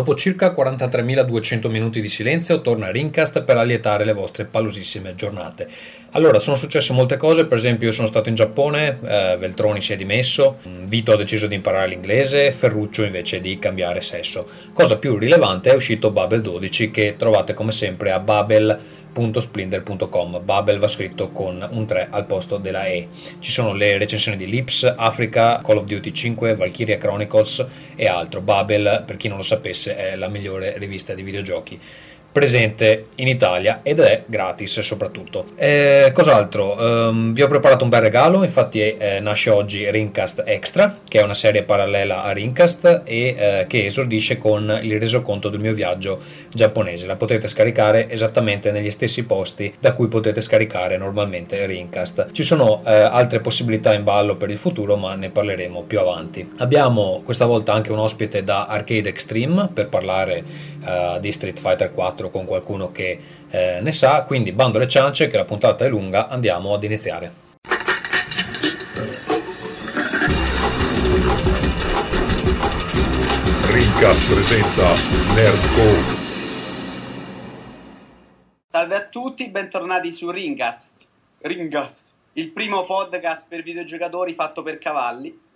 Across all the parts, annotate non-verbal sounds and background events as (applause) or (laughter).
Dopo circa 43.200 minuti di silenzio torna Rincast per allietare le vostre palosissime giornate. Allora, sono successe molte cose, per esempio io sono stato in Giappone, eh, Veltroni si è dimesso, Vito ha deciso di imparare l'inglese, Ferruccio invece di cambiare sesso. Cosa più rilevante è uscito Babel 12 che trovate come sempre a Babel.com www.splinter.com. Babel va scritto con un 3 al posto della E. Ci sono le recensioni di Lips, Africa, Call of Duty 5, Valkyria Chronicles e altro. Babel, per chi non lo sapesse, è la migliore rivista di videogiochi presente in Italia ed è gratis soprattutto. Eh, cos'altro? Um, vi ho preparato un bel regalo, infatti eh, nasce oggi Ringcast Extra, che è una serie parallela a Ringcast e eh, che esordisce con il resoconto del mio viaggio giapponese. La potete scaricare esattamente negli stessi posti da cui potete scaricare normalmente Ringcast. Ci sono eh, altre possibilità in ballo per il futuro, ma ne parleremo più avanti. Abbiamo questa volta anche un ospite da Arcade Extreme per parlare eh, di Street Fighter 4 4 con qualcuno che eh, ne sa, quindi bando le ciance che la puntata è lunga, andiamo ad iniziare. Rincast presenta Nerdcore. Salve a tutti, bentornati su Ringast. Ringast, il primo podcast per videogiocatori fatto per cavalli.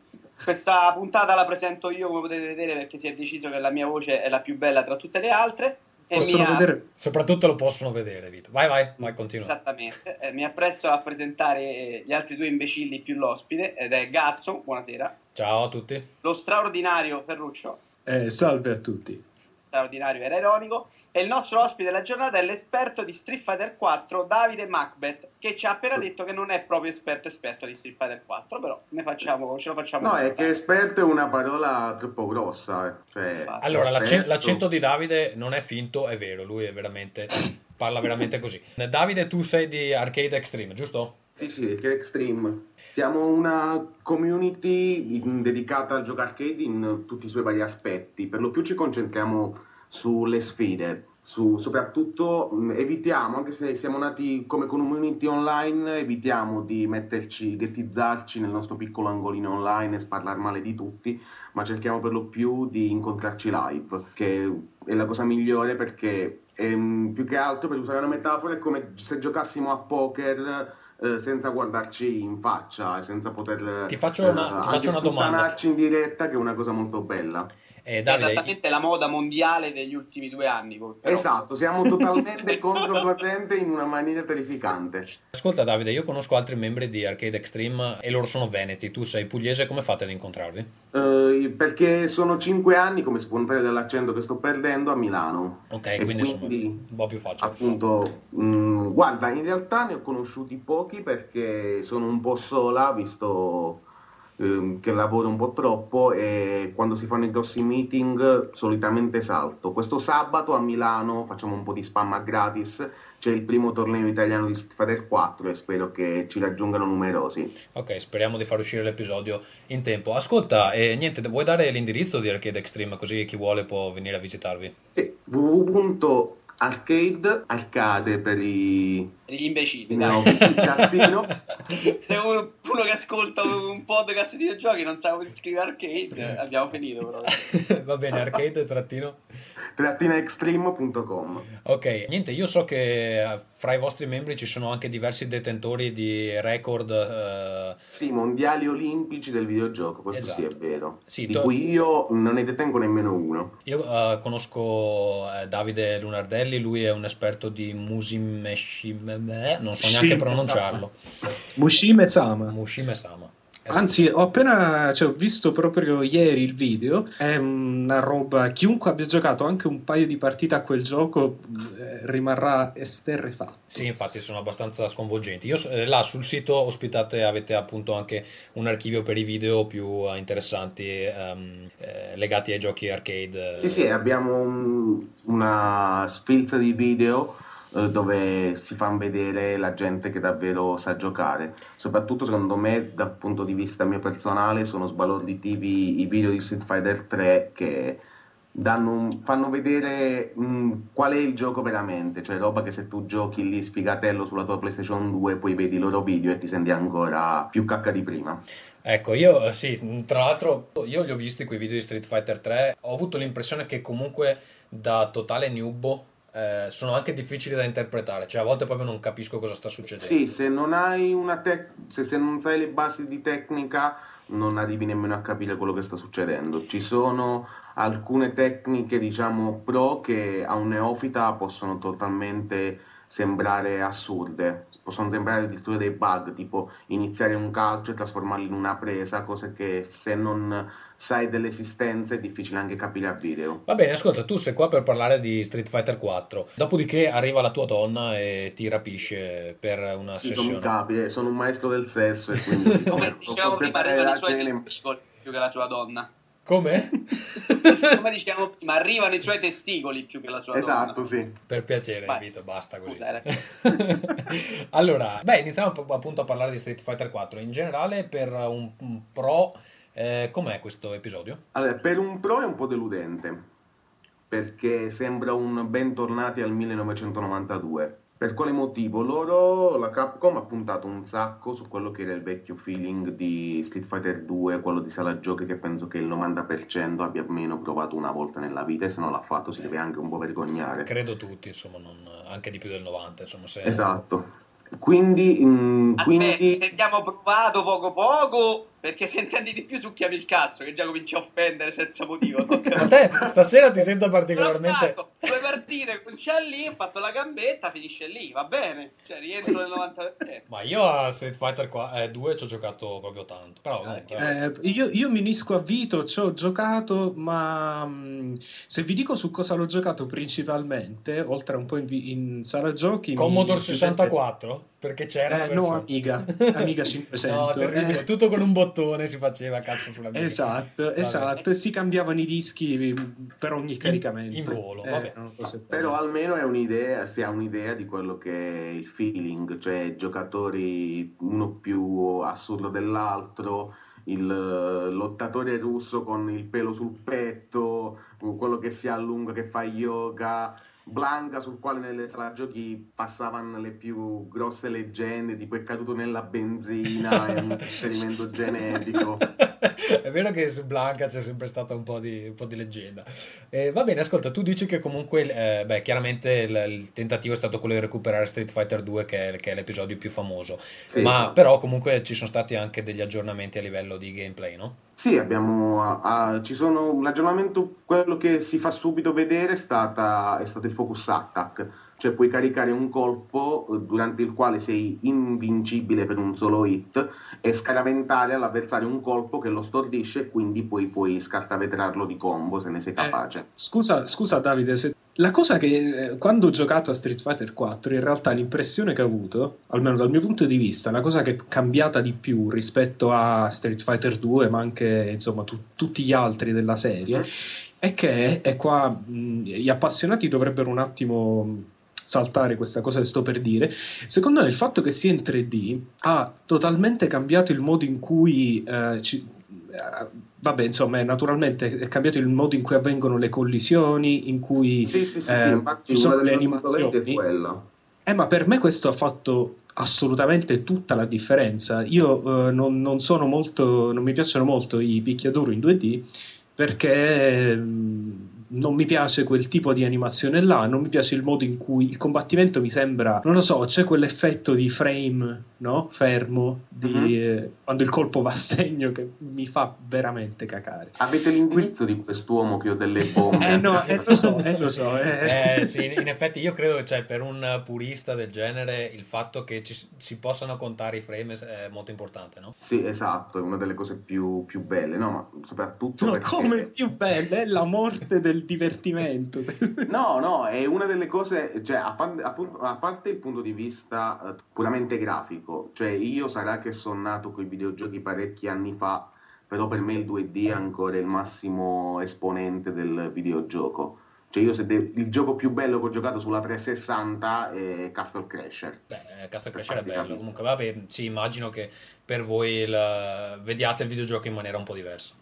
Questa puntata la presento io, come potete vedere, perché si è deciso che la mia voce è la più bella tra tutte le altre. Possono mia... vedere? Soprattutto lo possono vedere, Vito. Vai, vai, vai, continua. Esattamente. Eh, mi appresso a presentare gli altri due imbecilli più l'ospite, ed è Gazzo, buonasera. Ciao a tutti. Lo straordinario Ferruccio. Eh, salve a tutti straordinario era ironico. E il nostro ospite della giornata è l'esperto di Street Fighter 4, Davide Macbeth, che ci ha appena detto che non è proprio esperto esperto di Street Fighter 4, però ne facciamo, ce lo facciamo. No, è che esperto è una parola troppo grossa. Eh. Cioè, allora, esperto... l'accento di Davide non è finto, è vero, lui è veramente... (coughs) parla veramente così. Davide, tu sei di Arcade Extreme, giusto? Sì, sì, Arcade Extreme. Siamo una community dedicata al gioco arcade in tutti i suoi vari aspetti. Per lo più ci concentriamo sulle sfide. Su, soprattutto evitiamo, anche se siamo nati come community online, evitiamo di metterci, ghettizzarci nel nostro piccolo angolino online e sparlare male di tutti, ma cerchiamo per lo più di incontrarci live, che è la cosa migliore perché ehm, più che altro, per usare una metafora, è come se giocassimo a poker eh, senza guardarci in faccia e senza poter ti faccio una, eh, ti faccio una domanda. in diretta che è una cosa molto bella eh, Davide, esattamente la moda mondiale degli ultimi due anni. Però. Esatto, siamo (laughs) totalmente controcorrente in una maniera terrificante. Ascolta Davide, io conosco altri membri di Arcade Extreme e loro sono veneti, tu sei pugliese, come fate ad incontrarvi? Uh, perché sono cinque anni, come notare dall'accento che sto perdendo, a Milano. Ok, quindi, quindi un po' più facile. Appunto, mh, mm, guarda, in realtà ne ho conosciuti pochi perché sono un po' sola, visto ehm, che lavoro un po' troppo e quando si fanno i grossi meeting solitamente salto. Questo sabato a Milano facciamo un po' di spam gratis, c'è il primo torneo italiano di Street Fighter 4 e spero che ci raggiungano numerosi. Ok, speriamo di far uscire l'episodio in tempo. Ascolta, eh, niente, vuoi dare l'indirizzo di Arcade Extreme così chi vuole può venire a visitarvi? Sì, www Arcade, arcade per i... Per gli imbecilli, no, cattino. (laughs) Se uno, uno, che ascolta un podcast di videogiochi non sa come si scrive arcade, abbiamo finito però. (laughs) Va bene, arcade trattino trattinaextreme.com Ok, niente, io so che eh, fra i vostri membri ci sono anche diversi detentori di record. Uh... Sì, mondiali olimpici del videogioco, questo esatto. sì è esatto. vero. Sì, di to... cui io non ne detengo nemmeno uno. Io uh, conosco Davide Lunardelli, lui è un esperto di Musimeshime, non so neanche pronunciarlo. Mushime Sama. Mushime Sama. Esatto. Anzi, ho appena cioè, ho visto proprio ieri il video. È una roba. Chiunque abbia giocato anche un paio di partite a quel gioco eh, rimarrà esterrefatto. Sì, infatti sono abbastanza sconvolgenti. Io eh, là sul sito ospitate avete appunto anche un archivio per i video più eh, interessanti um, eh, legati ai giochi arcade. Sì, sì, abbiamo un, una sfilza di video eh, dove si fa vedere la gente che davvero sa giocare. Soprattutto secondo me dal punto di vista mio personale sono sbalorditivi i video di Street Fighter 3 che danno fanno vedere mh, qual è il gioco veramente, cioè roba che se tu giochi lì sfigatello sulla tua PlayStation 2 poi vedi i loro video e ti senti ancora più cacca di prima. Ecco, io eh, sì, tra l'altro io li ho visti quei video di Street Fighter 3, ho avuto l'impressione che comunque da totale newbo eh, sono anche difficili da interpretare, cioè a volte proprio non capisco cosa sta succedendo. Sì, se non hai una tec- se, se non sai le basi di tecnica, non arrivi nemmeno a capire quello che sta succedendo. Ci sono alcune tecniche, diciamo, pro che a un neofita possono totalmente sembrare assurde, possono sembrare addirittura dei bug, tipo iniziare un calcio e trasformarlo in una presa, cose che se non sai dell'esistenza è difficile anche capire a video. Va bene, ascolta, tu sei qua per parlare di Street Fighter 4, dopodiché arriva la tua donna e ti rapisce per una Sì, sono un sessione. capi, sono un maestro del sesso e quindi (laughs) Come devo dicevamo prima, la i suoi cena. più che la sua donna. Come? Come dicevamo prima, arrivano i suoi testicoli più che la sua Esatto, donna. sì. Per piacere, Vai. Vito, basta così. Scusa, era- (laughs) allora, beh, iniziamo app- appunto a parlare di Street Fighter 4. In generale, per un, un pro, eh, com'è questo episodio? Allora, per un pro è un po' deludente, perché sembra un bentornati al 1992. Per quale motivo? Loro, la Capcom, ha puntato un sacco su quello che era il vecchio feeling di Street Fighter 2, quello di sala giochi che penso che il 90% abbia almeno provato una volta nella vita e se non l'ha fatto si deve anche un po' vergognare. Credo tutti, insomma, non- anche di più del 90, insomma, se... Esatto. Quindi, mm, Aspetta, quindi se abbiamo provato poco poco, perché se intendi di più succhiami il cazzo, che già cominci a offendere senza motivo. (laughs) non A te stasera ti sento particolarmente... fatto, due partite, comincia lì, ho fatto la gambetta, finisce lì, va bene. Cioè, rientro Sì. nel 90%. Ma io a Street Fighter qua- eh, 2 ci ho giocato proprio tanto. Però comunque, Eh, Eh, io, io mi unisco a Vito, ci ho giocato, ma mh, se vi dico su cosa l'ho giocato principalmente, oltre a un po' in, in sala giochi... Commodore mi- 64? Perché c'era Eh, no. Amiga, Amiga 500. (laughs) No, terribile. eh. Tutto con un bottone si faceva cazzo sulla mia. Esatto, Vabbè. esatto, e si cambiavano i dischi per ogni caricamento. in volo, Eh, vabbè. cose Però almeno è un'idea, si ha un'idea di quello che è il feeling, cioè giocatori uno più assurdo dell'altro, il eh, lottatore russo con il pelo sul petto, quello che si allunga, che fa yoga, Blanca sul quale nelle sala giochi passavano le più grosse leggende, tipo è caduto nella benzina, è un (laughs) esperimento genetico. (laughs) È vero che su Blanca c'è sempre stata un po' di, un po' di leggenda. Eh, va bene, ascolta, tu dici che comunque, eh, beh, chiaramente il, il tentativo è stato quello di recuperare Street Fighter 2, che è, che è l'episodio più famoso. Sì, Ma esatto. però comunque ci sono stati anche degli aggiornamenti a livello di gameplay, no? Sì, abbiamo, ah, ah, ci sono, l'aggiornamento, quello che si fa subito vedere è, stata, è stato il focus attack, cioè puoi caricare un colpo eh, durante il quale sei invincibile per un solo hit e scaraventare all'avversario un colpo che lo stordisce e quindi poi puoi scartavetrarlo di combo se ne sei capace. Scusa, scusa Davide, se- la cosa che eh, quando ho giocato a Street Fighter 4, in realtà l'impressione che ho avuto, almeno dal mio punto di vista, la cosa che è cambiata di più rispetto a Street Fighter 2, ma anche insomma tu- tutti gli altri della serie, è che, e qua mh, gli appassionati dovrebbero un attimo saltare questa cosa che sto per dire, secondo me il fatto che sia in 3D ha totalmente cambiato il modo in cui eh, ci- eh, Vabbè, insomma, naturalmente è cambiato il modo in cui avvengono le collisioni, in cui Sì, sì, sì, eh, sì, infatti sono le virgolette è animazioni. quella. Eh, ma per me questo ha fatto assolutamente tutta la differenza. Io eh, non, non sono molto, non mi piacciono molto i picchiaduro in 2D perché mm, non mi piace quel tipo di animazione là, non mi piace il modo in cui il combattimento mi sembra, non lo so, c'è quell'effetto di frame, no? Fermo, di, Mhm. eh, quando il colpo va a segno che mi fa veramente cacare. Avete l'indirizzo di quest'uomo che ho delle (laughs) bombe? Eh no, eh, lo so, eh, lo so. eh. Eh, sì, in in effetti io credo che cioè, per un purista del genere il fatto che ci, si possano contare i frame è molto importante, no? Sì, esatto, è una delle cose più, più belle, no? Ma soprattutto No, perché... come più bella è la morte del divertimento. No, no, è una delle cose, cioè, a, pan- appunto- a parte il punto di vista eh, puramente grafico, cioè io sarà che sono nato con i videogiochi parecchi anni fa, però per me il 2D è ancora il massimo esponente del videogioco. Cioè io se de- il gioco più bello che ho giocato sulla 360 è Castle Crasher. Beh, eh, Castle Crasher è bello. Comunque, vabbè, sì, immagino che per voi il- vediate il videogioco in maniera un po' diversa.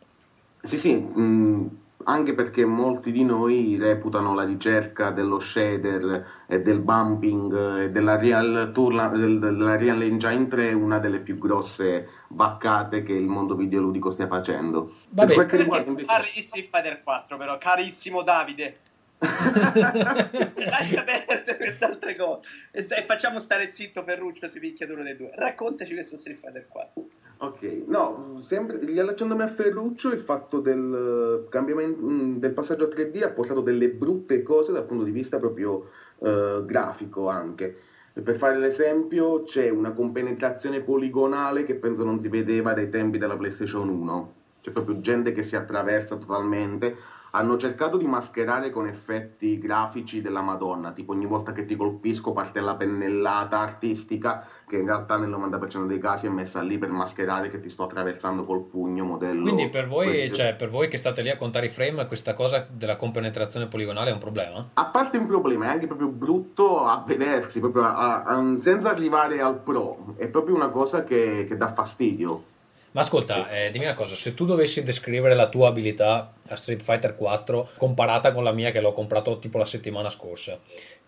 Sì, sì, mh, anche perché molti di noi reputano la ricerca dello shader e del bumping e della Real, Tourla, del, della Real Engine 3 una delle più grosse vaccate che il mondo videoludico stia facendo. Vabbè, per quel che Perché riguarda invece... parli di Street Fighter 4 però, carissimo Davide. (laughs) Lascia perdere queste altre cose e, facciamo stare zitto Ferruccio sui picchiaduro dei due. Raccontaci questo Street Fighter 4. Ok, no, sempre, riallacciandomi a Ferruccio, il fatto del, eh, cambiamento, mm, del passaggio a 3D ha portato delle brutte cose dal punto di vista proprio eh, grafico anche. Per fare l'esempio, c'è una compenetrazione poligonale che penso non si vedeva dai tempi della PlayStation 1. C'è proprio gente che si attraversa totalmente. Hanno cercato di mascherare con effetti grafici della Madonna, tipo ogni volta che ti colpisco parte la pennellata artistica, che in realtà nel 90% dei casi è messa lì per mascherare che ti sto attraversando col pugno modello. Quindi per voi, cioè, per voi che state lì a contare i frame, questa cosa della compenetrazione poligonale è un problema? A parte un problema, è anche proprio brutto a vedersi, proprio a- a- senza arrivare al pro. È proprio una cosa che, che dà fastidio. Ma ascolta, eh, dimmi una cosa, se tu dovessi descrivere la tua abilità a Street Fighter 4 comparata con la mia che l'ho comprato tipo la settimana scorsa,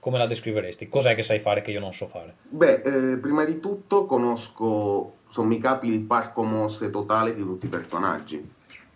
come la descriveresti? Cos'è che sai fare che io non so fare? Beh, eh, prima di tutto conosco, sommi capi, il parco mosse totale di tutti i personaggi.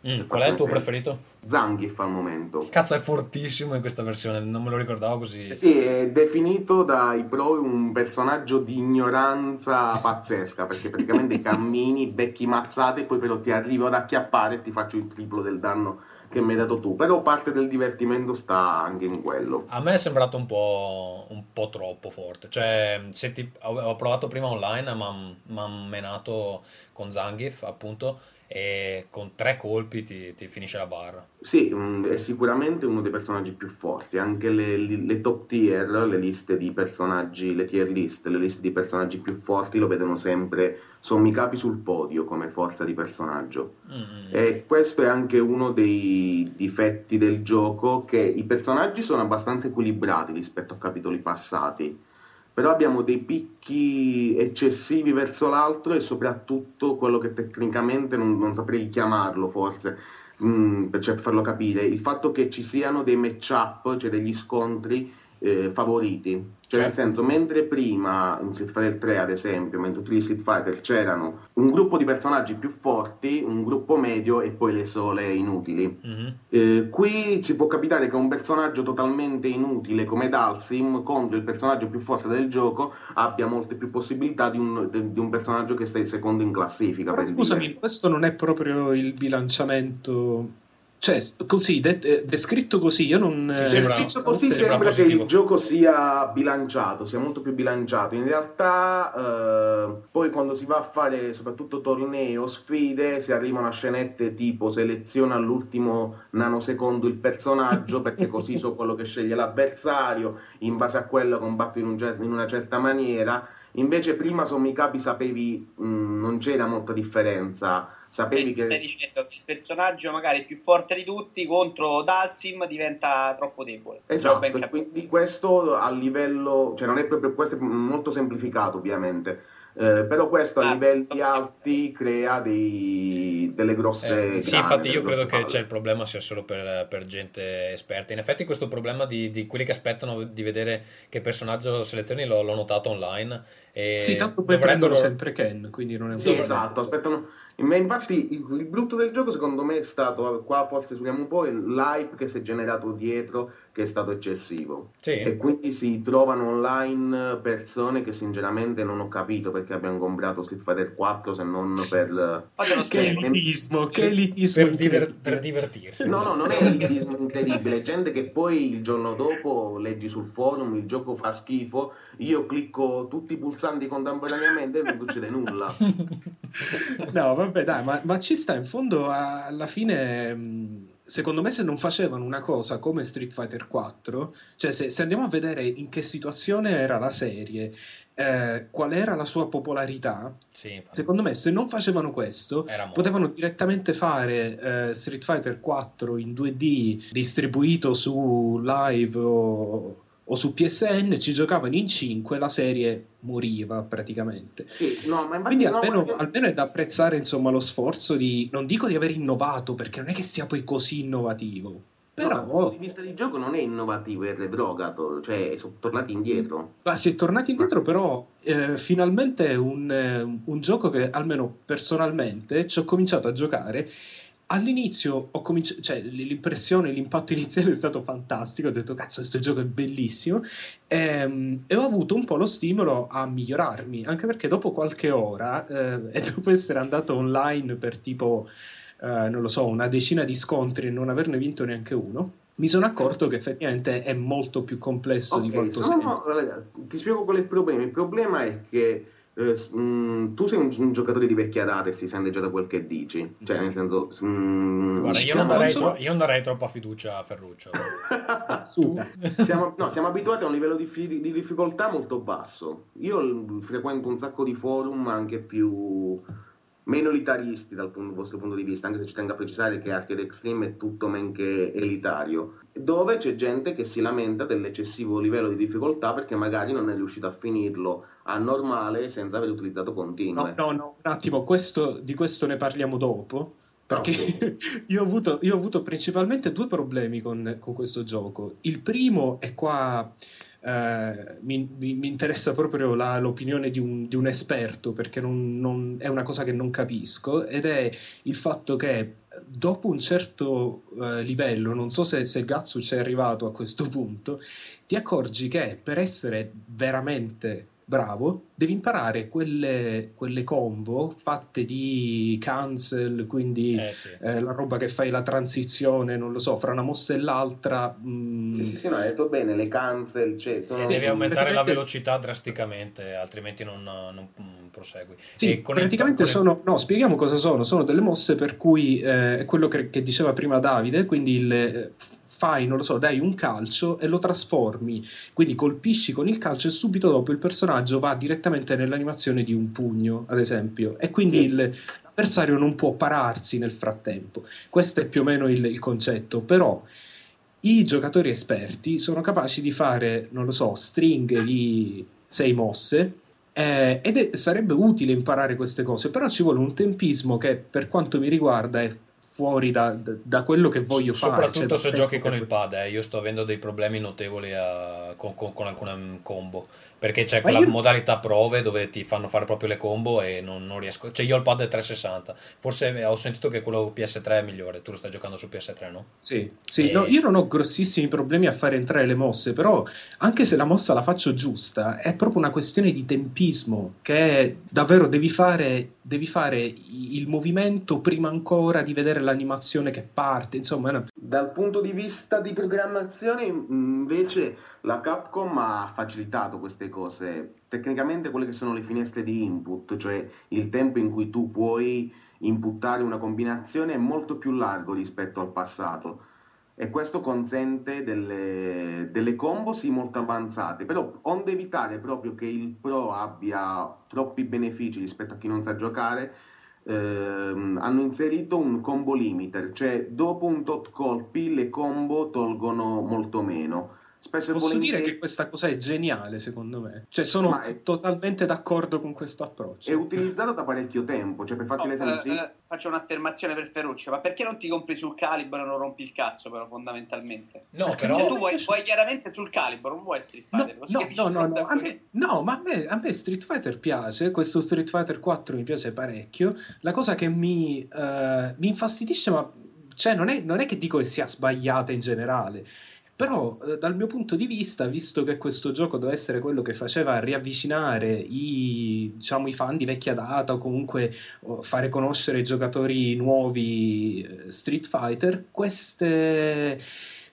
Mm, qual è il tuo un preferito? Zangief al momento. Cazzo, è fortissimo in questa versione, non me lo ricordavo così. Sì, è definito dai pro un personaggio di ignoranza pazzesca, perché praticamente (laughs) cammini, becchi mazzate e poi però ti arrivo ad acchiappare e ti faccio il triplo del danno che mi hai dato tu. Però parte del divertimento sta anche in quello. A me è sembrato un po', un po' troppo forte. Cioè, se ti- ho, ho provato prima online, ma mi ha menato con Zangief, appunto, e con tre colpi ti, ti finisce la barra. Sì, mm, è sicuramente uno dei personaggi più forti. Anche le, le top tier, le liste di personaggi, le tier list, le liste di personaggi più forti lo vedono sempre sommi capi sul podio come forza di personaggio. Mm. E questo è anche uno dei difetti del gioco, che i personaggi sono abbastanza equilibrati rispetto a capitoli passati, però abbiamo dei picchi eccessivi verso l'altro e soprattutto quello che tecnicamente non, non saprei chiamarlo forse, mm, per cioè, per farlo capire, il fatto che ci siano dei match-up, cioè degli scontri eh, favoriti. Cioè, nel Certo. senso, mentre prima in Street Fighter 3, ad esempio, mentre tutti gli Street Fighter c'erano un gruppo di personaggi più forti, un gruppo medio e poi le sole inutili. Mhm. Eh, qui ci può capitare che un personaggio totalmente inutile come Dalsim contro il personaggio più forte del gioco abbia molte più possibilità di un, di- di un personaggio che sta secondo in classifica. Però per scusami, dire. questo non è proprio il bilanciamento. Cioè, così, de- eh, descritto così, io non. Sì, eh, sembra- Descritto così sembra sembra che il gioco sia bilanciato, sia molto più bilanciato. In realtà, eh, poi quando si va a fare soprattutto tornei o sfide, si arrivano a scenette tipo seleziona all'ultimo nanosecondo il personaggio (laughs) perché così so quello che sceglie l'avversario, in base a quello combatto in, un cer- in una certa maniera. Invece prima sommi capi sapevi, mh, non c'era molta differenza, sapevi Quindi stai che... dicendo che il personaggio magari più forte di tutti contro Dalsim diventa troppo debole. Esatto, e quindi questo a livello, cioè non è proprio questo è molto semplificato ovviamente, eh, però questo a Ah, livelli ok. alti crea dei, delle grosse Eh, sì, grane, infatti io credo grosse che palle. cioè, il problema sia solo per, per gente esperta. In effetti questo problema di, di quelli che aspettano di vedere che personaggio selezioni l'ho, l'ho notato online. E Sì, tanto poi dovrebbero- prendono sempre Ken, quindi non è un Sì, problema. esatto, aspettano. Ma infatti il, il brutto del gioco secondo me è stato, qua forse suoniamo un po', il- l'hype che si è generato dietro che è stato eccessivo. E Sì, quindi si trovano online persone che sinceramente non ho capito perché abbiano comprato Street Fighter 4 se non per... (laughs) Che elitismo, che elitismo. per, diver- per divertirsi. No, no, non è elitismo incredibile, gente che poi il giorno dopo leggi sul forum, il gioco fa schifo, io clicco tutti i pulsanti contemporaneamente e non succede nulla. (laughs) No, vabbè, dai, ma, ma ci sta in fondo alla fine. mh, Secondo me, se non facevano una cosa come Street Fighter 4, cioè se, se andiamo a vedere in che situazione era la serie, eh, qual era la sua popolarità, Sì, secondo me, se non facevano questo, potevano direttamente fare eh, Street Fighter 4 in 2D distribuito su live o, o su PSN ci giocavano in 5, la serie moriva praticamente. Sì, no, ma Quindi no, almeno, guarda- almeno è da apprezzare insomma, lo sforzo di, non dico di aver innovato, perché non è che sia poi così innovativo, no, dal punto però di vista di gioco non è innovativo, è retrogato, cioè sono tornati indietro. ma si è tornati indietro, però eh, finalmente è un, eh, un gioco che almeno personalmente ci ho cominciato a giocare. All'inizio ho cominciato, cioè l'impressione, l'impatto iniziale è stato fantastico. Ho detto, cazzo, questo gioco è bellissimo. Ehm, E, ho avuto un po' lo stimolo a migliorarmi, anche perché dopo qualche ora, eh, e (laughs) dopo essere andato online per tipo, eh, non lo so, una decina di scontri e non averne vinto neanche uno, mi sono accorto che effettivamente è molto più complesso di Ok, quanto sembra. ti spiego qual è il problema. Il problema è che eh, mh, tu sei un, un giocatore di vecchia data e si sente già da quel che dici. Cioè, nel senso, mh, Guarda, io non, darei tro- io non darei troppa fiducia a Ferruccio. (laughs) Siamo, no, siamo abituati a un livello di, fi- di difficoltà molto basso. Io frequento un sacco di forum anche più meno elitaristi dal punto- vostro punto di vista, anche se ci tengo a precisare che Arcade Extreme è tutto men che elitario, dove c'è gente che si lamenta dell'eccessivo livello di difficoltà perché magari non è riuscito a finirlo a normale senza aver utilizzato continue. No, no, no, un attimo, questo- di questo ne parliamo dopo. Perché Ah, (laughs) io, ho avuto, io ho avuto principalmente due problemi con, con questo gioco. Il primo è qua. Eh, mi, mi- mi interessa proprio la- l'opinione di un, di un esperto perché non- non- è una cosa che non capisco ed è il fatto che dopo un certo eh, livello, non so se, se Gatsu ci è arrivato a questo punto, ti accorgi che per essere veramente bravo devi imparare quelle, quelle combo fatte di cancel, quindi Eh sì. eh, la roba che fai la transizione, non lo so, fra una mossa e l'altra. mm, Sì, sì, sì, no, hai detto bene, le cancel, cioè, sono... Devi aumentare la velocità drasticamente, altrimenti non, non, mm, prosegui. Sì, E praticamente il- sono, no, spieghiamo cosa sono, sono delle mosse per cui eh, è quello che, che diceva prima Davide, quindi il, eh, fai, non lo so, dai un calcio e lo trasformi, quindi colpisci con il calcio e subito dopo il personaggio va direttamente nell'animazione di un pugno, ad esempio, e quindi Sì. il- l'avversario non può pararsi nel frattempo. Questo è più o meno il, il concetto, però i giocatori esperti sono capaci di fare, non lo so, stringhe di sei mosse eh, ed è- sarebbe utile imparare queste cose, però ci vuole un tempismo che per quanto mi riguarda è fuori da, da- quello che voglio fare. Soprattutto cioè, se giochi con il pad, eh. io sto avendo dei problemi notevoli a- con, con- con alcune mm, combo. Perché c'è quella io- modalità prove dove ti fanno fare proprio le combo e non, non riesco. Cioè, io ho il pad 360. Forse ho sentito che quello PS3 è migliore. Tu lo stai giocando su PS3, no? Sì, sì, E- no, io non ho grossissimi problemi a fare entrare le mosse, però anche se la mossa la faccio giusta, è proprio una questione di tempismo, che è davvero devi fare, devi fare il movimento prima ancora di vedere l'animazione che parte, insomma, una- Dal punto di vista di programmazione, invece, la Capcom ha facilitato queste cose. Tecnicamente, quelle che sono le finestre di input, cioè il tempo in cui tu puoi inputtare una combinazione, è molto più largo rispetto al passato. E questo consente delle, delle combo sì molto avanzate, però onde evitare proprio che il pro abbia troppi benefici rispetto a chi non sa giocare, ehm, hanno inserito un combo limiter, cioè dopo un tot colpi le combo tolgono molto meno. Spesso e Posso dire volentieri che questa cosa è geniale, secondo me. Cioè, sono è- totalmente d'accordo con questo approccio. è utilizzata da parecchio tempo, cioè per farti No, l'esempio, eh, sì, eh, faccio un'affermazione per Ferruccio, ma perché non ti compri sul calibro e non rompi il cazzo, però, fondamentalmente? No, Perché però. Tu vuoi, vuoi chiaramente sul calibro, non vuoi Street No, Fighter, no, no, no, no, me, no, ma a me, a me Street Fighter piace, questo Street Fighter 4 mi piace parecchio. La cosa che mi, eh, mi infastidisce, ma cioè, non, è, non è che dico che sia sbagliata in generale, però eh, dal mio punto di vista, visto che questo gioco deve essere quello che faceva riavvicinare i, diciamo, i fan di vecchia data o comunque oh, fare conoscere ai giocatori nuovi eh, Street Fighter, queste...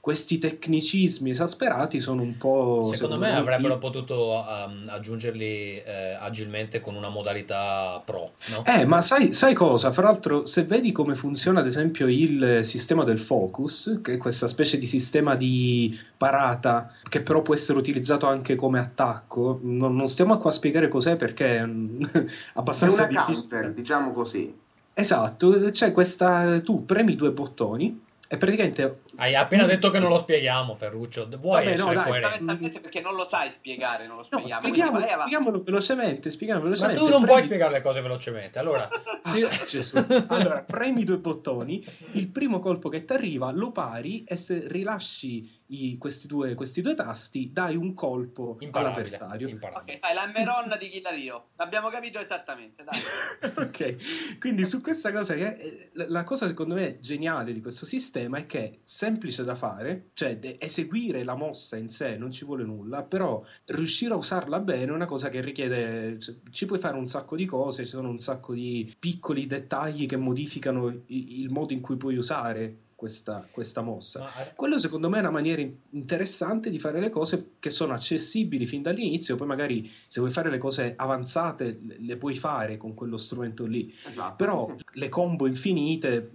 Questi tecnicismi esasperati sono un po'. Secondo me avrebbero io- potuto um, aggiungerli eh, agilmente con una modalità pro, no? Eh, ma sai, sai cosa? Fra l'altro, se vedi come funziona ad esempio il sistema del focus, che è questa specie di sistema di parata che però può essere utilizzato anche come attacco, non, non stiamo qua a spiegare cos'è perché è mm, (laughs) è abbastanza una difficile. counter, diciamo così. Esatto, c'è questa. Tu premi due bottoni è praticamente... Hai appena detto che non lo spieghiamo, Ferruccio. Vuoi Vabbè, no, essere dai, coerente? Perché non lo sai spiegare, non lo No, spieghiamo. spieghiamo, quindi spieghiamolo velocemente, spieghiamolo Ma velocemente. tu non puoi Prendi- spiegare le cose velocemente. Allora, sì- (laughs) Ah. Allora, premi due bottoni, il primo colpo che ti arriva lo pari e se rilasci i- questi, due, questi due tasti dai un colpo imparabile. all'avversario. imparabile. Ok, fai la Meron di Killer Rio. L'abbiamo capito esattamente, dai. (laughs) ok, quindi su questa cosa, che è- la la cosa secondo me geniale di questo sistema è che è semplice da fare, cioè de- eseguire la mossa in sé non ci vuole nulla, però riuscire a usarla bene è una cosa che richiede, cioè, ci puoi fare un sacco di cose, ci sono un sacco di piccoli dettagli che modificano i- il modo in cui puoi usare questa, questa mossa. Ma, eh, Quello secondo me è una maniera in- interessante di fare le cose che sono accessibili fin dall'inizio, poi magari se vuoi fare le cose avanzate le, le puoi fare con quello strumento lì, Esatto. però sì, sì. le combo infinite,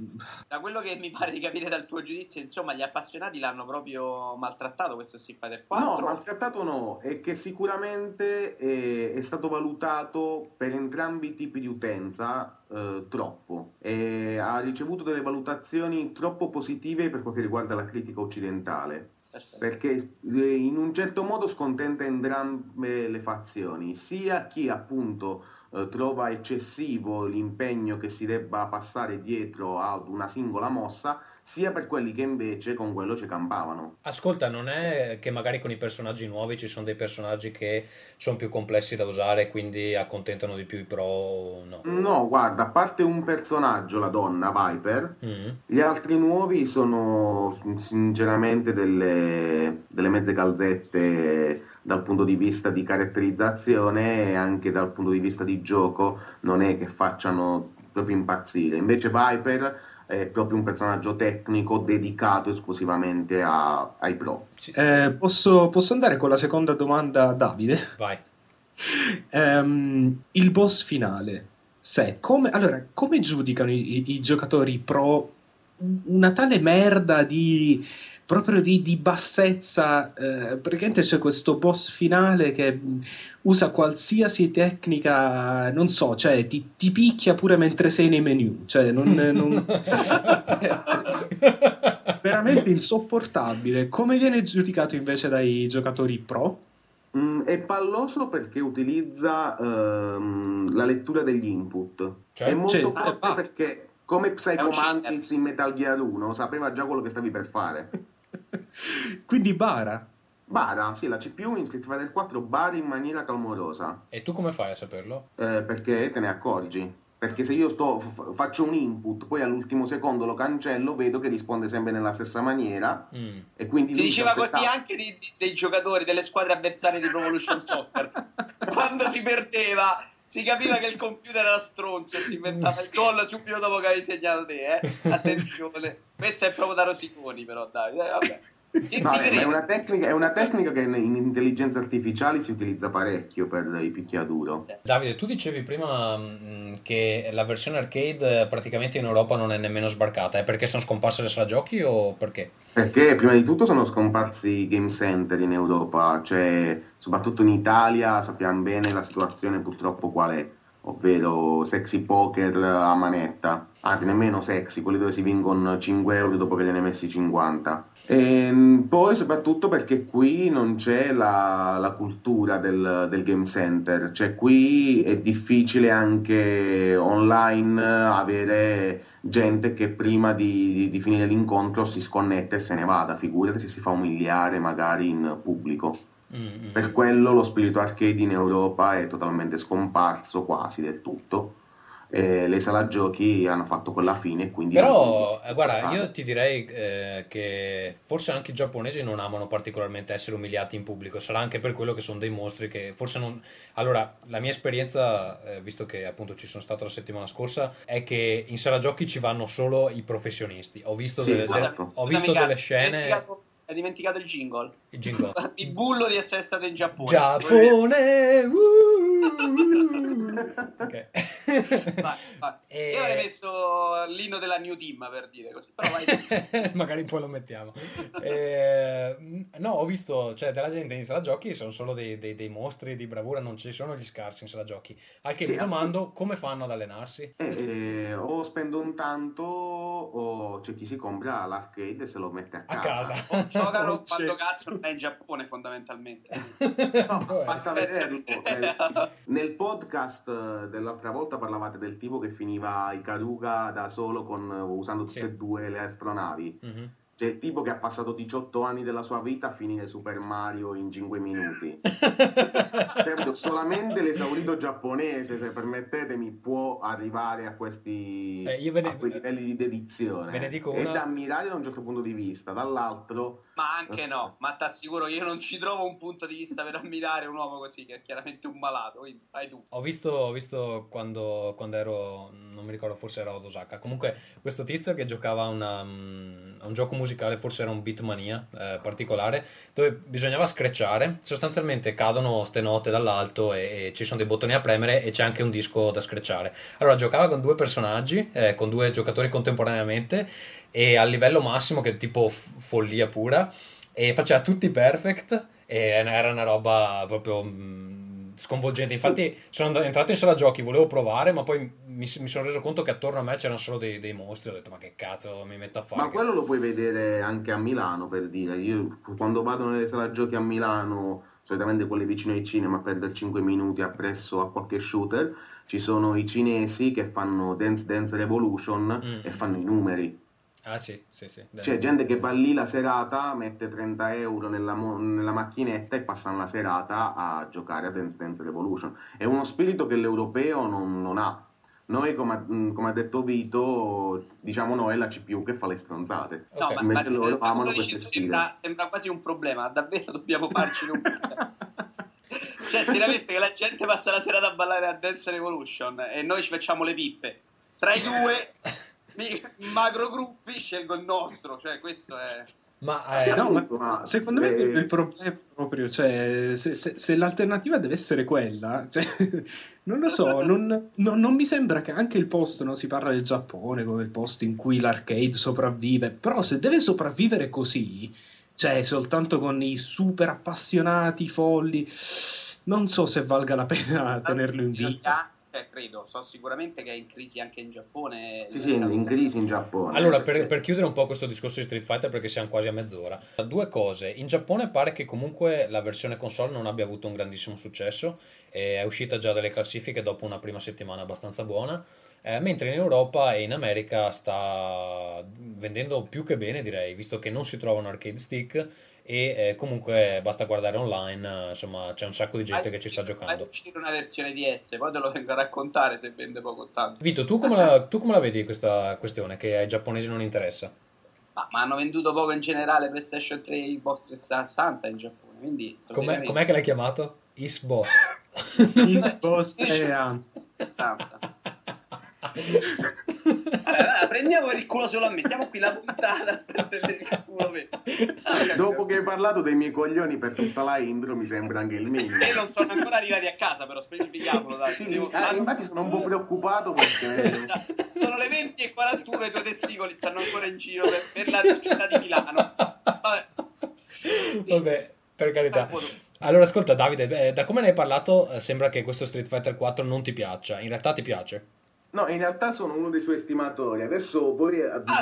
Da quello che mi pare di capire dal tuo giudizio, insomma, gli appassionati l'hanno proprio maltrattato questo Street Fighter 4. No, maltrattato no, è che sicuramente è, è stato valutato per entrambi i tipi di utenza eh, troppo e ha ricevuto delle valutazioni troppo positive per quel che riguarda la critica occidentale. Perfetto. perché eh, in un certo modo scontenta entrambe le fazioni, sia chi appunto eh, trova eccessivo l'impegno che si debba passare dietro ad una singola mossa, sia per quelli che invece con quello ci campavano. Ascolta, non è che magari con i personaggi nuovi ci sono dei personaggi che sono più complessi da usare, quindi accontentano di più i pro? No. No, guarda, a parte un personaggio, la donna Viper, Mm. gli altri nuovi sono sinceramente delle, delle mezze calzette dal punto di vista di caratterizzazione e anche dal punto di vista di gioco non è che facciano proprio impazzire. Invece Viper è proprio un personaggio tecnico dedicato esclusivamente a- ai pro. Sì, eh, posso, posso andare con la seconda domanda a Davide? vai. Ehm, il boss finale, se, come, allora, come giudicano i, i- i giocatori pro una tale merda di proprio di, di bassezza? Eh, praticamente c'è questo boss finale che usa qualsiasi tecnica, non so, cioè ti, ti picchia pure mentre sei nei menu, cioè non, non- (laughs) veramente insopportabile. Come viene giudicato invece dai giocatori pro? Mm, è palloso perché utilizza ehm, la lettura degli input. Cioè? È molto Cioè, forte ah. perché, come Psycho È un cheater. Mantis in Metal Gear 1, sapeva già quello che stavi per fare. (laughs) Quindi bara. Bara, sì, la CPU in Street Fighter 4 bara in maniera clamorosa, E tu come fai a saperlo? eh, perché te ne accorgi. Perché se io sto, f- faccio un input, poi all'ultimo secondo lo cancello, vedo che risponde sempre nella stessa maniera Mm. e quindi... Si diceva aspettava- così anche di- di- dei giocatori delle squadre avversarie di Pro Evolution Soccer. (laughs) Quando si perdeva, si capiva che il computer era stronzo e si inventava il gol subito dopo che avevi segnato te. Eh? (laughs) Attenzione, questa è proprio da rosiconi, però, dai. Eh, vabbè. Eh, ma è una, tecnica, è una tecnica che in intelligenza artificiale si utilizza parecchio per i picchiaduro. Davide, tu dicevi prima mm, che la versione arcade eh, praticamente in Europa non è nemmeno sbarcata. È perché sono scomparse le sala giochi o perché? Perché prima di tutto sono scomparsi i game center in Europa, cioè soprattutto in Italia sappiamo bene la situazione purtroppo qual è, ovvero sexy poker a manetta, anzi nemmeno sexy, quelli dove si vincono 5 euro dopo che gliene hai messi 50. E poi soprattutto perché qui non c'è la, la cultura del, del game center, cioè qui è difficile anche online avere gente che prima di, di- finire l'incontro si sconnette e se ne vada, figurati se si fa umiliare magari in pubblico. Mm, mm. Per quello lo spirito arcade in Europa è totalmente scomparso quasi del tutto. E le sala giochi hanno fatto quella fine quindi... Però, eh, guarda, io ti direi eh, che forse anche i giapponesi non amano particolarmente essere umiliati in pubblico. Sarà anche per quello che sono dei mostri che forse non. Allora, la mia esperienza, eh, visto che appunto ci sono stato la settimana scorsa, è che in sala giochi ci vanno solo i professionisti. Ho visto Sì, delle, esatto. ho visto delle scene. Hai dimenticato, il jingle. Il jingle. (laughs) Il bullo di essere stato in Giappone. Giappone! uh! Ok. Vai, vai. E- Io avrei messo l'inno della New Team per dire così, però vai. (laughs) Magari poi lo mettiamo. Eh, no, ho visto, cioè, della gente in sala giochi sono solo dei, dei- dei mostri di bravura, non ci sono gli scarsi in sala giochi. Al che Sì, mi domando come fanno ad allenarsi. Eh, eh, o spendono tanto o c'è chi si compra l'arcade e se lo mette a A casa. casa. O giocano (laughs) quando cazzo è in Giappone fondamentalmente. (laughs) No, basta vederlo. Nel, nel podcast dell'altra volta parlavate del tipo che finiva Ikaruga da solo con, usando tutte Sì. e due le astronavi. Mhm. C'è il tipo che ha passato 18 anni della sua vita a finire Super Mario in 5 minuti. (laughs) Capito? Solamente l'esaurito giapponese, se permettetemi, può arrivare a questi Eh, ne- a quei livelli di dedizione. ve ne dico È una- da ammirare da un certo punto di vista. Dall'altro, Ma anche no, ma ti assicuro io non ci trovo un punto di vista per ammirare un uomo così, che è chiaramente un malato, quindi fai tu. Ho visto, ho visto quando, quando ero, non mi ricordo, forse era ad Osaka. Comunque, questo tizio che giocava a, una, mm, a un gioco musicale, forse era un Beatmania eh, particolare, dove bisognava screcciare. Sostanzialmente cadono ste note dall'alto e, e ci sono dei bottoni a premere e c'è anche un disco da screcciare. Allora, giocava con due personaggi, eh, con due giocatori contemporaneamente e al livello massimo, che è tipo f- follia pura, e faceva tutti perfect e era una roba proprio mm, sconvolgente. Infatti, sono andato- entrato in sala giochi, volevo provare, ma poi mi, mi sono reso conto che attorno a me c'erano solo dei, dei mostri. Ho detto, ma che cazzo mi metto a fare? ma quello lo puoi vedere anche a Milano per dire. Io quando vado nelle sale giochi a Milano, solitamente quelle vicino ai cinema, a perdere 5 minuti appresso a qualche shooter, ci sono i cinesi che fanno Dance Dance Revolution Mm. e fanno i numeri. Ah, sì, sì, sì. Dai. C'è gente che va lì la serata, mette 30 euro nella, mo- nella macchinetta e passano la serata a giocare a Dance Dance Revolution. È uno spirito che l'europeo non, non ha. Noi, come, ha- mh, come ha detto Vito, diciamo noi è la CPU che fa le stronzate. No, Ok. ma, Invece ma- loro ma amano queste sfide. sembra, sembra quasi un problema, davvero dobbiamo farci un (laughs) problema. cioè, seriamente che la gente passa la serata a ballare a Dance Revolution e noi ci facciamo le pippe. Tra i due macro gruppi scelgo il nostro, cioè questo è... Ma eh, no, ma ma- secondo me eh, il problema è proprio, cioè, se, se- se l'alternativa deve essere quella, cioè, (laughs) non lo so, non, non- non mi sembra che anche il posto, no, si parla del Giappone come il posto in cui l'arcade sopravvive, però se deve sopravvivere così, cioè soltanto con i super appassionati, folli, non so se valga la pena tenerlo in vita. Cioè, credo, so sicuramente che è in crisi anche in Giappone. Sì, sì, in, in crisi in Giappone. Allora, per, per chiudere un po' questo discorso di Street Fighter, perché siamo quasi a mezz'ora, due cose. In Giappone pare che comunque la versione console non abbia avuto un grandissimo successo, e è uscita già dalle classifiche dopo una prima settimana abbastanza buona, eh, mentre in Europa e in America sta vendendo più che bene, direi, visto che non si trova un arcade stick e eh, comunque basta guardare online, insomma, c'è un sacco di gente che ci sta giocando. uscire una versione DS, poi te lo vengo a raccontare se vende poco o tanto. Vito, tu come la, tu come la vedi questa questione che ai giapponesi non interessa? Ma, ma hanno venduto poco in generale PlayStation 3 e Xbox 360 in Giappone, quindi... Com'è, com'è che l'hai chiamato? Is Boss. Xbox e anzi. 60. Allora, prendiamo per il culo solo a me, siamo qui la puntata per prendere il culo per... Dopo che hai parlato dei miei coglioni per tutta la intro, mi sembra anche il minimo. E non sono ancora arrivati a casa, però specifichiamolo, dai. Sì, Devo- eh, infatti sono un po' preoccupato perché... Sono le 20 e 41 e i tuoi testicoli stanno ancora in giro per, per la città di Milano. Vabbè. Vabbè, per carità. Ecco, Allora, ascolta, Davide, beh, da come ne hai parlato, eh, sembra che questo Street Fighter 4 non ti piaccia. In realtà ti piace. No, in realtà sono uno dei suoi estimatori. Adesso voi vi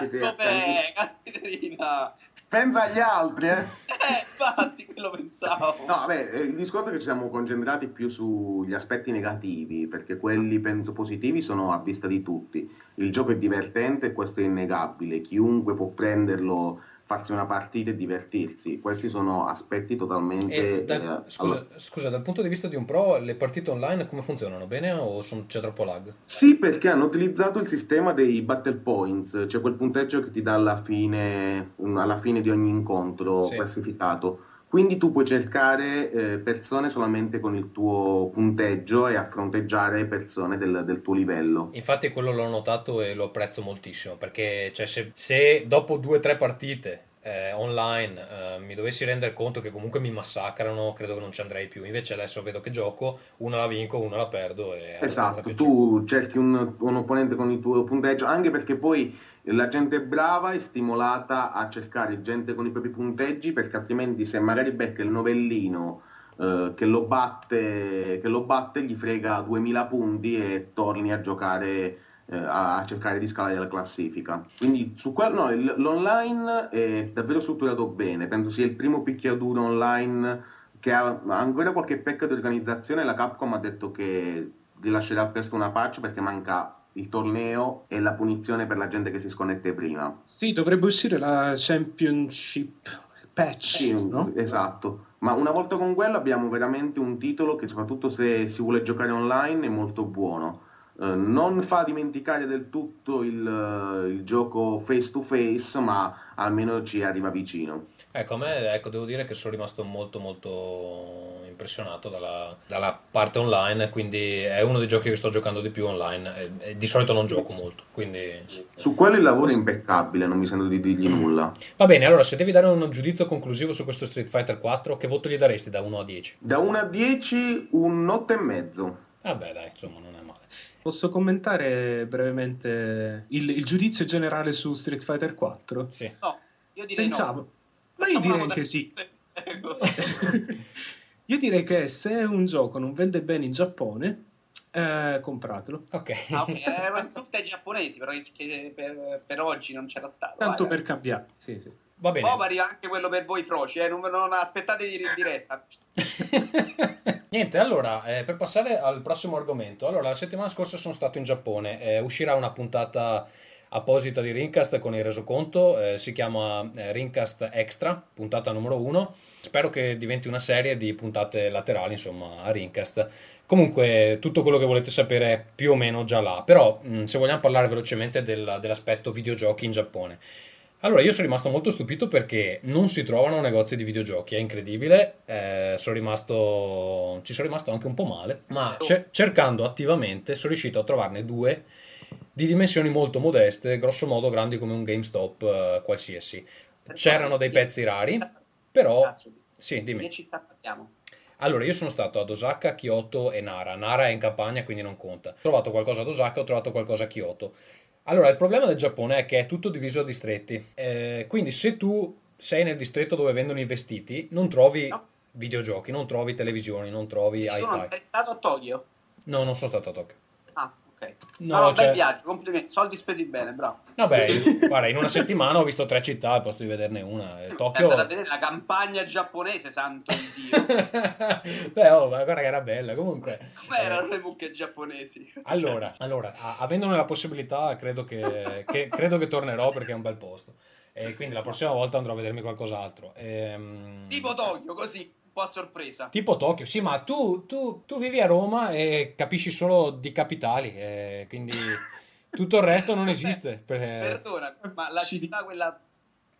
siete Cazzo accaniti- beh, caspiterina. Pensa agli altri, eh? Eh, infatti, quello pensavo. No, vabbè, eh, il discorso è che ci siamo concentrati più sugli aspetti negativi, perché quelli penso positivi sono a vista di tutti. Il gioco è divertente e questo è innegabile. Chiunque può prenderlo, farsi una partita e divertirsi. Questi sono aspetti totalmente... Dal- eh, scusa, allora- scusa, dal punto di vista di un pro, le partite online come funzionano? Bene o son- c'è troppo lag? Sì, perché hanno utilizzato il sistema dei battle points, cioè quel punteggio che ti dà alla fine, alla fine di ogni incontro Sì. classificato. Quindi tu puoi cercare eh, persone solamente con il tuo punteggio e a fronteggiare persone del, del tuo livello. Infatti quello l'ho notato e lo apprezzo moltissimo, perché cioè, se, se dopo due o tre partite eh, online eh, mi dovessi rendere conto che comunque mi massacrano, credo che non ci andrei più. Invece adesso vedo che gioco, una la vinco, una la perdo. Esatto, tu cerchi un, un opponente con il tuo punteggio, anche perché poi la gente brava è stimolata a cercare gente con i propri punteggi, perché altrimenti se magari becca il novellino eh, che, lo batte, che lo batte, gli frega 2000 punti e torni a giocare, eh, a cercare di scalare la classifica. Quindi su quello, no, il- l'online è davvero strutturato bene, penso sia il primo picchiaduro online che ha ancora qualche pecca di organizzazione. La Capcom ha detto che rilascerà presto una patch perché manca il torneo e la punizione per la gente che si sconnette prima. Sì, dovrebbe uscire la Championship patch, Sì, no? esatto. Ma una volta con quello abbiamo veramente un titolo che, soprattutto se si vuole giocare online, è molto buono. Eh, non fa dimenticare del tutto il, il gioco face to face, ma almeno ci arriva vicino. Ecco, a me ecco, devo dire che sono rimasto molto molto impressionato dalla, dalla parte online, quindi è uno dei giochi che sto giocando di più online. E, e di solito non gioco molto, quindi... Su quello il lavoro è impeccabile, non mi sento di dirgli nulla. Va bene, allora se devi dare un giudizio conclusivo su questo Street Fighter 4, che voto gli daresti da 1 a 10? Da 1 a 10, un 8 e mezzo. Vabbè dai, insomma. Posso commentare brevemente il, il giudizio generale su Street Fighter 4? Sì. No, io direi Pensavo, no. ma io Facciamo direi che sì. Ecco. (laughs) Io direi che se un gioco non vende bene in Giappone, eh, compratelo. Ok. Ah, ok, erano insulti ai giapponesi, però che per, per oggi non c'era stato. Tanto vai, per cambiare. Sì, sì. Va bene. Arriva anche quello per voi froci, eh, non, non aspettatevi in diretta. (laughs) Niente, allora, eh, per passare al prossimo argomento. Allora, la settimana scorsa sono stato in Giappone. eh, uscirà una puntata apposita di Rincast con il resoconto. eh, si chiama eh, Rincast Extra, puntata numero 1. Spero che diventi una serie di puntate laterali, insomma, a Rincast. Comunque, tutto quello che volete sapere è più o meno già là. Però, mh, se vogliamo parlare velocemente del- dell'aspetto videogiochi in Giappone. Allora, io sono rimasto molto stupito perché non si trovano negozi di videogiochi, è incredibile. eh, sono rimasto, ci sono rimasto anche un po' male, ma ce- cercando attivamente sono riuscito a trovarne due di dimensioni molto modeste, grosso modo grandi come un GameStop eh, qualsiasi. C'erano dei pezzi rari, però... Sì, di dimmi. che città parliamo? Allora, io sono stato ad Osaka, Kyoto e Nara. Nara è in campagna, quindi non conta. Ho trovato qualcosa ad Osaka, ho trovato qualcosa a Kyoto. Allora, il problema del Giappone è che è tutto diviso a distretti. Eh, quindi, se tu sei nel distretto dove vendono i vestiti, non trovi No. videogiochi, non trovi televisioni, non trovi non hi-fi. sei stato a Tokyo? No, non sono stato a Tokyo. Ok. No, no, cioè- bel viaggio, complimenti, soldi spesi bene, bravo. Vabbè, guarda, in una (laughs) settimana ho visto tre città al posto di vederne una. Eh, Tokyo... a vedere la campagna giapponese, santo Dio. (laughs) Beh, oh, ma guarda che era bella. Comunque... Com'erano eh, le mucche giapponesi? Allora, allora, avendone la possibilità, credo che, che- credo che tornerò perché è un bel posto. E quindi la prossima volta andrò a vedermi qualcos'altro. Ehm, Tipo Tokyo, così, po' a sorpresa. tipo Tokyo, sì, ma tu, tu- tu vivi a Roma e capisci solo di capitali, eh, quindi (laughs) tutto il resto non esiste. per- Perdona, ma la Ci- città quella...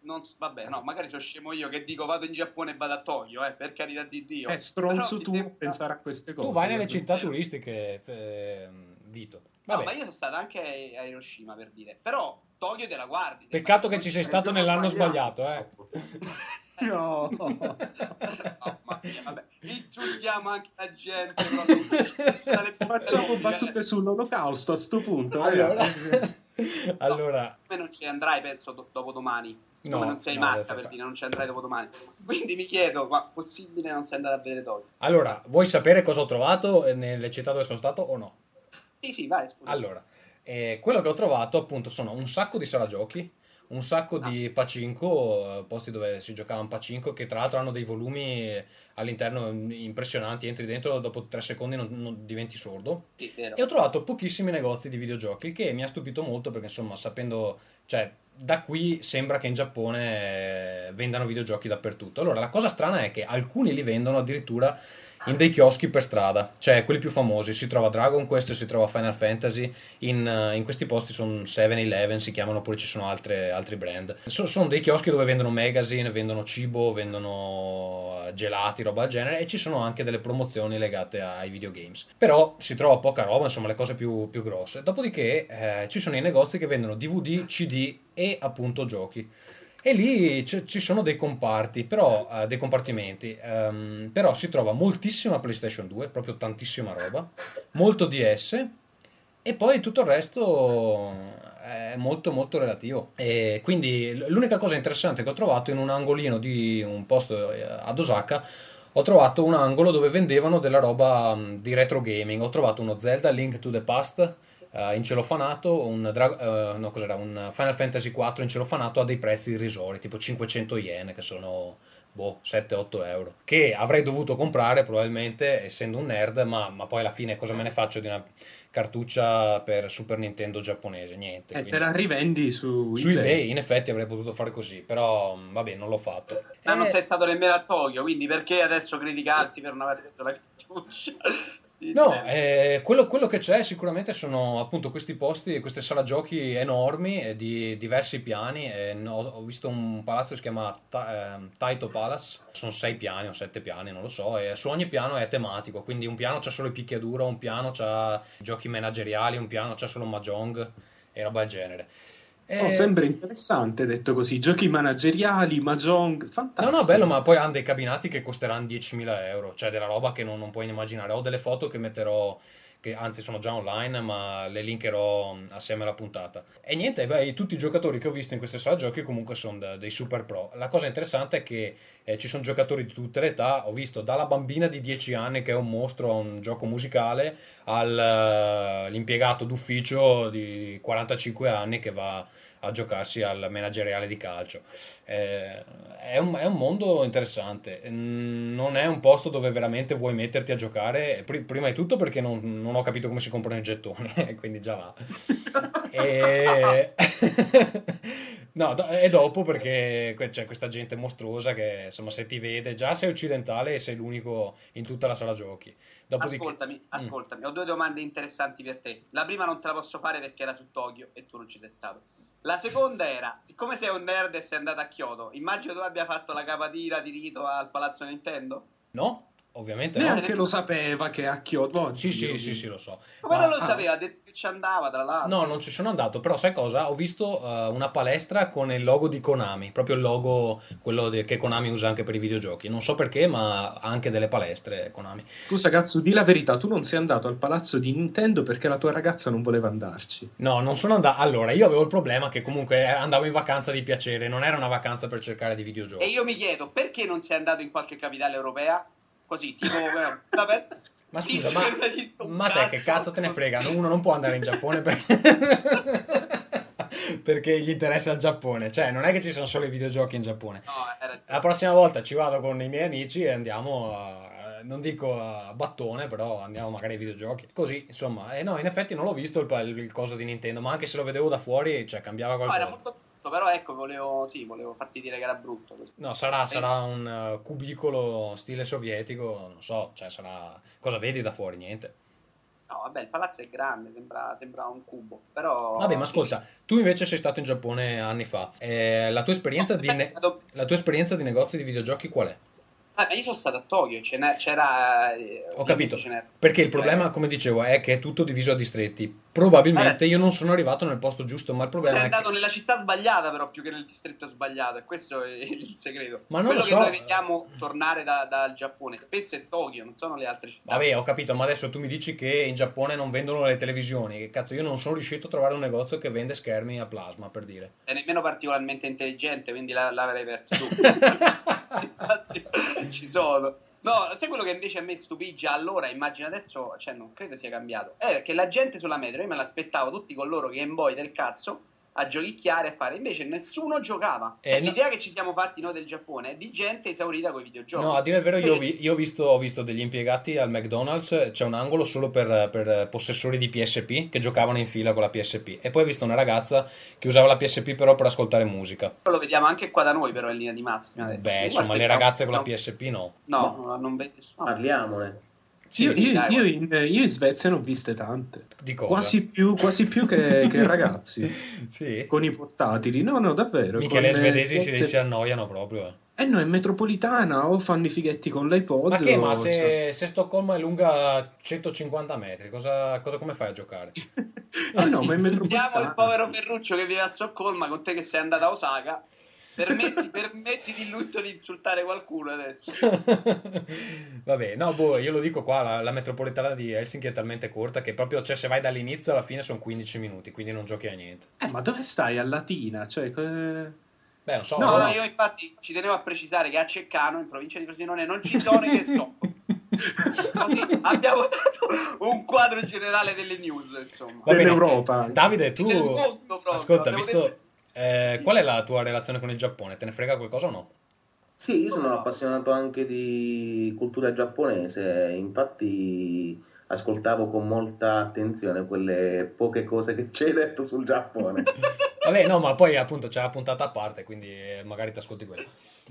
Non, vabbè, no, magari sono scemo io che dico vado in Giappone e vado a Tokyo, eh, per carità di Dio. È stronzo Però tu sembra- pensare a queste cose. tu vai nelle città turistiche, ehm, Vito. No, Vabbè. ma io sono stato anche a Hiroshima per dire. Però Tokyo te la guardi. Peccato che ci sei stato Eh, nell'anno sbagliato. sbagliato, eh. (laughs) No. (laughs) No, mamma mia, vabbè. Insultiamo anche la gente. (laughs) Facciamo battute sull'olocausto a sto punto. Allora, ragazzi. (laughs) allora, Come non ci andrai, penso, do- dopodomani. Siccome No, non sei no, matta, per fa- dire, non ci andrai dopodomani. Quindi mi chiedo, ma possibile non sei andato a vedere Tokyo? allora, vuoi sapere cosa ho trovato nelle città dove sono stato o no? Sì, sì, vai, scusa. Allora, eh, quello che ho trovato appunto sono un sacco di sala giochi, un sacco di pacinco, posti dove si giocava un pacinco, che tra l'altro hanno dei volumi all'interno impressionanti, entri dentro, dopo tre secondi non, non diventi sordo. Sì. E ho trovato pochissimi negozi di videogiochi, che mi ha stupito molto perché insomma sapendo, cioè da qui sembra che in Giappone vendano videogiochi dappertutto. Allora la cosa strana è che alcuni li vendono addirittura in dei chioschi per strada, cioè quelli più famosi, si trova Dragon Quest, si trova Final Fantasy, in, eh, in questi posti sono 7-Eleven, si chiamano, oppure ci sono altre, altri brand. So- sono dei chioschi dove vendono magazine, vendono cibo, vendono eh, gelati, roba del genere, e ci sono anche delle promozioni legate ai videogames. Però si trova poca roba, insomma le cose più, più grosse. Dopodiché eh, ci sono i negozi che vendono DVD, CD e appunto giochi. E lì c- ci sono dei comparti, però, eh, dei compartimenti, ehm, però si trova moltissima PlayStation 2, proprio tantissima roba, molto DS e poi tutto il resto è molto molto relativo. E quindi l'unica cosa interessante che ho trovato in un angolino di un posto eh, ad Osaka ho trovato un angolo dove vendevano della roba di retro gaming. Ho trovato uno Zelda Link to the Past eh, in celofanato, un, Dra- eh, no, cos'era, un Final Fantasy 4 in celofanato a dei prezzi irrisori, tipo 500 yen, che sono boh, 7-8 euro. Che avrei dovuto comprare probabilmente, essendo un nerd, ma, ma poi alla fine cosa me ne faccio di una cartuccia per Super Nintendo giapponese? Niente. E quindi- te la rivendi su, Su eBay. eBay in effetti avrei potuto fare così, però mh, vabbè, non l'ho fatto. Ma non Eh, sei stato nemmeno a Tokyo, quindi perché adesso criticarti per non aver detto la cartuccia? No, eh, quello, quello che c'è sicuramente sono appunto questi posti, queste sala giochi enormi eh, di diversi piani. no- ho visto un palazzo che si chiama Ta- ehm, Taito Palace, sono sei piani o sette piani, non lo so, e su ogni piano è tematico, quindi un piano c'ha solo il picchiaduro, un piano c'ha giochi manageriali, un piano c'ha solo Mahjong e roba del genere. Oh, Eh, sembra interessante detto così. Giochi manageriali, mahjong, No, fantastico. no, bello, ma poi hanno dei cabinati che costeranno 10.000 euro, cioè della roba che non, non puoi immaginare. Ho delle foto che metterò, che anzi sono già online, ma le linkerò mh, assieme alla puntata. E niente, beh, tutti i giocatori che ho visto in queste sale giochi comunque sono dei super pro. La cosa interessante è che eh, ci sono giocatori di tutte le età, ho visto dalla bambina di 10 anni che è un mostro a un gioco musicale, all'impiegato d'ufficio di 45 anni che va a giocarsi al manageriale di calcio. Eh, è, un, è un mondo interessante, Mm, non è un posto dove veramente vuoi metterti a giocare, pri- prima di tutto perché non, non ho capito come si comprano i gettoni, (laughs) quindi già va. E... (laughs) no, e dopo perché c'è questa gente mostruosa che insomma se ti vede già sei occidentale e sei l'unico in tutta la sala giochi. Dopodiché... Ascoltami, ascoltami, ho due domande interessanti per te. La prima non te la posso fare perché era su Tokyo e tu non ci sei stato. La seconda era, siccome sei un nerd e sei andato a Kyoto, immagino tu abbia fatto la capatina di rito al Palazzo Nintendo? No, ovviamente no. Neanche lo sapeva che a Kyoto Sì, sì, sì, sì, lo so. Come non lo Ah. sapeva? Ha detto che ci andava, tra l'altro. No, non ci sono andato, però sai cosa? Ho visto eh, una palestra con il logo di Konami, proprio il logo, quello de- che Konami usa anche per i videogiochi. Non so perché, ma ha anche delle palestre Konami. Scusa, cazzo, di la verità, tu non sei andato al palazzo di Nintendo perché la tua ragazza non voleva andarci. No, non sono andato. Allora, io avevo il problema che comunque andavo in vacanza di piacere, non era una vacanza per cercare di videogiochi. E io mi chiedo, perché non sei andato in qualche capitale europea? Così, tipo eh, Budapest? (laughs) Ma scusa, ma, ma te che cazzo te ne frega? Uno non può andare in Giappone per- (laughs) perché gli interessa il Giappone. Cioè, non è che ci sono solo i videogiochi in Giappone. No. La prossima volta ci vado con i miei amici e andiamo a, non dico a battone, però andiamo magari ai videogiochi. Così, insomma, e no, in effetti non l'ho visto il, il coso di Nintendo, ma anche se lo vedevo da fuori, cioè cambiava No, era qualcosa. molto brutto, però ecco, volevo, sì, volevo farti dire che era brutto. No, sarà, sarà un uh, cubicolo stile sovietico, non so, cioè sarà... Cosa vedi da fuori? Niente. No, vabbè, il palazzo è grande, sembra, sembra un cubo, però... Vabbè, ma ascolta, tu invece sei stato in Giappone anni fa. Eh, la, tua esperienza di ne- la tua esperienza di negozi di videogiochi qual è? Ah, ma io sono stato a Tokyo, c'era... eh, Ho capito. Perché il problema, come dicevo, è che è tutto diviso a distretti. Probabilmente Eh. io non sono arrivato nel posto giusto, ma il Sei problema è andato che... nella città sbagliata, però, più che nel distretto sbagliato, e questo è il segreto. Ma non Quello lo che so. noi vediamo tornare da- dal Giappone spesso è Tokyo, non sono le altre città. Vabbè, ho capito, ma adesso tu mi dici che in Giappone non vendono le televisioni. Che cazzo, io non sono riuscito a trovare un negozio che vende schermi a plasma, per dire. Sei nemmeno particolarmente intelligente, quindi la- l'avrei perso tu. (laughs) Infatti, ci sono. No, sai quello che invece a me stupì già allora, immagino adesso, cioè non credo sia cambiato, è che la gente sulla metro, io me l'aspettavo tutti con loro Game Boy del cazzo a giochicchiare e fare, invece nessuno giocava. Eh, no- l'idea che ci siamo fatti noi del Giappone è di gente esaurita con i videogiochi. No, a dire il vero, io, vi- io ho, visto, ho visto degli impiegati al McDonald's, c'è un angolo solo per, per possessori di PSP che giocavano in fila con la PSP. E poi ho visto una ragazza che usava la PSP però per ascoltare musica. Lo vediamo anche qua da noi, però, in linea di massima. Adesso. Beh, insomma, le ragazze con la PSP no. No, no, non vedo nessuno. Parliamone. Sì, io, io- io in, io in Svezia ne ho viste tante. di cosa? Quasi più, quasi più che, che (laughs) ragazzi Sì. con i portatili. No, no, davvero. Mica le eh, svedesi si, si annoiano proprio. eh. No, è metropolitana o fanno i fighetti con l'iPod. Ma che, o- ma se, cioè- se Stoccolma è lunga 150 metri, cosa, cosa come fai a giocare? Eh (laughs) no, ma è Sentiamo (laughs) il metropolitana. povero Ferruccio che vive a Stoccolma con te che sei andata a Osaka. Permetti, permettiti il lusso di insultare qualcuno adesso. (laughs) Vabbè, no, boh, io lo dico qua, la, la metropolitana di Helsinki è talmente corta che proprio, cioè, se vai dall'inizio alla fine sono 15 minuti, quindi non giochi a niente. Eh, ma dove stai? A Latina? Cioè, que- Beh, non so. No, no, io infatti ci tenevo a precisare che a Ceccano, in provincia di Frosinone, non ci sono i (laughs) che stop. Abbiamo dato un quadro generale delle news, insomma. Va bene. dell'Europa. Davide, tu... Mondo Ascolta, visto... detto- eh, qual è la tua relazione con il Giappone? Te ne frega qualcosa o no? Sì, io sono appassionato anche di cultura giapponese, infatti ascoltavo con molta attenzione quelle poche cose che ci hai detto sul Giappone. (laughs) Vabbè, no, ma poi appunto c'è la puntata a parte, quindi eh, magari ti ascolti quello.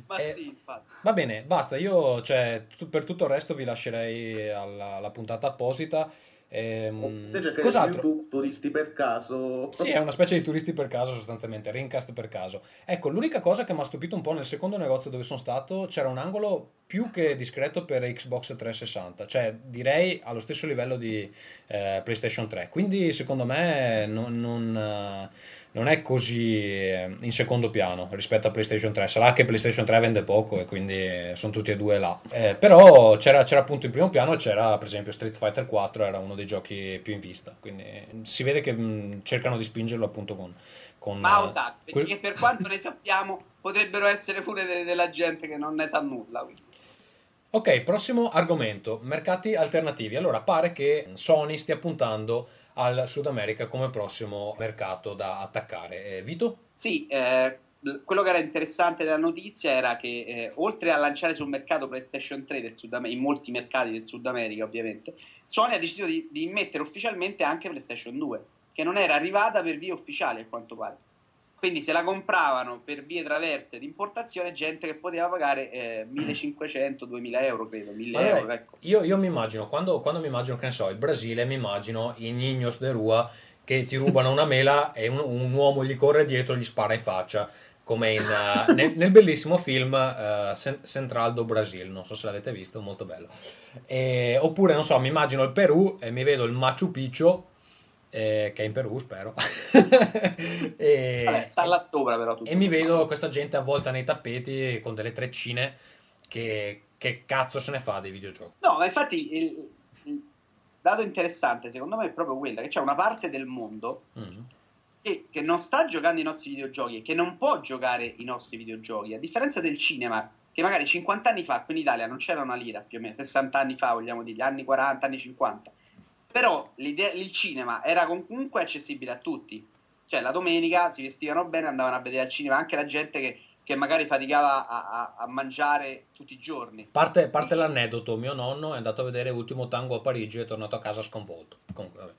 Ma Eh, sì, infatti. Va bene, basta. Io, cioè, tu- per tutto il resto vi lascerei alla, alla puntata apposita. Ehm, su cos'altro? YouTube, turisti per caso. Sì, è una specie di turisti per caso sostanzialmente, Rincast per caso. Ecco, l'unica cosa che mi ha stupito un po' nel secondo negozio dove sono stato, c'era un angolo più che discreto per Xbox 360, cioè direi allo stesso livello di eh, PlayStation 3. Quindi secondo me non, non, eh, non è così eh, in secondo piano rispetto a PlayStation 3. Sarà che PlayStation 3 vende poco e quindi sono tutti e due là. Eh, però c'era, c'era appunto in primo piano, c'era per esempio Street Fighter 4, era uno dei giochi più in vista. Quindi si vede che mh, cercano di spingerlo appunto con... con Mausak, eh, perché per quanto ne sappiamo potrebbero essere pure de- della gente che non ne sa nulla. quindi. Ok, prossimo argomento, mercati alternativi. Allora, pare che Sony stia puntando al Sud America come prossimo mercato da attaccare. Eh, Vito? Sì, eh, quello che era interessante della notizia era che eh, oltre a lanciare sul mercato PlayStation 3 del Sud Am- in molti mercati del Sud America ovviamente, Sony ha deciso di, di immettere ufficialmente anche PlayStation 2, che non era arrivata per vie ufficiali a quanto pare. Quindi se la compravano per vie traverse di importazione gente che poteva pagare eh, 1500-2000 euro, credo, 1000 Allora, euro, ecco. Io, io mi immagino, quando, quando mi immagino, che ne so, il Brasile, mi immagino i Niños de Rua che ti rubano una mela e un, un uomo gli corre dietro e gli spara in faccia, come in, eh, nel, nel bellissimo film eh, Cen- Central do Brasil, non so se l'avete visto, molto bello. E- oppure, non so, mi immagino il Perù e mi vedo il Machu Picchu, eh, che è in Perù, spero. (laughs) e, Vabbè, sta là sopra però tutto. e mi vedo questa gente avvolta nei tappeti con delle treccine che, che cazzo se ne fa dei videogiochi. No, ma infatti il, il dato interessante secondo me è proprio quello, che c'è una parte del mondo Mm. che, che non sta giocando i nostri videogiochi e che non può giocare i nostri videogiochi, a differenza del cinema, che magari 50 anni fa qui in Italia non c'era una lira più o meno, 60 anni fa vogliamo dire, anni 40, anni 50. Però il cinema era comunque accessibile a tutti. Cioè la domenica si vestivano bene, andavano a vedere al cinema anche la gente che, che magari faticava a, a- a mangiare tutti i giorni. Parte, parte l'aneddoto, mio nonno è andato a vedere Ultimo Tango a Parigi e è tornato a casa sconvolto. Comunque, vabbè.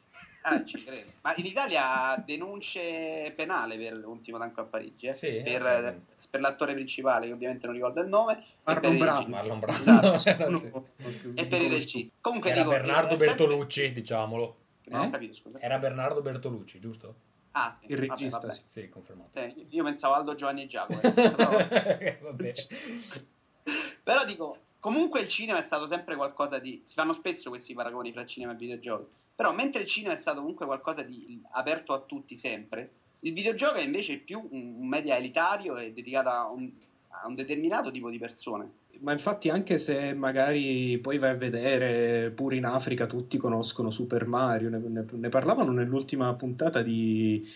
Ah, ci credo. Ma in Italia denunce penale per l'ultimo tanco a Parigi, eh? Sì, per, ok. per l'attore principale, che ovviamente non ricordo il nome, e Marlon Brando. Marlon Brando. Esatto. (laughs) Era, Uno- sì. E per il regista. Comunque Era dico, Bernardo sempre- Bertolucci, diciamolo. Non ho Eh? capito, scusa. Era Bernardo Bertolucci, giusto? Ah, sì. Il Vabbè, regista, vabbè. sì. Sì, confermato. Eh, io pensavo Aldo Giovanni e Giacomo. (laughs) eh. Però- Vabbè. (laughs) Però dico, comunque il cinema è stato sempre qualcosa di... Si fanno spesso questi paragoni fra cinema e videogiochi. Però mentre il cinema è stato comunque qualcosa di aperto a tutti sempre, il videogioco è invece più un media elitario e dedicato a un, a un determinato tipo di persone. Ma infatti anche se magari poi vai a vedere, pure in Africa tutti conoscono Super Mario, ne, ne- ne parlavano nell'ultima puntata di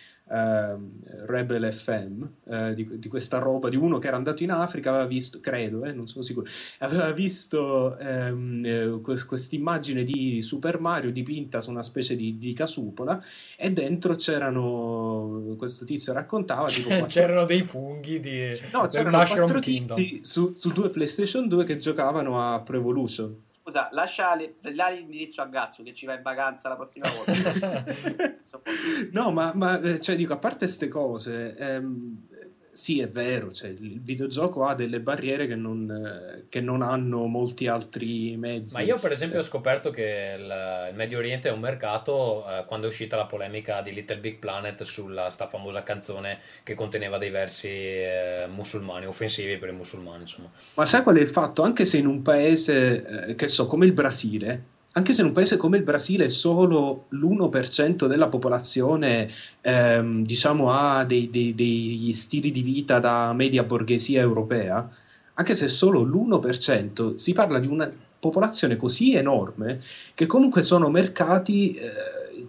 Rebel FM, eh, di, di questa roba, di uno che era andato in Africa, aveva visto, credo, eh, non sono sicuro, aveva visto ehm, eh, quest- quest'immagine di Super Mario dipinta su una specie di, di casupola e dentro c'erano, questo tizio raccontava, tipo, (laughs) quattro- C'erano dei funghi di No, c'erano quattro tizi su, su due PlayStation 2 che giocavano a Pro Evolution. Scusa, lascia le- dai l'indirizzo a Gazzo che ci va in vacanza la prossima volta. (laughs) (laughs) No, ma, ma, eh, cioè, dico, a parte queste cose, ehm, sì, è vero, cioè, il videogioco ha delle barriere che non, eh, che non hanno molti altri mezzi. Ma io per esempio ho scoperto che il, il Medio Oriente è un mercato eh, quando è uscita la polemica di Little Big Planet sulla sta famosa canzone che conteneva dei versi eh, musulmani, offensivi per i musulmani, insomma. Ma sai qual è il fatto? Anche se in un paese, eh, che so, come il Brasile, anche se in un paese come il Brasile solo l'1% della popolazione ehm, diciamo ha dei, dei, degli stili di vita da media borghesia europea, anche se solo l'1%, si parla di una popolazione così enorme che comunque sono mercati eh,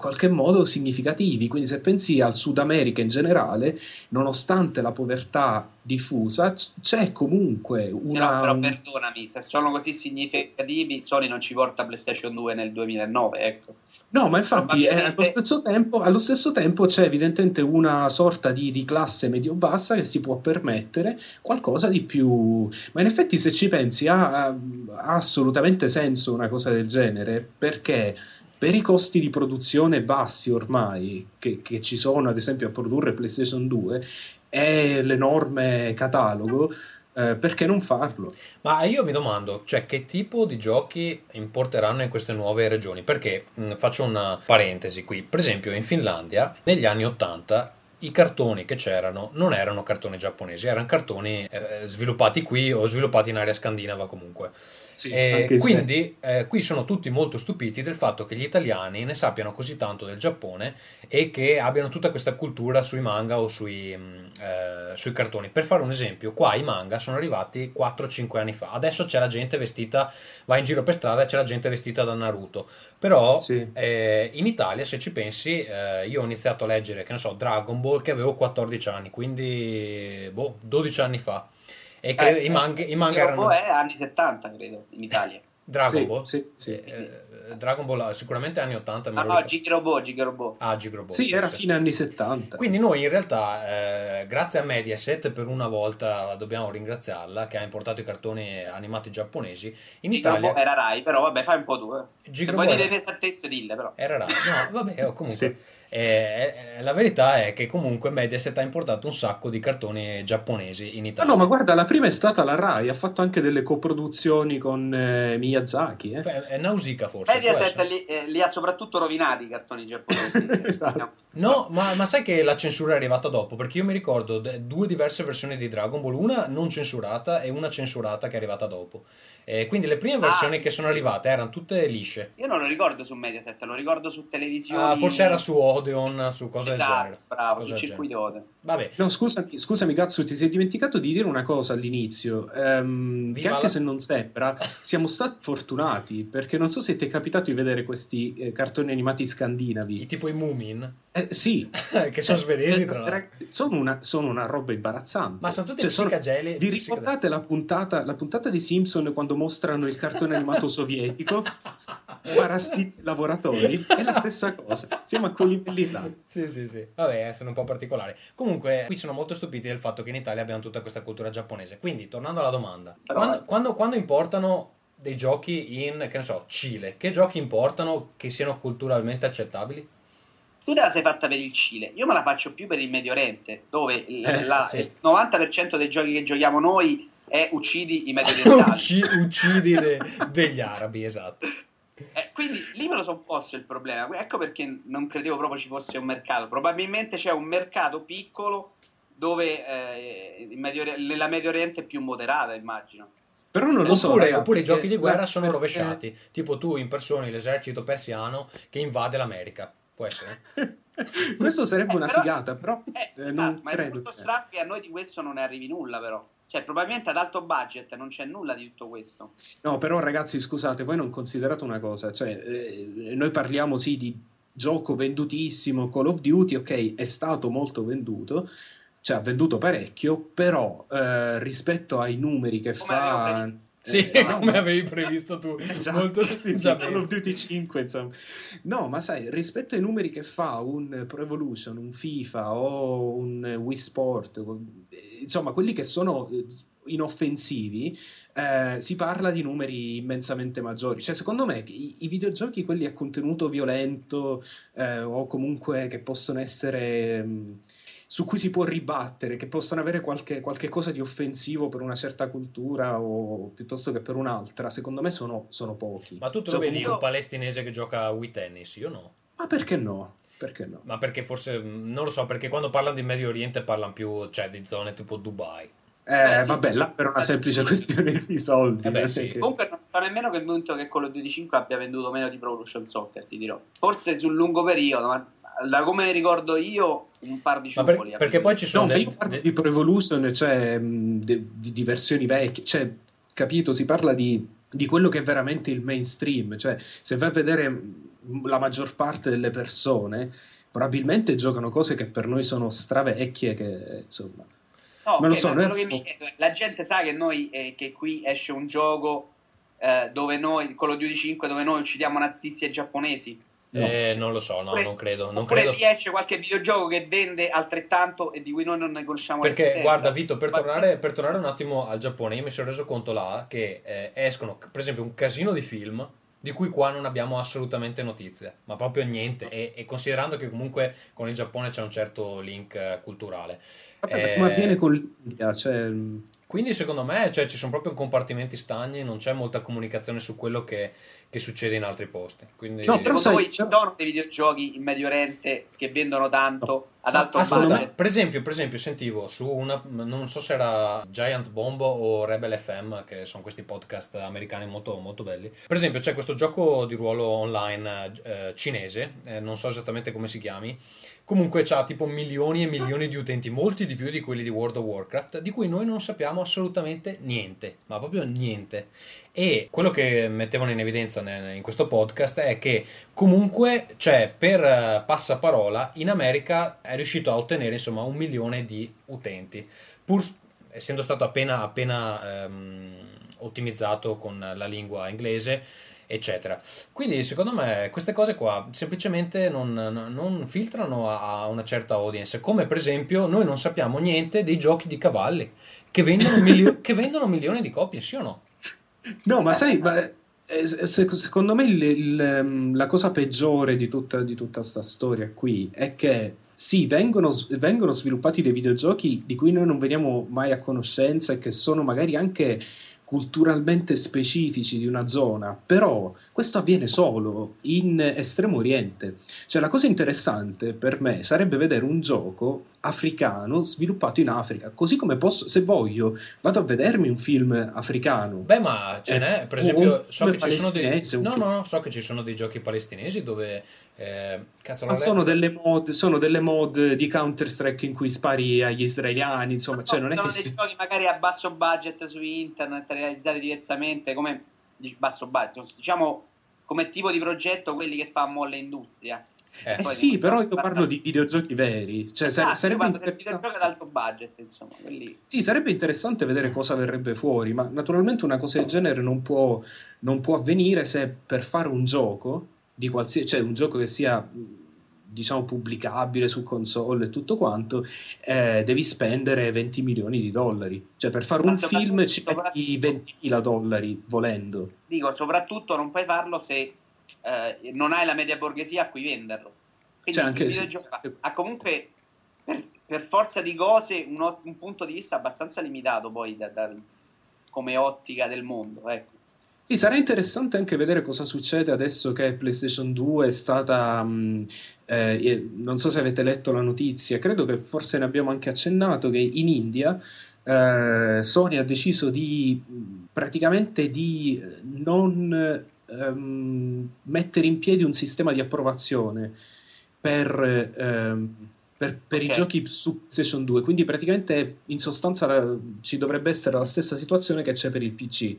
qualche modo significativi. Quindi se pensi al Sud America in generale, nonostante la povertà diffusa, c'è comunque una... però un- perdonami, se sono così significativi, Sony non ci porta PlayStation 2 nel 2009, ecco. No, ma infatti eh, allo, stesso tempo, allo stesso tempo c'è evidentemente una sorta di, di classe medio-bassa che si può permettere qualcosa di più. Ma in effetti, se ci pensi, ha, ha assolutamente senso una cosa del genere perché per i costi di produzione bassi ormai che, che ci sono, ad esempio, a produrre PlayStation 2 e l'enorme catalogo, eh, perché non farlo? Ma io mi domando, cioè, che tipo di giochi importeranno in queste nuove regioni? Perché mh, faccio una parentesi qui. Per esempio, in Finlandia, negli anni 80, i cartoni che c'erano non erano cartoni giapponesi, erano cartoni eh, sviluppati qui o sviluppati in area scandinava comunque. Sì, E se- quindi eh, qui sono tutti molto stupiti del fatto che gli italiani ne sappiano così tanto del Giappone e che abbiano tutta questa cultura sui manga o sui, mh, eh, sui cartoni. Per fare un esempio, qua i manga sono arrivati 4-5 anni fa. Adesso c'è la gente vestita, va in giro per strada e c'è la gente vestita da Naruto. Però Sì. eh, in Italia, se ci pensi, eh, io ho iniziato a leggere, che ne so, Dragon Ball che avevo 14 anni, quindi boh, 12 anni fa. E che Eh, i manga, i manga il erano... è anni 70, credo, in Italia. (laughs) Dragon Sì, Ball? sì, sì. Eh, eh, Dragon Ball sicuramente anni 80. me No. Gigrobot, Gigrobot. Ah, Gigrobot. Sì, era fine anni 70. Quindi noi in realtà, eh, grazie a Mediaset, per una volta dobbiamo ringraziarla, che ha importato i cartoni animati giapponesi, in Gigrobot Italia... era Rai, però vabbè, fai un po' tu. Eh. Se Gigrobot vuoi dire era- inesattezze, dille però. Era raro. No, vabbè, comunque. Sì. Eh, la verità è che comunque Mediaset ha importato un sacco di cartoni giapponesi in Ah Italia. no, ma guarda, la prima è stata la Rai, ha fatto anche delle coproduzioni con eh, Miyazaki. eh. È è Nausicaa forse. Mediaset li, eh, li ha soprattutto rovinati i cartoni giapponesi. (laughs) Esatto. No, ma, ma sai che la censura è arrivata dopo? Perché io mi ricordo due diverse versioni di Dragon Ball, una non censurata e una censurata che è arrivata dopo. Eh, quindi le prime Ah, versioni che sono arrivate erano tutte lisce. Io non lo ricordo su Mediaset, lo ricordo su televisione. Ah, forse era su Odeon, su cose del Esatto, genere. bravo, Cose sul del circuito Odeon. Vabbè, No, scusami, scusami, Gatsu, ti sei dimenticato di dire una cosa all'inizio, ehm, che anche la- se non sembra, siamo stati fortunati, perché non so se ti è capitato di vedere questi eh, cartoni animati i scandinavi. tipo i Moomin, Eh, sì, (laughs) che sono svedesi tra Eh, l'altro. sono una, sono una roba imbarazzante. Ma sono tutti Cioè, psicageli. Vi ricordate la puntata, la puntata di Simpson quando mostrano il cartone animato (laughs) sovietico? Parassiti lavoratori? È la stessa cosa, siamo a livelli là. Sì, sì, sì. Vabbè, sono un po' particolari. Comunque, qui sono molto stupiti del fatto che in Italia abbiamo tutta questa cultura giapponese. Quindi, tornando alla domanda, Però- quando, quando- quando importano dei giochi in, che ne so, Cile, che giochi importano che siano culturalmente accettabili? Tu te la sei fatta per il Cile, io me la faccio più per il Medio Oriente, dove il, Eh, la- sì. il 90% dei giochi che giochiamo noi è uccidi i medio (laughs) orientali. Ucci- uccidi de- degli arabi, esatto. Eh, quindi lì me lo sono posto il problema. Ecco perché non credevo proprio ci fosse un mercato. Probabilmente c'è un mercato piccolo dove eh, Medio la Medio Oriente è più moderata, immagino. Però non lo so. Oppure, ragazzi, oppure i giochi di guerra sono rovesciati. Tipo tu impersoni l'esercito persiano che invade l'America. Può essere? (laughs) Questo sarebbe Eh, una però- figata, però Eh, eh, esatto, non ma è credo. tutto che- strano che a noi di questo non ne arrivi nulla, però. Cioè, probabilmente ad alto budget non c'è nulla di tutto questo. No, però ragazzi, scusate, voi non considerate una cosa, cioè eh, noi parliamo sì di gioco vendutissimo, Call of Duty, ok, è stato molto venduto, cioè ha venduto parecchio, però eh, rispetto ai numeri che Come fa... Sì, eh, no, come avevi previsto tu. (laughs) Esatto, Molto saggiamente. Call of Duty 5, insomma. No, ma sai, rispetto ai numeri che fa un Pro Evolution, un FIFA o un Wii Sport, insomma, quelli che sono eh, inoffensivi, eh, si parla di numeri immensamente maggiori. Cioè, secondo me, i, i videogiochi, quelli a contenuto violento eh, o comunque che possono essere... mh, su cui si può ribattere, che possono avere qualche, qualche cosa di offensivo per una certa cultura o piuttosto che per un'altra, secondo me sono, sono pochi. Ma tu te lo Cioè, vedi comunque- un palestinese che gioca a Wii Tennis? Io no. Ma perché no? Perché no? Ma perché forse, mh, non lo so, perché quando parlano di Medio Oriente parlano più, cioè, di zone tipo Dubai. Eh, Beh, sì. vabbè, là per una semplice (laughs) questione di soldi. Eh beh, non è sì. che- Comunque non sto nemmeno convinto che Call of Duty 5 abbia venduto meno di Pro Evolution Soccer, ti dirò. Forse sul lungo periodo, ma da come ricordo io, un par di Ma per- ciuffoli. perché poi ci No, sono ma dei- io parlo dei- di Pro Evolution, cioè de- di, di versioni vecchie, cioè, capito? Si parla di, di quello che è veramente il mainstream, cioè se vai a vedere la maggior parte delle persone, probabilmente giocano cose che per noi sono stravecchie, che insomma... No, Ma lo ok, so, ma noi- quello che mi chiedo è, la gente sa che noi eh, che qui esce un gioco eh, dove noi, Call of Duty 5, dove noi uccidiamo nazisti e giapponesi. Eh, non lo so, no, Oppure- non credo. Non Oppure credo. lì esce qualche videogioco che vende altrettanto e di cui noi non ne conosciamo Perché guarda Vito, per Ma- tornare, per tornare un attimo al Giappone, io mi sono reso conto là che eh, escono per esempio un casino di film di cui qua non abbiamo assolutamente notizie, ma proprio niente. E, e considerando che comunque con il Giappone c'è un certo link eh, culturale. Vabbè, Eh, Come avviene con l'India, cioè... Quindi secondo me cioè, ci sono proprio compartimenti stagni, non c'è molta comunicazione su quello che, che succede in altri posti. Quindi, No, però Secondo sai- voi ci sono dei videogiochi in Medio Oriente che vendono tanto ad alto budget? per esempio, per esempio, sentivo su una, non so se era Giant Bomb o Rebel FM, che sono questi podcast americani molto, molto belli. Per esempio, c'è questo gioco di ruolo online eh, cinese, eh, non so esattamente come si chiami. Comunque c'ha tipo milioni e milioni di utenti, molti di più di quelli di World of Warcraft, di cui noi non sappiamo assolutamente niente, ma proprio niente. E quello che mettevano in evidenza in questo podcast è che comunque, cioè, per eh, passaparola, in America è riuscito a ottenere insomma un milione di utenti, pur essendo stato appena, appena ehm, ottimizzato con la lingua inglese, eccetera. Quindi, secondo me, queste cose qua semplicemente non, non filtrano a a una certa audience, come per esempio noi non sappiamo niente dei giochi di cavalli che vendono, milio- (laughs) che vendono milioni di copie, sì o no? No, ma sai, ma, eh, se- secondo me il- il, ehm, la cosa peggiore di tutta, di tutta sta storia qui è che sì, vengono, vengono sviluppati dei videogiochi di cui noi non veniamo mai a conoscenza e che sono magari anche culturalmente specifici di una zona, però questo avviene solo in Estremo Oriente. Cioè la cosa interessante per me sarebbe vedere un gioco africano sviluppato in Africa, così come posso, se voglio, vado a vedermi un film africano. Beh, ma ce Eh, n'è, per esempio, so che ci sono dei... no, no, so che ci sono dei giochi palestinesi dove... eh, Ma sono delle mod, sono delle mod di Counter-Strike in cui spari agli israeliani, insomma, cioè non è sono che dei si... giochi magari a basso budget su internet realizzati diversamente come basso budget diciamo come tipo di progetto quelli che fa Molle Industria. Eh, Eh sì, però io parlo di videogiochi veri, cioè Esatto, sarebbe interessante... videogioco ad alto budget insomma quelli Sì, sarebbe interessante vedere cosa verrebbe fuori, ma naturalmente una cosa del genere non può, non può avvenire se per fare un gioco, di qualsiasi, cioè un gioco che sia diciamo pubblicabile su console e tutto quanto, eh, devi spendere 20 milioni di dollari. Cioè per fare Ma un film ci metti 20.000 dollari volendo. dico soprattutto non puoi farlo se eh, non hai la media borghesia a cui venderlo quindi Cioè, anche- il sì, videogioco sì. ha comunque per, per forza di cose un, un punto di vista abbastanza limitato poi da- da- come ottica del mondo ecco Sì, sarà interessante anche vedere cosa succede adesso che PlayStation 2 è stata, mh, eh, eh, non so se avete letto la notizia, credo che forse ne abbiamo anche accennato, che in India eh, Sony ha deciso di mh, praticamente di eh, non ehm, mettere in piedi un sistema di approvazione per, ehm, per, per i Ok. giochi su PlayStation 2, quindi praticamente in sostanza la- ci dovrebbe essere la stessa situazione che c'è per il PC.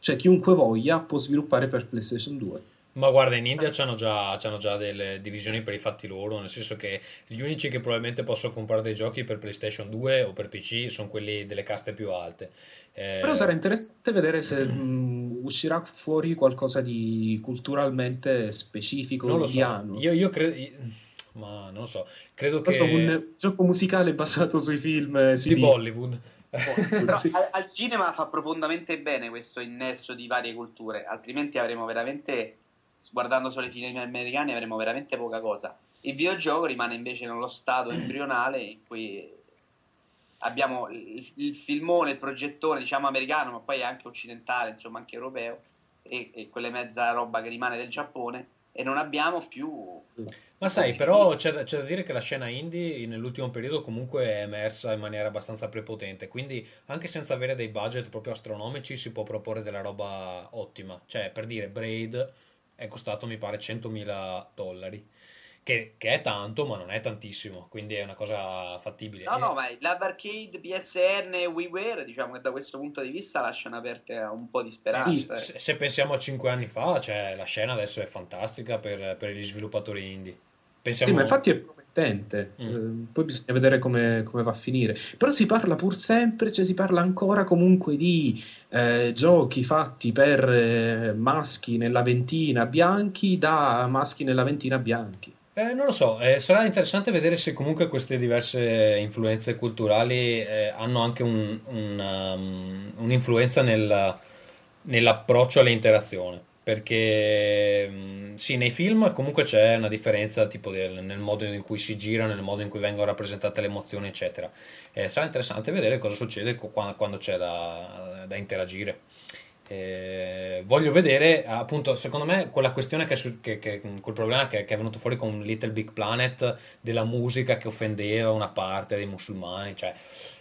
Cioè chiunque voglia può sviluppare per PlayStation 2. Ma guarda, in India c'hanno già, c'hanno già delle divisioni per i fatti loro, nel senso che gli unici che probabilmente possono comprare dei giochi per PlayStation 2 o per PC sono quelli delle caste più alte. Eh, Però sarà interessante vedere se (clears throat) mh, uscirà fuori qualcosa di culturalmente specifico, non lo so, indiano. io, io credo... Ma non lo so, credo Non so, che... un gioco musicale basato sui film eh, sui Di video. Bollywood. Però Sì. al, al cinema fa profondamente bene questo innesso di varie culture, altrimenti avremo veramente, guardando solo i film americani, avremo veramente poca cosa. Il videogioco rimane invece nello stato embrionale in cui abbiamo il, il filmone, il progettore, diciamo americano, ma poi anche occidentale, insomma anche europeo, e, e quella mezza roba che rimane del Giappone, e non abbiamo più... Ma sai, però c'è da, c'è da dire che la scena indie nell'ultimo periodo comunque è emersa in maniera abbastanza prepotente, quindi anche senza avere dei budget proprio astronomici si può proporre della roba ottima. Cioè, per dire, Braid è costato mi pare 100.000 dollari, che, che è tanto, ma non è tantissimo, quindi è una cosa fattibile. No, E- no, ma l'Arcade, PSN e WiiWare, diciamo che da questo punto di vista lasciano aperte un po' di speranza. se, se pensiamo a 5 anni fa, cioè, la scena adesso è fantastica per, per gli sviluppatori indie. Pensiamo... Sì, ma infatti è promettente. Mm. Eh, poi bisogna vedere come, come va a finire. Però si parla pur sempre, cioè si parla ancora comunque di eh, giochi fatti per eh, maschi nella ventina bianchi da maschi nella ventina bianchi. Eh, non lo so, eh, sarà interessante vedere se comunque queste diverse influenze culturali eh, hanno anche un- un, um, un'influenza nel- nell'approccio all'interazione. Perché mm, sì, nei film comunque c'è una differenza tipo del- nel modo in cui si gira, nel modo in cui vengono rappresentate le emozioni, eccetera. Eh, sarà interessante vedere cosa succede co- qua- quando c'è da, da interagire. Eh, voglio vedere, appunto, secondo me quella questione che, che- che- quel problema che, che è venuto fuori con Little Big Planet della musica che offendeva una parte dei musulmani, cioè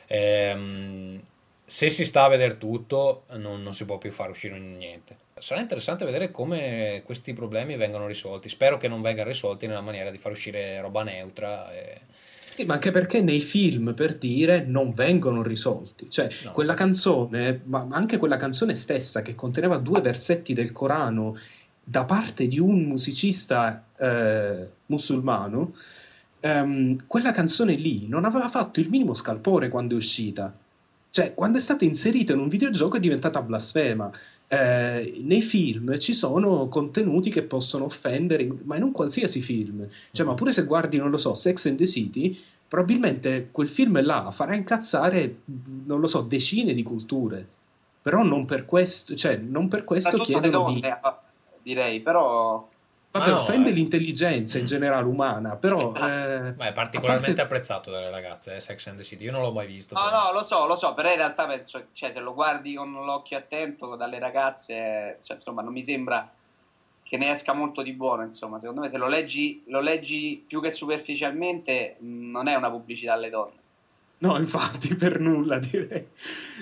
ehm, se si sta a vedere tutto non, non si può più fare uscire niente. Sarà interessante vedere come questi problemi vengono risolti. Spero che non vengano risolti nella maniera di far uscire roba neutra. e- Sì, ma anche perché nei film, per dire, non vengono risolti. Cioè, No. quella canzone, ma anche quella canzone stessa che conteneva due versetti del Corano da parte di un musicista eh, musulmano, ehm, quella canzone lì non aveva fatto il minimo scalpore quando è uscita. Cioè, quando è stata inserita in un videogioco è diventata blasfema. Eh, nei film ci sono contenuti che possono offendere, ma in un qualsiasi film. Cioè, ma pure se guardi, non lo so, Sex and the City, probabilmente quel film là farà incazzare, non lo so, decine di culture. Però non per questo, cioè, non per questo chiedono di... donne, ah, direi, però... Vabbè, no, offende eh. l'intelligenza in generale umana, però... Esatto. eh, Ma è particolarmente parte- apprezzato dalle ragazze, eh, Sex and the City. Io non l'ho mai visto. No, però. no, lo so, lo so, però in realtà penso, cioè, se lo guardi con l'occhio attento dalle ragazze, cioè, insomma, non mi sembra che ne esca molto di buono, insomma, secondo me se lo leggi, lo leggi più che superficialmente, mh, non è una pubblicità alle donne. No, infatti, per nulla direi.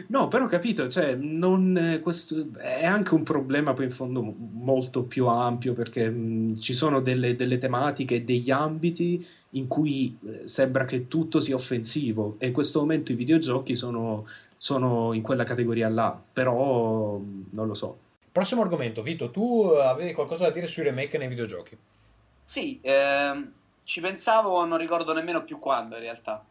No, però ho capito, cioè, non, eh, questo è anche un problema poi in fondo molto più ampio perché mh, ci sono delle, delle tematiche e degli ambiti in cui eh, sembra che tutto sia offensivo e in questo momento i videogiochi sono, sono in quella categoria là, però mh, non lo so. Prossimo argomento, Vito, tu avevi qualcosa da dire sui remake nei videogiochi? Sì, ehm, ci pensavo, non ricordo nemmeno più quando in realtà.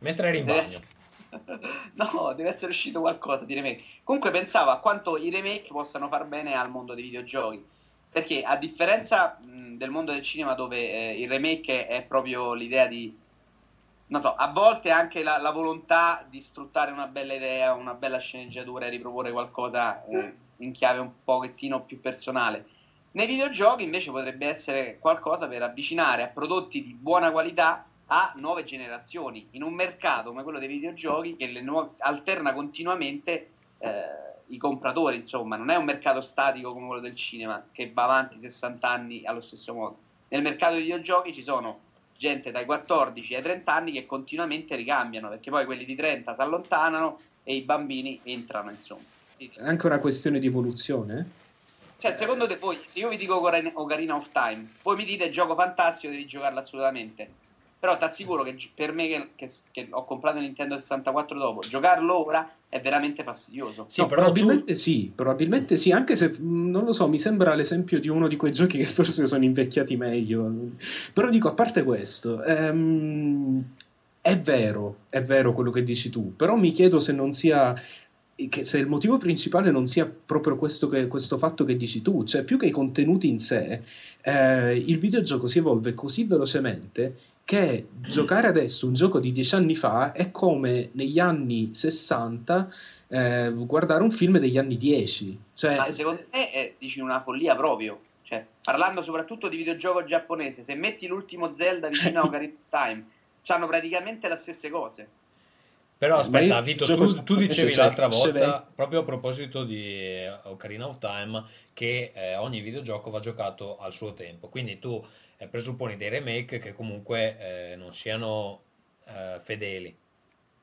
Mentre eri in Deve bagno. essere- (laughs) No, deve essere uscito qualcosa di remake. Comunque pensavo a quanto i remake possano far bene al mondo dei videogiochi. Perché a differenza mh, del mondo del cinema dove eh, il remake è proprio l'idea di... Non so, a volte anche la, la volontà di sfruttare una bella idea, una bella sceneggiatura e riproporre qualcosa eh, in chiave un pochettino più personale. Nei videogiochi invece potrebbe essere qualcosa per avvicinare a prodotti di buona qualità a nuove generazioni, in un mercato come quello dei videogiochi che nuove- alterna continuamente eh, i compratori, insomma, non è un mercato statico come quello del cinema che va avanti 60 anni allo stesso modo. Nel mercato dei videogiochi ci sono gente dai 14 ai 30 anni che continuamente ricambiano, perché poi quelli di 30 si allontanano e i bambini entrano, insomma. È anche una questione di evoluzione. Cioè, secondo te voi, se io vi dico Ocarina of Time, voi mi dite gioco fantastico, devi giocarlo assolutamente. Però ti assicuro che per me che, che- che ho comprato il Nintendo 64 dopo, giocarlo ora è veramente fastidioso. Sì, No, però probabilmente sì, probabilmente sì, anche se non lo so, mi sembra l'esempio di uno di quei giochi che (laughs) forse sono invecchiati meglio. Però dico, a parte questo, ehm, è vero, è vero quello che dici tu, però mi chiedo se non sia che se il motivo principale non sia proprio questo, che- questo fatto che dici tu, cioè più che i contenuti in sé, eh, il videogioco si evolve così velocemente che giocare adesso un gioco di dieci anni fa è come negli anni 60 eh, guardare un film degli anni 10. Cioè, Ma secondo me è, dici una follia proprio. Cioè, parlando soprattutto di videogioco giapponese, se metti l'ultimo Zelda vicino a (laughs) Ocarina of Time, hanno praticamente le stesse cose. Però aspetta, Vito, tu, tu dicevi PS5, l'altra volta, proprio a proposito di eh, Ocarina of Time, che eh, ogni videogioco va giocato al suo tempo. Quindi tu eh, presupponi dei remake che comunque eh, non siano eh, fedeli.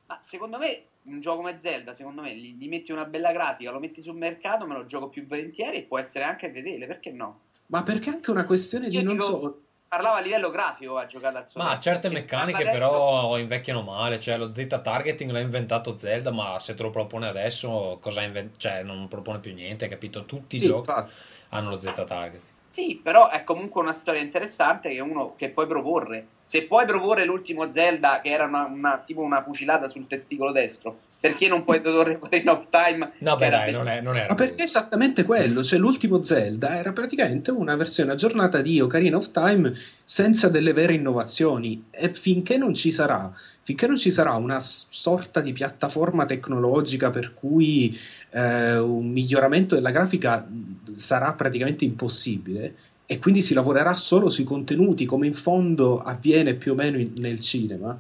Ma secondo me un gioco come Zelda, secondo me, gli, gli metti una bella grafica, lo metti sul mercato, me lo gioco più volentieri e può essere anche fedele, perché no? Ma perché anche una questione di Io non dico- so. Parlava a livello grafico, ha giocato al suo Ma tempo. certe meccaniche adesso- però invecchiano male, cioè lo Z-targeting l'ha inventato Zelda, ma se te lo propone adesso cosa inven- cioè non propone più niente, capito? Tutti i Sì, giochi infatti. hanno lo Z-targeting. Sì, però è comunque una storia interessante che uno che puoi proporre. Se puoi proporre l'ultimo Zelda, che era una, una- tipo una fucilata sul testicolo destro, perché non puoi proporre (laughs) Ocarina of Time? No, beh, dai, non, è, non era Ma perché è esattamente quello? Cioè, l'ultimo Zelda era praticamente una versione aggiornata di Ocarina of Time senza delle vere innovazioni. E finché non ci sarà, finché non ci sarà una sorta di piattaforma tecnologica per cui eh, un miglioramento della grafica mh, sarà praticamente impossibile. E quindi si lavorerà solo sui contenuti, come in fondo avviene più o meno in- nel cinema.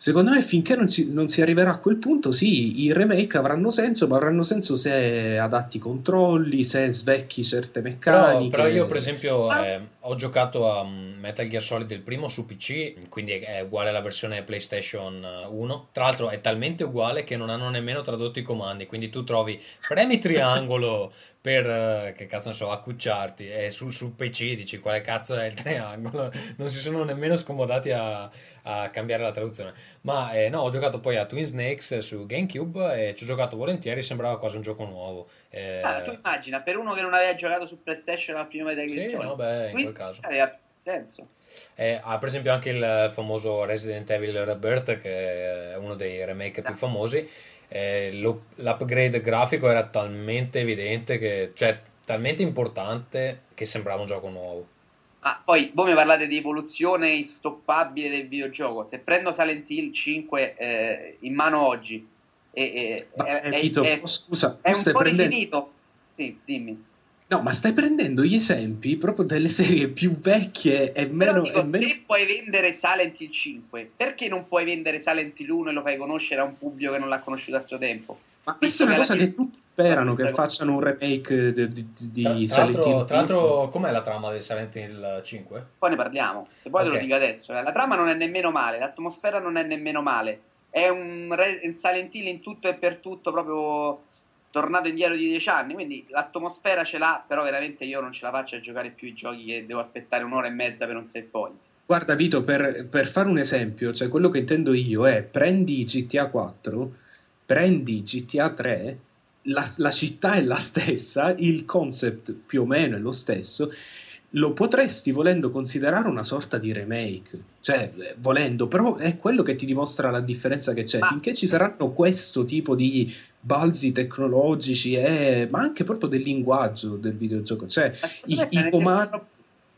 Secondo me, finché non si, non si arriverà a quel punto, sì, i remake avranno senso, ma avranno senso se adatti i controlli, se svecchi certe Però, meccaniche. però io per esempio Ma- eh, ho giocato a mm, Metal Gear Solid il primo su PC, quindi è, è uguale alla versione PlayStation 1. Tra l'altro è talmente uguale che non hanno nemmeno tradotto i comandi, quindi tu trovi premi triangolo (laughs) per, eh, che cazzo ne so, accucciarti e sul, sul PC dici quale cazzo è il (laughs) triangolo, non si sono nemmeno scomodati a, a cambiare la traduzione. Ma eh, no, ho giocato poi a Twin Snakes su GameCube e ci ho giocato volentieri, sembrava quasi un gioco nuovo. Eh, Ah, tu immagina, per uno che non aveva giocato su PlayStation primo Metal Gear sì, no, beh, in quel caso. aveva più senso. Eh, ha per esempio anche il famoso Resident Evil Rebirth, che è uno dei remake più Esatto. famosi. Eh, lo- l'upgrade grafico era talmente evidente, che, cioè talmente importante che sembrava un gioco nuovo. Ah, poi voi mi parlate di evoluzione instoppabile del videogioco. Se prendo Silent Hill 5 eh, in mano oggi, e, e- Ma, è, eh, è- Vito, è- scusa, è un po' prendendo... rifinito. Sì, dimmi. No, ma stai prendendo gli esempi proprio delle serie più vecchie e Però meno... dico, e meno- se puoi vendere Silent Hill 5, perché non puoi vendere Silent Hill 1 e lo fai conoscere a un pubblico che non l'ha conosciuto a suo tempo? Ma questa è una cosa che tutti sperano che facciano un remake di, di, di Tra, tra Silent l'altro, Hill. tra l'altro, com'è la trama di Silent Hill 5? Poi ne parliamo. E poi te Ok. lo dico adesso. eh. La trama non è nemmeno male, l'atmosfera non è nemmeno male. È un, re- un Silent Hill in tutto e per tutto proprio tornato indietro di dieci anni. Quindi l'atmosfera ce l'ha, però veramente io non ce la faccio a giocare più i giochi che devo aspettare un'ora e mezza per un save point. Guarda Vito, per, per fare un esempio, cioè quello che intendo io è prendi GTA 4, prendi GTA 3, la, la città è la stessa, il concept più o meno è lo stesso, lo potresti volendo considerare una sorta di remake, cioè volendo, però è quello che ti dimostra la differenza che c'è. Finché ci saranno questo tipo di balzi tecnologici, e, ma anche proprio del linguaggio del videogioco, cioè i, i comandi... pro-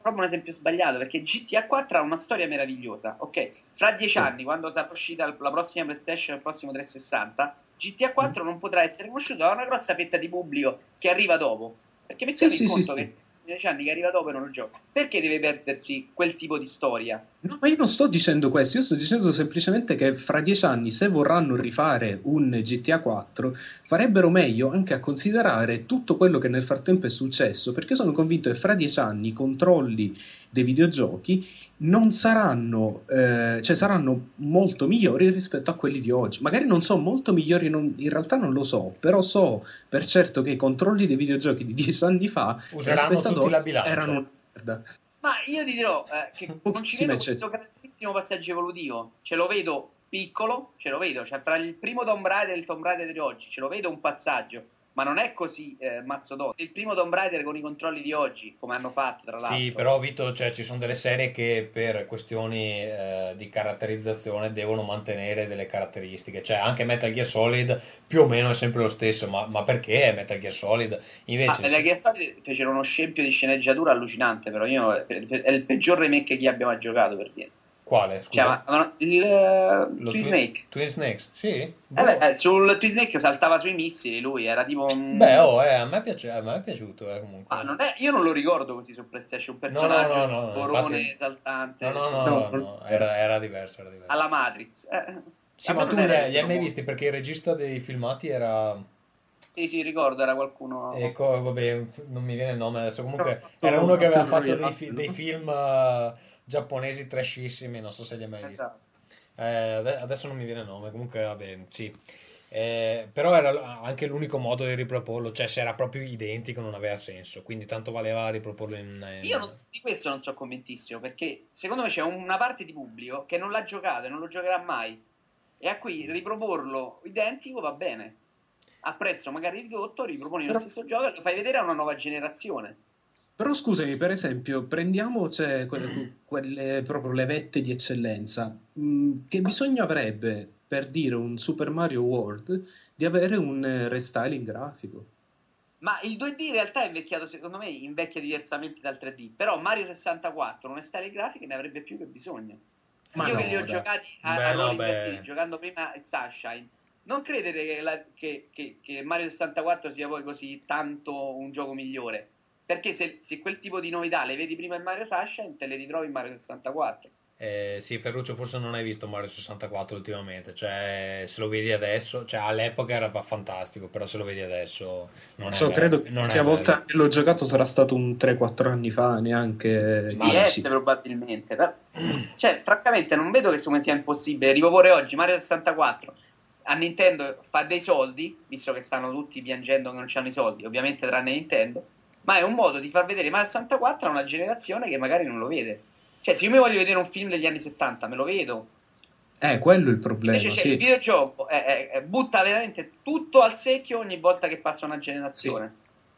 proprio un esempio sbagliato perché GTA 4 ha una storia meravigliosa. Ok, fra dieci Sì. anni, quando sarà uscita la prossima PlayStation, il prossimo 360, GTA 4 non potrà essere conosciuto da una grossa fetta di pubblico che arriva dopo. Perché mettiamo Sì, in sì, conto che dieci anni che arriva dopo e non lo gioca. Perché deve perdersi quel tipo di storia? No, ma io non sto dicendo questo, io sto dicendo semplicemente che fra dieci anni, se vorranno rifare un GTA 4, farebbero meglio anche a considerare tutto quello che nel frattempo è successo, perché sono convinto che fra dieci anni i controlli dei videogiochi non saranno, eh, cioè saranno molto migliori rispetto a quelli di oggi. Magari non sono molto migliori, non- in realtà non lo so, però so per certo che i controlli dei videogiochi di dieci anni fa Useranno tutti la bilancia. erano una merda. Ma io ti dirò eh, che non ci vedo questo grandissimo passaggio evolutivo. Ce lo vedo piccolo, ce lo vedo. Cioè, fra il primo Tomb Raider e il Tomb Raider di oggi, ce lo vedo un passaggio. Ma non è così eh, mastodontico. Il primo Tomb Raider con i controlli di oggi, come hanno fatto, tra l'altro. Sì, però Vito, cioè, ci sono delle serie che per questioni eh, di caratterizzazione devono mantenere delle caratteristiche. Cioè, anche Metal Gear Solid più o meno è sempre lo stesso, ma, ma perché è Metal Gear Solid? Ah, Invece, Metal Gear Solid fecero uno scempio di sceneggiatura allucinante, però io è il peggior remake che abbia mai giocato per dire. Quale? Cioè, Scusa? ma- il eh, Lo Twin Snake. Twin Snakes, sì. Eh beh, eh, sul Twin Snake saltava sui missili, lui era tipo un... Beh, oh, eh, a me piace, a me è piaciuto eh, comunque. Ah, non è- io non lo ricordo così su PlayStation, un No, no, personaggio no, no, sporone infatti- esaltante, No, no, no, No, era, era diverso, era diverso. alla Matrix. Eh, Sì, ma tu li hai, mai visti? Perché il regista dei filmati era... Sì, sì, ricordo, era qualcuno... Ecco, vabbè, non mi viene il nome adesso. Comunque era uno che aveva fatto dei, fi- dei film eh, giapponesi trashissimi, non so se li hai mai visti. Esatto. Eh, ade- adesso non mi viene il nome, comunque vabbè, sì. Eh, però era anche l'unico modo di riproporlo, cioè se era proprio identico non aveva senso, quindi tanto valeva riproporlo in... in- Io non- di questo non sono convintissimo, perché secondo me c'è una parte di pubblico che non l'ha giocato e non lo giocherà mai, e a cui riproporlo identico va bene. A prezzo magari ridotto, riproponi lo stesso gioco e lo fai vedere a una nuova generazione. Però scusami, per esempio, prendiamo cioè, quelle, quelle proprio le vette di eccellenza. Mm, che bisogno avrebbe per dire un Super Mario World di avere un eh, restyling grafico? Ma il 2D in realtà è invecchiato, secondo me, invecchia diversamente dal 3D. Però Mario 64, una style grafica, ne avrebbe più che bisogno. Ma Io no, che li ho dai. giocati a, Beh, a no, invertiti, giocando prima il Sunshine, non credere che, la- che- che- che Mario 64 sia poi così tanto un gioco migliore. Perché se, se quel tipo di novità le vedi prima in Mario Sunshine, te le ritrovi in Mario 64. Eh, sì, Ferruccio, forse non hai visto Mario 64 ultimamente, cioè se lo vedi adesso, cioè all'epoca era fantastico, però se lo vedi adesso non è So, bello, credo che non è l'ultima bello. volta che l'ho giocato sarà stato un 3-4 anni fa, neanche DS 10. probabilmente. però- cioè, francamente, non vedo che secondo me sia impossibile riproporre oggi Mario 64 a Nintendo fa dei soldi, visto che stanno tutti piangendo che non c'hanno i soldi, ovviamente tranne Nintendo, ma è un modo di far vedere Mario 64 a una generazione che magari non lo vede. Cioè, se io mi voglio vedere un film degli anni 70, me lo vedo. Eh, quello è il problema. Invece c'è sì. il videogioco, eh, eh, eh, butta veramente tutto al secchio ogni volta che passa una generazione.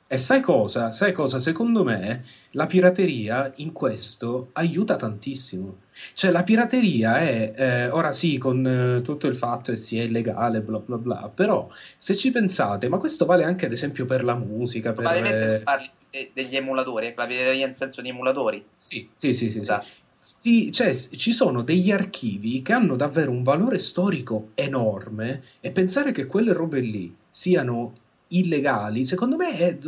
E sai cosa? Sai cosa? Secondo me la pirateria in questo aiuta tantissimo. Cioè la pirateria è, eh, ora sì, con eh, tutto il fatto che sia illegale, bla bla bla, però se ci pensate, ma questo vale anche ad esempio per la musica, per... Probabilmente eh, parli de- degli emulatori, eh, la pirateria in senso di emulatori. Sì, sì, sì, sì, sì. Esatto. Sì, cioè, s- ci sono degli archivi che hanno davvero un valore storico enorme e pensare che quelle robe lì siano illegali, secondo me è,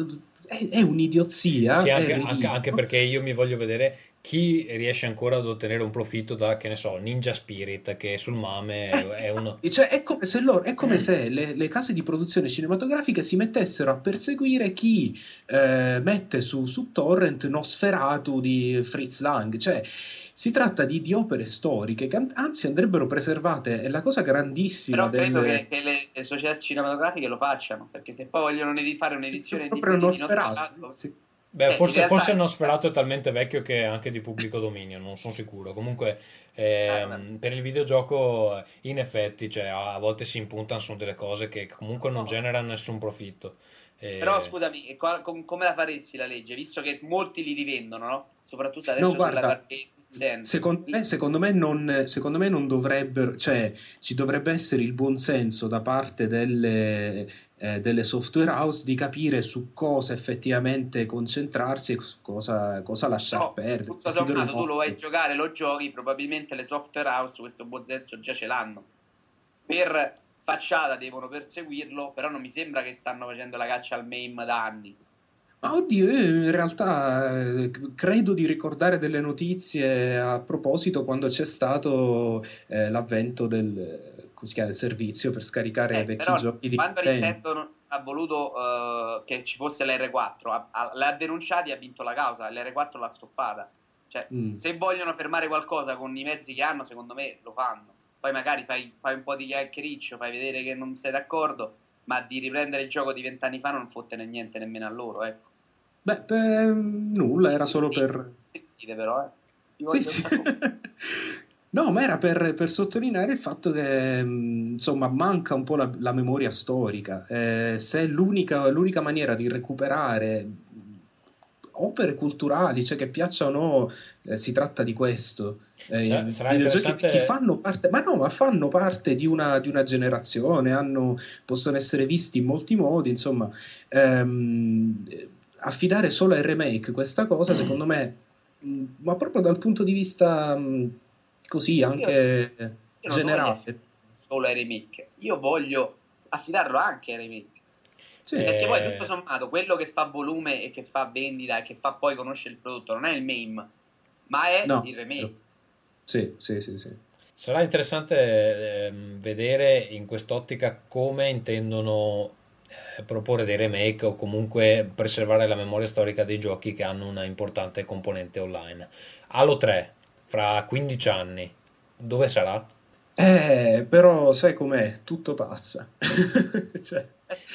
è- è un'idiozia. Sì, anche, anche- anche perché io mi voglio vedere chi riesce ancora ad ottenere un profitto da, che ne so, Ninja Spirit, che sul MAME Eh, è uno... infatti, cioè, è come se, loro- è come se le, le case di produzione cinematografiche si mettessero a perseguire chi eh, mette su, su torrent Nosferatu di Fritz Lang. Cioè, si tratta di, di opere storiche che an- anzi andrebbero preservate. È la cosa grandissima Però credo del- che, che le, società cinematografiche lo facciano, perché se poi vogliono fare un'edizione di. Nosferatu, Sì. Beh, Eh, forse, realtà- forse il Nosferatu è talmente vecchio che è anche di pubblico dominio, non sono sicuro. Comunque, ehm, Ah, beh. per il videogioco, in effetti, cioè, a volte si impuntano su delle cose che comunque non No. generano nessun profitto. Eh, Però scusami, com- come la faresti la legge? Visto che molti li rivendono, no? Soprattutto adesso No, sulla guarda, cartella Zen. Secondo me, secondo me non, secondo me non dovrebbero, cioè ci dovrebbe essere il buonsenso da parte delle, eh, delle software house di capire su cosa effettivamente concentrarsi e cosa, cosa lasciar No, perdere. tutto sommato tu lo vai a giocare, lo giochi, probabilmente le software house questo buon senso già ce l'hanno. Per facciata devono perseguirlo, però non mi sembra che stanno facendo la caccia al MAME da anni. Ma oddio, io in realtà eh, credo di ricordare delle notizie a proposito quando c'è stato eh, l'avvento del, chiama, del servizio per scaricare Eh, vecchi giochi di quando Nintendo. Non- ha voluto eh, che ci fosse l'R4, ha- ha- l'ha denunciati e ha vinto la causa, l'R4 l'ha stoppata. Cioè, Mm. se vogliono fermare qualcosa con i mezzi che hanno, secondo me lo fanno. Poi magari fai, fai un po' di chiacchiericcio, fai vedere che non sei d'accordo, ma di riprendere il gioco di vent'anni fa non fotte niente nemmeno a loro, ecco. Beh, per- nulla, era solo per... Vestite però, eh. Sì, sì. (laughs) No, ma era per, per sottolineare il fatto che mh, insomma manca un po' la, la memoria storica. Eh, se l'unica, l'unica maniera di recuperare mh, opere culturali, cioè che piacciono o no, eh, si tratta di questo. Eh, Sarà- sarà interessante- che fanno parte, ma no, ma fanno parte di una, di una generazione, hanno- possono essere visti in molti modi, insomma. Ehm, affidare solo ai remake questa cosa, secondo me, mh, ma proprio dal punto di vista mh, così anche Io voglio generale. solo ai remake. Io voglio affidarlo anche ai remake. Sì. Eh, Perché poi tutto sommato quello che fa volume e che fa vendita e che fa poi conoscere il prodotto non è il MAME, ma è No, il remake. Sì, sì, sì, sì. Sarà interessante ehm, vedere in quest'ottica come intendono eh, proporre dei remake o comunque preservare la memoria storica dei giochi che hanno una importante componente online. Halo 3, fra 15 anni, dove sarà? Eh, però sai com'è? Tutto passa. (laughs) Cioè,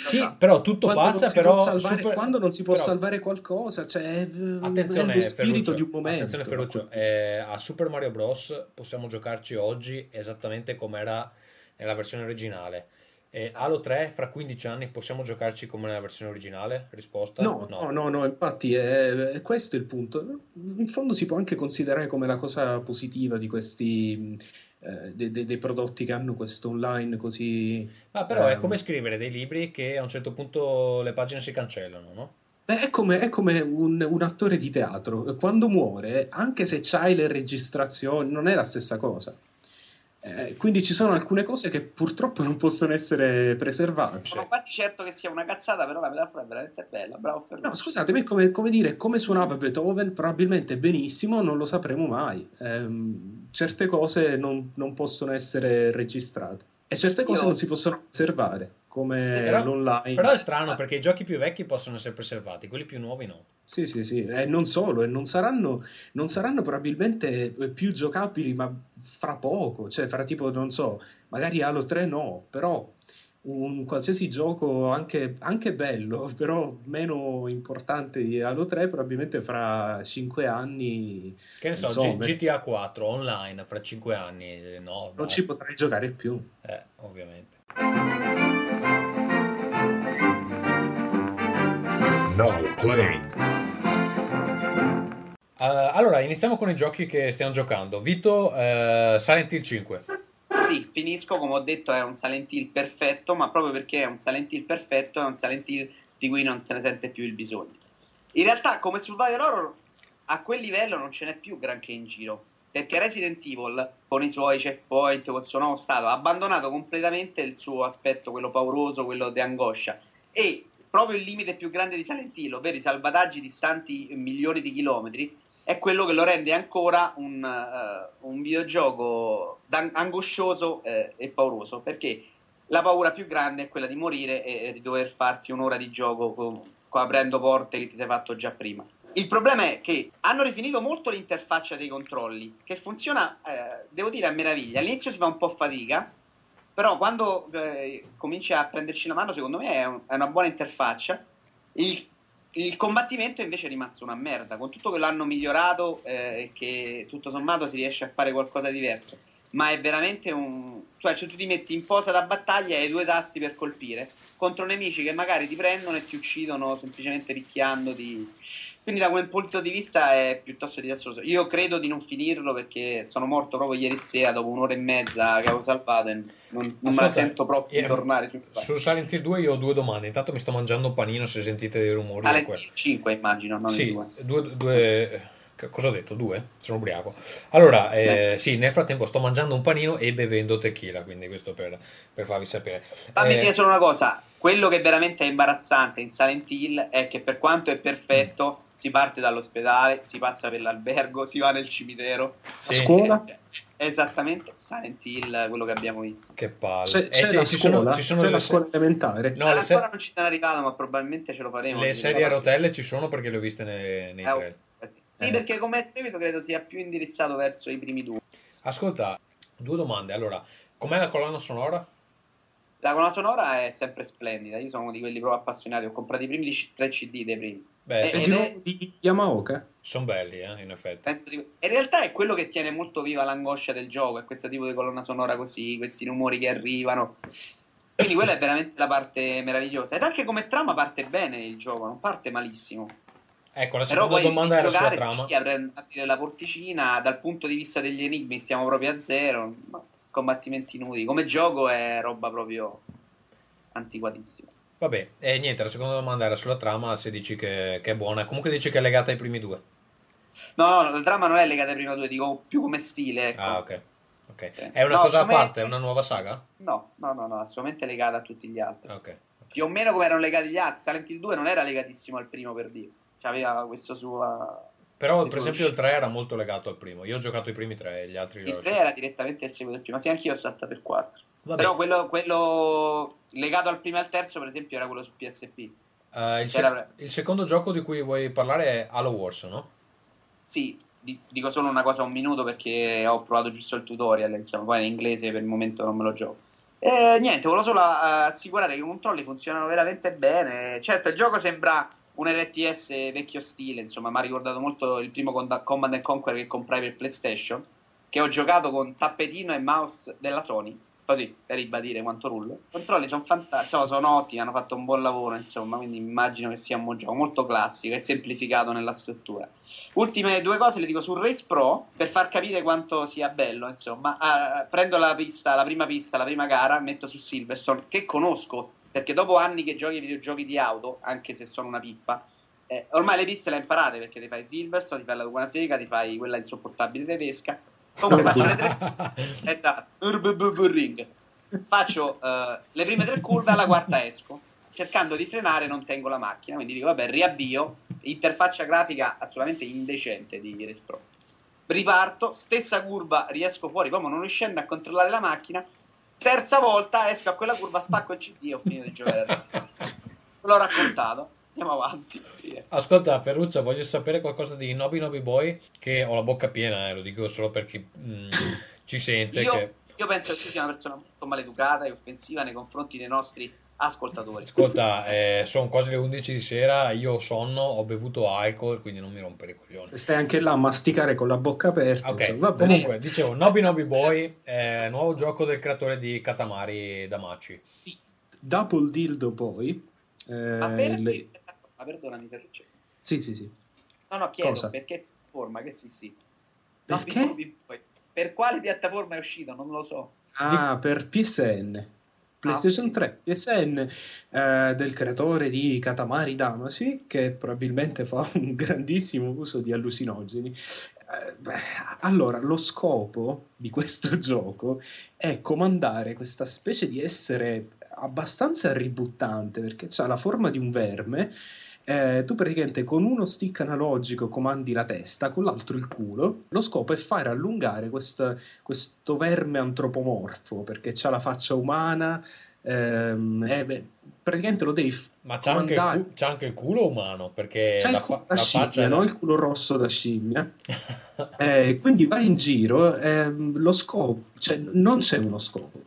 Sì, però tutto passa, però salvare, super- quando non si può però- salvare qualcosa, cioè, Attenzione, è lo spirito Ferruccio, di un momento. attenzione Ferruccio, eh, a Super Mario Bros. possiamo giocarci oggi esattamente come era nella versione originale. E Halo 3, fra 15 anni, possiamo giocarci come nella versione originale? Risposta? No, no, no, no, infatti è, è questo il punto. In fondo si può anche considerare come la cosa positiva di questi eh, de- de- dei prodotti che hanno questo online così. Ma però è ehm, come scrivere dei libri che a un certo punto le pagine si cancellano, no? È come, è come un, un attore di teatro, quando muore, anche se c'hai le registrazioni, non è la stessa cosa. Eh, quindi ci sono alcune cose che purtroppo non possono essere preservate. Sono quasi certo che sia una cazzata, però la metafora è veramente bella. Bravo Ferruccio. No, scusatemi, è come, come dire, come suonava Beethoven, probabilmente benissimo, non lo sapremo mai. Ehm, certe cose non, non possono essere registrate e certe cose Io- non si possono conservare, come Però, l'online. però è strano perché i giochi più vecchi possono essere preservati, quelli più nuovi no. Sì, sì, sì, e non solo, e non saranno, non saranno probabilmente più giocabili, ma fra poco, cioè fra tipo, non so, magari Halo 3 no, però un qualsiasi gioco anche, anche bello, (laughs) però meno importante di Halo 3, probabilmente fra 5 anni Che ne so, Insomma. G- GTA 4 online fra 5 anni, no, non basta. ci potrai giocare più. Eh, ovviamente. Now playing. Eh, allora, iniziamo con i giochi che stiamo giocando. Vito, eh, Silent Hill 5. Sì, finisco come ho detto, è un Silent Hill perfetto, ma proprio perché è un Silent Hill perfetto, è un Silent Hill di cui non se ne sente più il bisogno. In realtà, come survival horror, a quel livello non ce n'è più granché in giro, perché Resident Evil, con i suoi checkpoint, col suo nuovo stato, ha abbandonato completamente il suo aspetto, quello pauroso, quello di angoscia, e proprio il limite più grande di Silent ovvero i salvataggi distanti milioni di chilometri, è quello che lo rende ancora un, eh, un videogioco angoscioso eh, e pauroso perché la paura più grande è quella di morire e, e di dover farsi un'ora di gioco con, con- aprendo porte che ti sei fatto già prima. Il problema è che hanno rifinito molto l'interfaccia dei controlli, che funziona, eh, devo dire, a meraviglia. All'inizio si fa un po' fatica, però quando eh, cominci a prenderci la mano, secondo me è, un- è una buona interfaccia. Il, il combattimento invece è rimasto una merda, con tutto che l'hanno migliorato eh, e che tutto sommato si riesce a fare qualcosa di diverso. Ma è veramente un... Cioè, cioè, tu ti metti in posa da battaglia e hai due tasti per colpire contro nemici che magari ti prendono e ti uccidono semplicemente picchiandoti. Quindi da quel punto di vista è piuttosto disastroso. Io credo di non finirlo perché sono morto proprio ieri sera dopo un'ora e mezza che avevo salvato e non, non me la sento proprio eh, di tornare sul Su Silent Hill 2 io ho due domande. Intanto mi sto mangiando un panino se sentite dei rumori. Silent. Hill 5 immagino, non Sì, il 2. due, due- Cosa ho detto? Due? Sono ubriaco. Allora, eh, sì, nel frattempo sto mangiando un panino e bevendo tequila, quindi questo per, per farvi sapere. Fammi Eh, dire solo una cosa, quello che veramente è imbarazzante in Silent Hill è che per quanto è perfetto, si parte dall'ospedale, si passa per l'albergo, si va nel cimitero. sì, A scuola? È esattamente Silent Hill quello che abbiamo visto. Che palle. C'è, Eh, c'è ci- la ci scuola, sono, ci sono c'è delle la se- scuola elementare. No, Eh, le, se- ancora non ci sono arrivato, ma probabilmente ce lo faremo. le serie a rotelle ci sono perché le ho viste nei, nei Eh, trailer. Sì. Sì, Eh. perché come seguito credo sia più indirizzato verso i primi due. Ascolta, due domande. Allora, com'è la colonna sonora? La colonna sonora è sempre splendida. Io sono uno di quelli proprio appassionati. Ho comprato i primi di- tre CD dei primi. Beh, Eh, sono è- di Yamaoka? belli, eh, in effetti. Penso di- e in realtà è quello che tiene molto viva l'angoscia del gioco. È questo tipo di colonna sonora così, questi rumori che arrivano. Quindi quella è veramente la parte meravigliosa. Ed anche come trama parte bene il gioco, non parte malissimo. Ecco, la Però seconda domanda era sulla trama. sì, aprire la porticina, dal punto di vista degli enigmi siamo proprio a zero, combattimenti inutili. Come gioco è roba proprio antiquatissima. Vabbè, e niente, la seconda domanda era sulla trama, se dici che, che è buona. Comunque dici che è legata ai primi due. No, no, la trama non è legata ai primi due, dico più come stile. Ecco. Ah, ok. ok. Sì. È una No, cosa a parte? È una nuova saga? No, no, no, no, assolutamente legata a tutti gli altri. Ok. Più o meno come erano legati gli altri. Silent Hill 2 non era legatissimo al primo per dire. Aveva questo suo, Però, per esempio, il 3 era molto legato al primo. Io ho giocato i primi tre e gli altri Il 3 lasciati. era direttamente il seguito del primo, sì, anch'io ho saltato per 4. Vabbè. Però quello, quello legato al primo e al terzo, per esempio, era quello su PSP. Eh, il, se- il secondo gioco di cui vuoi parlare è Halo Wars, no? Sì, di- dico solo una cosa un minuto perché ho provato giusto il tutorial, insomma, poi in inglese per il momento non me lo gioco. E niente, volevo solo eh, assicurare che i controlli funzionano veramente bene. Certo, il gioco sembra un RTS vecchio stile, insomma, mi ha ricordato molto il primo Command and Conquer che comprai per PlayStation, che ho giocato con tappetino e mouse della Sony, così per ribadire quanto rullo. I controlli sono fantastici, sono, sono ottimi, hanno fatto un buon lavoro, insomma, quindi immagino che sia un gioco molto classico e semplificato nella struttura. Ultime due cose le dico sul Race Pro per far capire quanto sia bello. Insomma, Ah, prendo la pista, la prima pista, la prima gara, metto su Silverstone che conosco perché dopo anni che giochi ai videogiochi di auto, anche se sono una pippa, eh, ormai le piste le hai imparate perché ti fai Silverstone, ti fai la buona sega, ti fai quella insopportabile tedesca. Comunque faccio le tre (laughs) Esatto, Nürburgring. Faccio eh, le prime tre curve, alla quarta esco. Cercando di frenare, non tengo la macchina. Quindi dico, vabbè, riavvio. Interfaccia grafica assolutamente indecente di Race Pro. Riparto, stessa curva, riesco fuori, proprio non riuscendo a controllare la macchina. Terza volta esco a quella curva, spacco il CD e ho finito di giocare. (laughs) L'ho raccontato. Andiamo avanti. Via. Ascolta, Ferruccia, voglio sapere qualcosa di Nobi Nobi Boy, che ho la bocca piena, eh, lo dico solo per chi mm, ci sente. Io, che- io penso che tu sia una persona molto maleducata e offensiva nei confronti dei nostri ascoltatori. Ascolta, eh, sono quasi le 11 di sera, io ho sonno, ho bevuto alcol, quindi non mi rompere i coglioni. Stai anche là a masticare con la bocca aperta. Ok, insomma, va bene. comunque, dicevo, Nobi Nobi Boy il nuovo gioco del creatore di Katamari Damacy. Sì. Double Dildo poi. eh, Ma per le-? Perdonami Ferruccio. Sì, sì, sì. No, no, chiedo Cosa? perché forma, che sì sì. Perché? vi- vi- poi. Per quale piattaforma è uscito? Non lo so. Ah, per PSN. PlayStation Ah, ok. 3, PSN eh, del creatore di Katamari Damacy, che probabilmente fa un (laughs) grandissimo uso di allucinogeni. Eh, beh, allora, lo scopo di questo (laughs) gioco è comandare questa specie di essere abbastanza ributtante, perché ha la forma di un verme. Eh, tu praticamente con uno stick analogico comandi la testa, con l'altro il culo. Lo scopo è fare allungare questo, questo verme antropomorfo perché ha la faccia umana. ehm, e beh, praticamente lo devi Ma c'ha anche, cu- c'ha anche il culo umano, perché C'è la, il la scimmia, faccia... no? il culo rosso da scimmia. (laughs) Eh, quindi vai in giro, ehm, lo scopo, cioè non c'è uno scopo.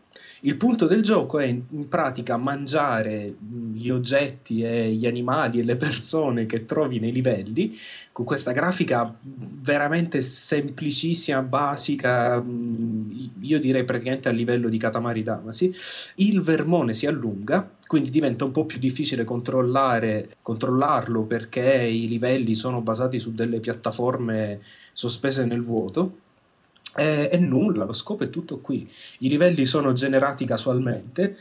Il punto del gioco è in, pratica mangiare gli oggetti e gli animali e le persone che trovi nei livelli con questa grafica veramente semplicissima, basica, io direi praticamente a livello di Katamari Damacy. Il vermone si allunga, quindi diventa un po' più difficile controllarlo perché i livelli sono basati su delle piattaforme sospese nel vuoto. E, e nulla, lo scopo è tutto qui. I livelli sono generati casualmente.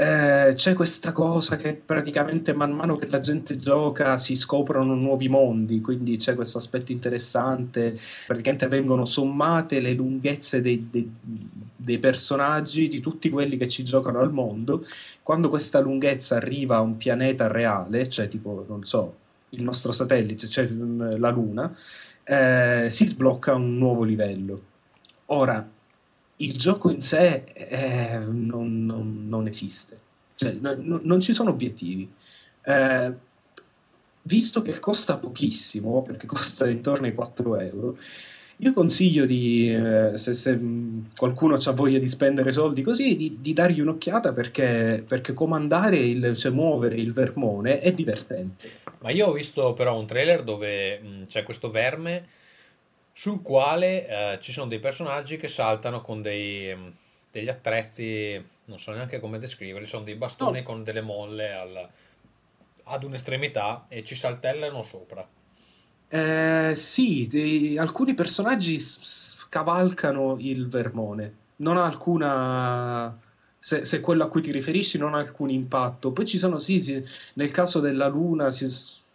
eh, c'è questa cosa che praticamente man mano che la gente gioca si scoprono nuovi mondi, quindi c'è questo aspetto interessante. Praticamente vengono sommate le lunghezze dei, dei- dei personaggi di tutti quelli che ci giocano al mondo. Quando questa lunghezza arriva a un pianeta reale, cioè tipo, non so, il nostro satellite, cioè mm, la Luna, eh, si sblocca un nuovo livello. Ora, il gioco in sé eh, non, non- non esiste, cioè, no- no- non ci sono obiettivi. Eh, visto che costa pochissimo, perché costa intorno ai 4 euro, io consiglio di, eh, se, se, qualcuno ha voglia di spendere soldi così, di, di dargli un'occhiata perché, perché comandare, il, cioè muovere il vermone è divertente. Ma io ho visto però un trailer dove mh, c'è questo verme sul quale eh, ci sono dei personaggi che saltano con dei, mh, degli attrezzi, non so neanche come descriverli, sono dei bastoni No. con delle molle al- ad un'estremità e ci saltellano sopra. Eh, sì, dei- alcuni personaggi scavalcano il vermone, non ha alcuna, se, se quello a cui ti riferisci non ha alcun impatto. Poi ci sono, sì, sì, nel caso della Luna si,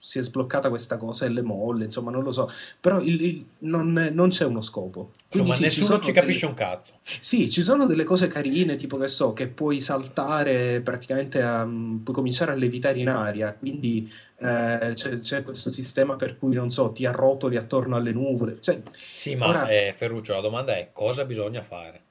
si è sbloccata questa cosa e le molle, insomma, non lo so. Però il- il- non, non c'è uno scopo. Quindi Insomma, sì, ci nessuno sono ci capisce delle- un cazzo. Sì, ci sono delle cose carine, tipo che so, che puoi saltare praticamente a, puoi cominciare a levitare in aria, quindi eh, c'è, c'è questo sistema per cui, non so, ti arrotoli attorno alle nuvole, cioè, Sì, ma Ora- eh, Ferruccio, la domanda è cosa bisogna fare?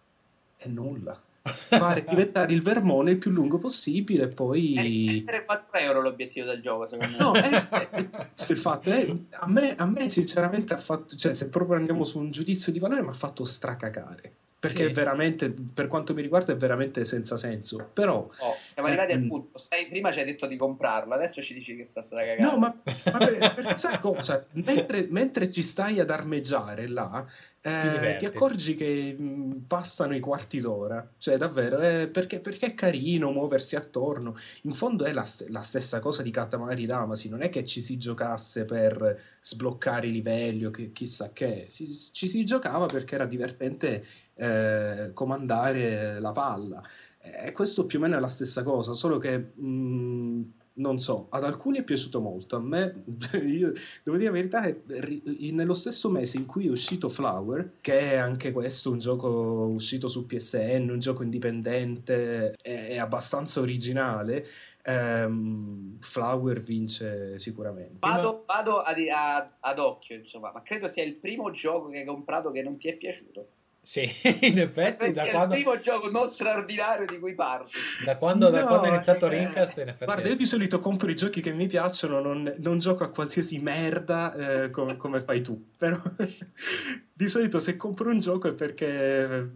è nulla. (laughs) Fare diventare il vermone il più lungo possibile e È poi... spendere 4 euro l'obiettivo del gioco, secondo me. No, è, è- è fatto. a, me, a me sinceramente ha fatto, cioè se proprio andiamo su un giudizio di valore, mi ha fatto stracacare. Perché Sì. è veramente, per quanto mi riguarda, è veramente senza senso. Però, Oh, siamo arrivati Eh, al punto. Stai- prima ci hai detto di comprarlo, adesso ci dici che sta strada cagata. no, ma, ma per- perché sai cosa? Mentre, mentre ci stai ad armeggiare là, eh, Ti ti accorgi che mh, passano i quarti d'ora. Cioè, davvero, eh, perché, perché è carino muoversi attorno. In fondo è la, la stessa cosa di Katamari Damacy. Non è che ci si giocasse per sbloccare i livelli o che, chissà che. Si- ci si giocava perché era divertente eh, comandare la palla. E questo più o meno è la stessa cosa, solo che mh, non so, ad alcuni è piaciuto molto, a me, (laughs) io devo dire la verità, è ri- nello stesso mese in cui è uscito Flower, che è anche questo un gioco uscito su PSN, un gioco indipendente, è, è abbastanza originale, ehm, Flower vince sicuramente. Vado, vado ad, a- ad occhio, insomma, ma credo sia il primo gioco che hai comprato che non ti è piaciuto. Sì, (laughs) in effetti, Credo da quando, il primo gioco non straordinario di cui parli. da quando, da No, quando è iniziato eh, Rincast, in effetti... Guarda, io di solito compro i giochi che mi piacciono, non, non gioco a qualsiasi merda eh, come, come fai tu. Però (laughs) di solito se compro un gioco è perché eh,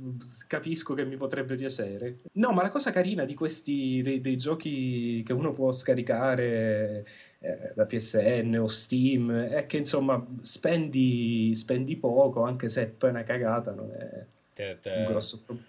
capisco che mi potrebbe piacere. No, ma la cosa carina di questi dei, dei giochi che uno può scaricare eh, da PSN o Steam è che insomma spendi, spendi poco, anche se è poi una cagata, non è te- te- un grosso problema.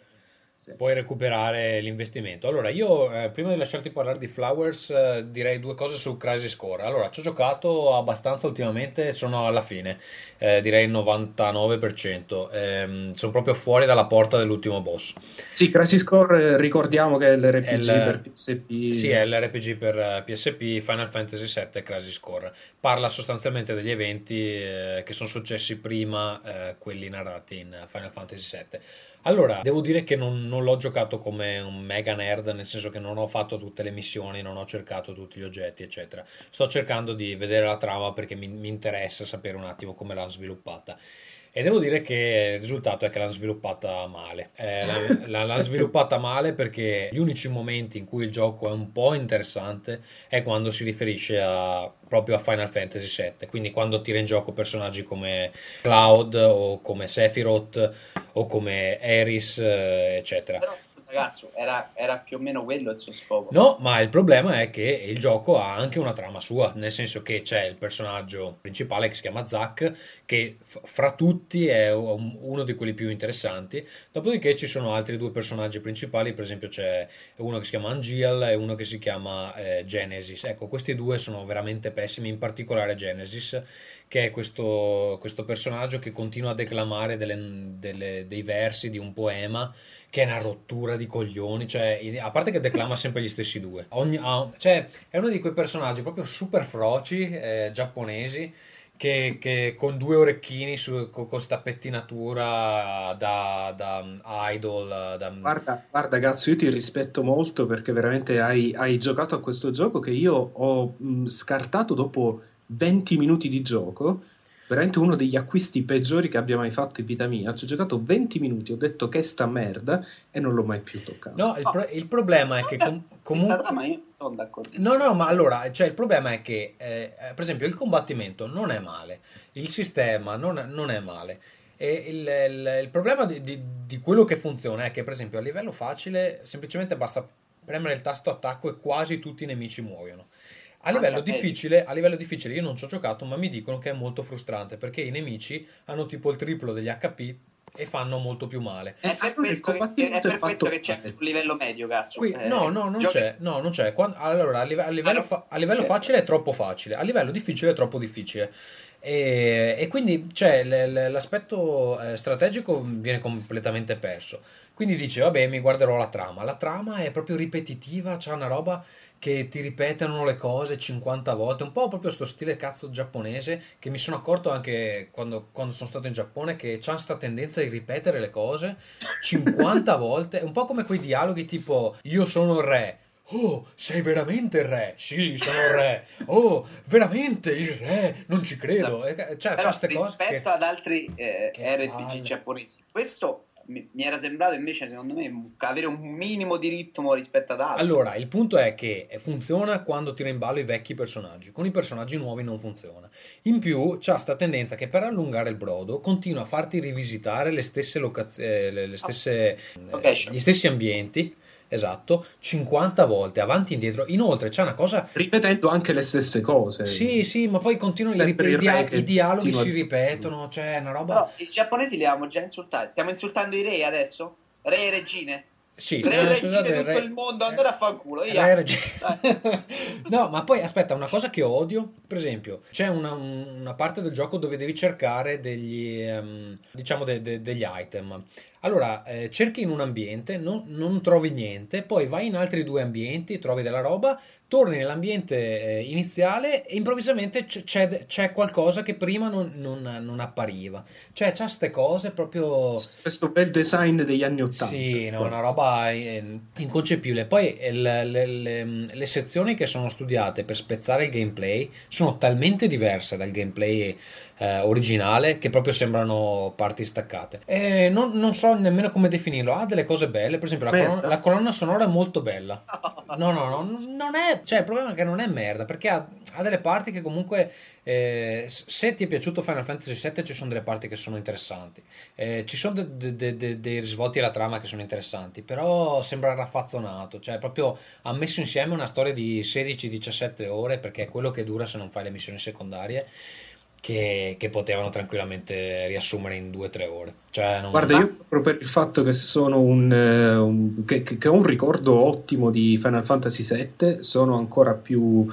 Sì. puoi recuperare l'investimento. Allora, io eh, prima di lasciarti parlare di Flowers, eh, direi due cose su Crisis Core. Allora, ci ho giocato abbastanza ultimamente, sono alla fine, eh, direi il 99%. Ehm, sono proprio fuori dalla porta dell'ultimo boss. Sì, Crisis Core eh, ricordiamo che è l'RPG È il- per PSP. Sì, è l'RPG per eh, PSP, Final Fantasy VII Crisis Core. Parla sostanzialmente degli eventi eh, che sono successi prima, eh, quelli narrati in Final Fantasy VII. Allora, devo dire che non, non l'ho giocato come un mega nerd, nel senso che non ho fatto tutte le missioni, non ho cercato tutti gli oggetti, eccetera. Sto cercando di vedere la trama perché mi, mi interessa sapere un attimo come l'hanno sviluppata. E devo dire che il risultato è che l'hanno sviluppata male. Eh, la- la- sviluppata male perché gli unici momenti in cui il gioco è un po' interessante è quando si riferisce a, proprio a Final Fantasy VII. Quindi quando tira in gioco personaggi come Cloud o come Sephiroth o come Eris, eh, eccetera. Però scusa, cazzo, era, era più o meno quello il suo scopo. No, ma il problema è che il gioco ha anche una trama sua, nel senso che c'è il personaggio principale che si chiama Zack, che f- fra tutti è un- uno di quelli più interessanti. Dopodiché ci sono altri due personaggi principali, per esempio c'è uno che si chiama Angeal e uno che si chiama eh, Genesis. Ecco, questi due sono veramente pessimi, in particolare Genesis, che è questo, questo personaggio che continua a declamare delle- delle- dei versi di un poema che è una rottura di coglioni, cioè, a parte che declama (laughs) sempre gli stessi due. Ogni- ha- cioè, è uno di quei personaggi proprio super froci, eh, giapponesi, che, che con due orecchini su, con questa pettinatura da, da idol, da, Guarda, guarda, cazzo, io ti rispetto molto perché veramente hai, hai giocato a questo gioco che io ho mh, scartato dopo 20 minuti di gioco. Veramente uno degli acquisti peggiori che abbia mai fatto in vita mia. Ci ho giocato 20 minuti, ho detto che sta merda e non l'ho mai più toccato. No, il, pro- il problema è che com- Questa comunque... trama io sono d'accordo. No, no, ma allora, cioè il problema è che, eh, eh, per esempio, il combattimento non è male, il sistema non è, non è male. E il, il- il problema di, di- di quello che funziona è che, per esempio, a livello facile, semplicemente basta premere il tasto attacco e quasi tutti i nemici muoiono. A livello, difficile, a livello difficile, io non ci ho giocato, ma mi dicono che è molto frustrante perché i nemici hanno tipo il triplo degli HP e fanno molto più male. È per allora il questo, che, è per è questo che c'è sul livello medio, cazzo. Qui, Eh, no, no, non giochi- c'è, no, non c'è. Quan- allora, a live- a livello, fa- a livello facile è troppo facile, a livello difficile è troppo difficile. E, e quindi cioè, l- l- l'aspetto eh, strategico viene completamente perso. Quindi dice, vabbè, mi guarderò la trama. La trama è proprio ripetitiva, c'è una roba che ti ripetono le cose 50 volte, un po' proprio sto stile cazzo giapponese che mi sono accorto anche quando, quando sono stato in Giappone che c'ha questa tendenza di ripetere le cose 50 (laughs) volte, un po' come quei dialoghi tipo io sono il re. Oh, sei veramente il re? Sì, sono il re. Oh, veramente il re? Non ci credo. E, Cioè, c'ha Però queste cose rispetto che... ad altri eh, RPG giapponesi, questo mi, mi era sembrato invece, secondo me, avere un minimo di ritmo rispetto ad altri. Allora, il punto è che funziona quando tira in ballo i vecchi personaggi, con i personaggi nuovi non funziona. In più, c'ha sta tendenza che per allungare il brodo continua a farti rivisitare le stesse locazioni, le, le stesse, eh, Location. gli stessi ambienti, esatto, 50 volte, avanti e indietro. Inoltre c'è una cosa... Ripetendo anche le stesse cose. Sì, sì, ma poi continuano i, i dia- i dialoghi si ripetono, cioè è una roba... Però i giapponesi li avevamo già insultati. Stiamo insultando i re adesso? Re e regine? Sì, re e regine tutto re- il mondo, andate a fanculo. Re Reg- (laughs) no, ma poi aspetta, una cosa che odio, per esempio, c'è una, una parte del gioco dove devi cercare degli, ehm, diciamo, de- de- degli item. Allora, eh, cerchi in un ambiente, non, non trovi niente, poi vai in altri due ambienti, trovi della roba, torni nell'ambiente eh, iniziale e improvvisamente c'è, c'è qualcosa che prima non, non- non appariva. Cioè, c'ha ste cose proprio... Questo bel design degli anni Ottanta. Sì, no, una roba eh, inconcepibile. Poi eh, le, le- le- le sezioni che sono studiate per spezzare il gameplay sono talmente diverse dal gameplay eh, originale che proprio sembrano parti staccate. E non, non so nemmeno come definirlo. Ha delle cose belle, per esempio la, colonna, la colonna sonora è molto bella. (laughs) No, no, no, non è... Cioè, il problema è che non è merda, perché ha, ha delle parti che comunque... eh, se ti è piaciuto Final Fantasy VII ci sono delle parti che sono interessanti. Eh, ci sono de- de- de- de- dei risvolti alla trama che sono interessanti, però sembra raffazzonato, cioè proprio ha messo insieme una storia di 16-17 ore, perché è quello che dura se non fai le missioni secondarie, che, che potevano tranquillamente riassumere in 2-3 ore. Cioè, non- Guarda, io proprio per il fatto che sono un, eh, un- che, che- che ho un ricordo ottimo di Final Fantasy VII, sono ancora più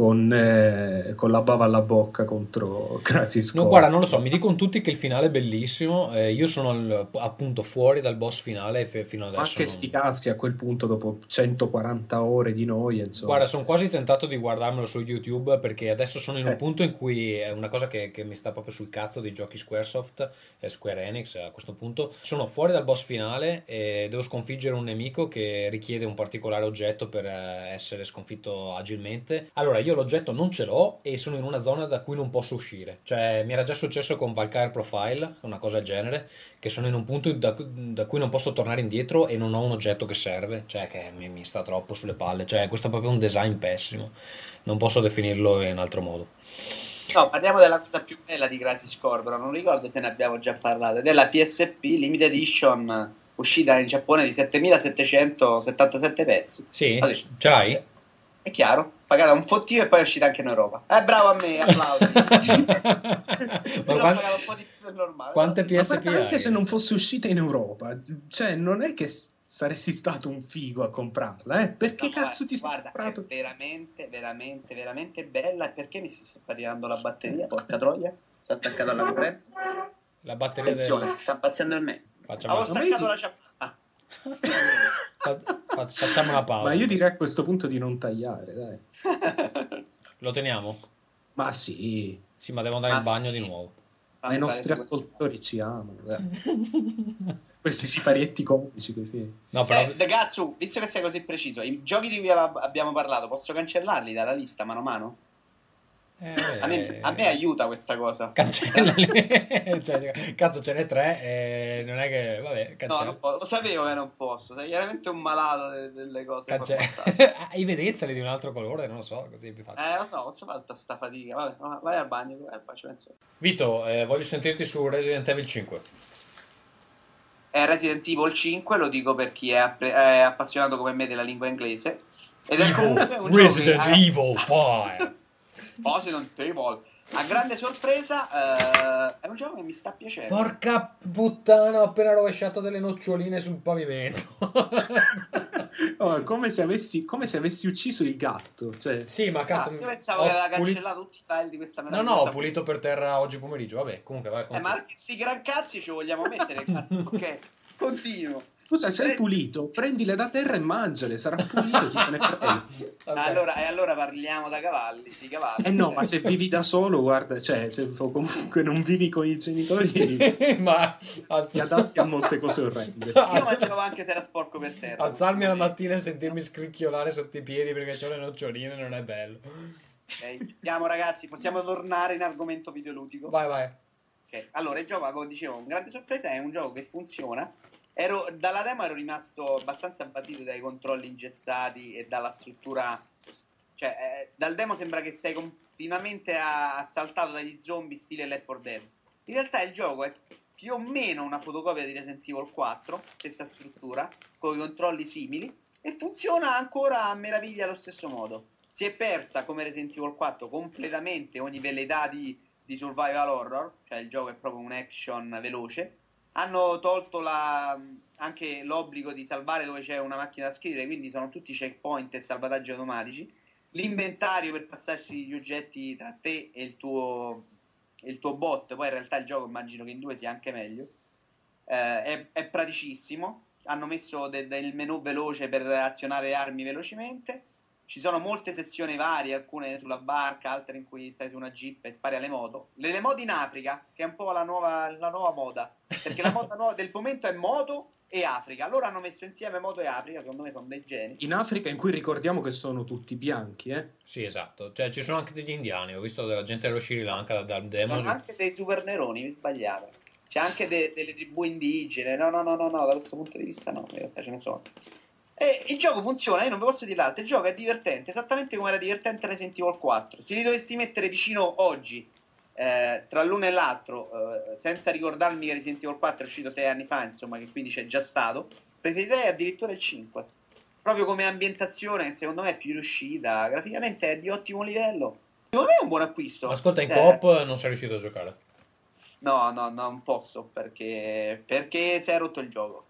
con, eh, con la bava alla bocca contro (laughs) Crisis No, Core. guarda, non lo so, mi dicono tutti che il finale è bellissimo. eh, io sono al- appunto fuori dal boss finale fe- fino Ma adesso. anche non- sti cazzi a quel punto, dopo 140 ore di noia, insomma. Guarda, sono quasi tentato di guardarmelo su YouTube perché adesso sono in un Eh. punto in cui è una cosa che, che mi sta proprio sul cazzo dei giochi Squaresoft e Square Enix a questo punto. Sono fuori dal boss finale e devo sconfiggere un nemico che richiede un particolare oggetto per eh, essere sconfitto agilmente. Allora, io l'oggetto non ce l'ho e sono in una zona da cui non posso uscire. Cioè, mi era già successo con Valkyrie Profile, una cosa del genere, che sono in un punto da, da cui non posso tornare indietro e non ho un oggetto che serve, cioè che mi, mi sta troppo sulle palle. Cioè, questo è proprio un design pessimo. Non posso definirlo in altro modo. No, parliamo della cosa più bella di Crisis Core, però non ricordo se ne abbiamo già parlato, ed è la PSP Limited Edition uscita in Giappone di 7777 pezzi. Sì, Vabbè. ce l'hai? È chiaro, pagata un fottio e poi è uscita anche in Europa. Eh, bravo a me, applausi. (laughs) Ma Però quan- pagava un po' di più del normale. quante. PSP Ma anche hai? se non fosse uscita in Europa, cioè, non è che saresti stato un figo a comprarla, eh? Perché No, cazzo ti sei guarda, comprato? è veramente, veramente, veramente bella. Perché mi si sta arrivando la batteria? Porca troia, sta attaccata alla corrente. La batteria Attenzione, del... sta impazzendo il me. Facciamo, Avevo staccato la ciabatta. Fa- fa- facciamo una pausa. Ma io direi a questo punto di non tagliare, dai. Lo teniamo? Ma sì, Sì, ma devo andare in Ma bagno sì. di nuovo. ma i nostri ascoltatori ci amano. Questi siparietti comici così. No, però... Eh, Ragazzu, visto che sei così preciso, i giochi di cui abbiamo parlato, posso cancellarli dalla lista mano a mano? Eh, A me, a me aiuta questa cosa. Cancellali. (laughs) cioè, cazzo, ce n'è tre e non è che... Vabbè, No, cancella. non po- lo sapevo che non posso, sei chiaramente un malato de- delle cose. Cance-. Hai vedezzali di un altro colore, non lo so, così è più facile. Eh, lo so, posso fare tutta sta fatica. Vabbè, va- vai al bagno, vai, penso. Vito, eh, voglio sentirti su Resident Evil 5. È Resident Evil 5, lo dico per chi è, appre- è appassionato come me della lingua inglese. Ed è comunque un Resident che, Evil 5. (laughs) Resident Evil. A grande sorpresa, eh, è un gioco che mi sta piacendo. Porca puttana, ho appena rovesciato delle noccioline sul pavimento. (laughs) Oh, come, se avessi, come se avessi ucciso il gatto. Cioè, Sì, ma Ah, cazzo. io pensavo che aveva puli- cancellato tutti i file di questa No, meravigliosa no, ho pulito per terra oggi pomeriggio. Vabbè, comunque vai. Eh, ma anche sti gran cazzi ci vogliamo mettere, cazzo. (laughs) Ok, continuo. Scusa, sei Eh, pulito, prendile da terra e mangiale, sarà (laughs) pulito, chi se ne frega. Ok. Allora, e allora parliamo da cavalli, di cavalli. Eh no, ma se vivi da solo, guarda, cioè, se comunque non vivi con i genitori, Sì, (laughs) ma alz- ti adatti a molte cose orrende. (laughs) Io mangiavo anche se era sporco per terra. alzarmi alla mattina e sentirmi scricchiolare sotto i piedi perché ho le noccioline non è bello. Ok, Andiamo ragazzi, possiamo tornare in argomento videoludico. Vai, vai. Ok, Allora, il gioco, come dicevo, un grande sorpresa, è un gioco che funziona. Ero, dalla demo ero rimasto abbastanza basito dai controlli ingessati e dalla struttura. Cioè, eh, dal demo sembra che sei continuamente assaltato dagli zombie stile Left 4 Dead. In realtà il gioco è più o meno una fotocopia di Resident Evil 4, stessa struttura, con i controlli simili, e funziona ancora a meraviglia allo stesso modo. Si è persa come Resident Evil 4 completamente ogni velleità di, di survival horror, cioè il gioco è proprio un action veloce. Hanno tolto la- anche l'obbligo di salvare dove c'è una macchina da scrivere, quindi sono tutti checkpoint e salvataggi automatici. L'inventario per passarci gli oggetti tra te e il tuo, il tuo bot, poi in realtà il gioco immagino che in due sia anche meglio. Eh, è, è praticissimo. Hanno messo de- del menu veloce per azionare armi velocemente. Ci sono molte sezioni varie, alcune sulla barca, altre in cui stai su una jeep e spari alle moto. Le, le moto in Africa, che è un po' la nuova, la nuova moda, perché la moda nuova del momento è moto e Africa. Loro hanno messo insieme moto e Africa, secondo me sono dei geni. In Africa, in cui ricordiamo che sono tutti bianchi, eh? Sì, esatto. Cioè, ci sono anche degli indiani. Ho visto della gente dello Sri Lanka dal demo. Sono anche dei super neroni, vi sbagliate. C'è anche de- delle tribù indigene. No, no, no, no, no, da questo punto di vista no, in realtà ce ne sono. E il gioco funziona, io non vi posso dire l'altro. Il gioco è divertente, esattamente come era divertente Resident Evil 4. Se li dovessi mettere vicino oggi, eh, tra l'uno e l'altro, eh, senza ricordarmi che Resident Evil 4 è uscito sei anni fa, insomma, che quindi c'è già stato, preferirei addirittura il 5. Proprio come ambientazione, secondo me è più riuscita. Graficamente è di ottimo livello. Secondo me è un buon acquisto. Ma Ascolta, in Eh, coop non sei riuscito a giocare. No, no, no, non posso perché, perché si è rotto il gioco.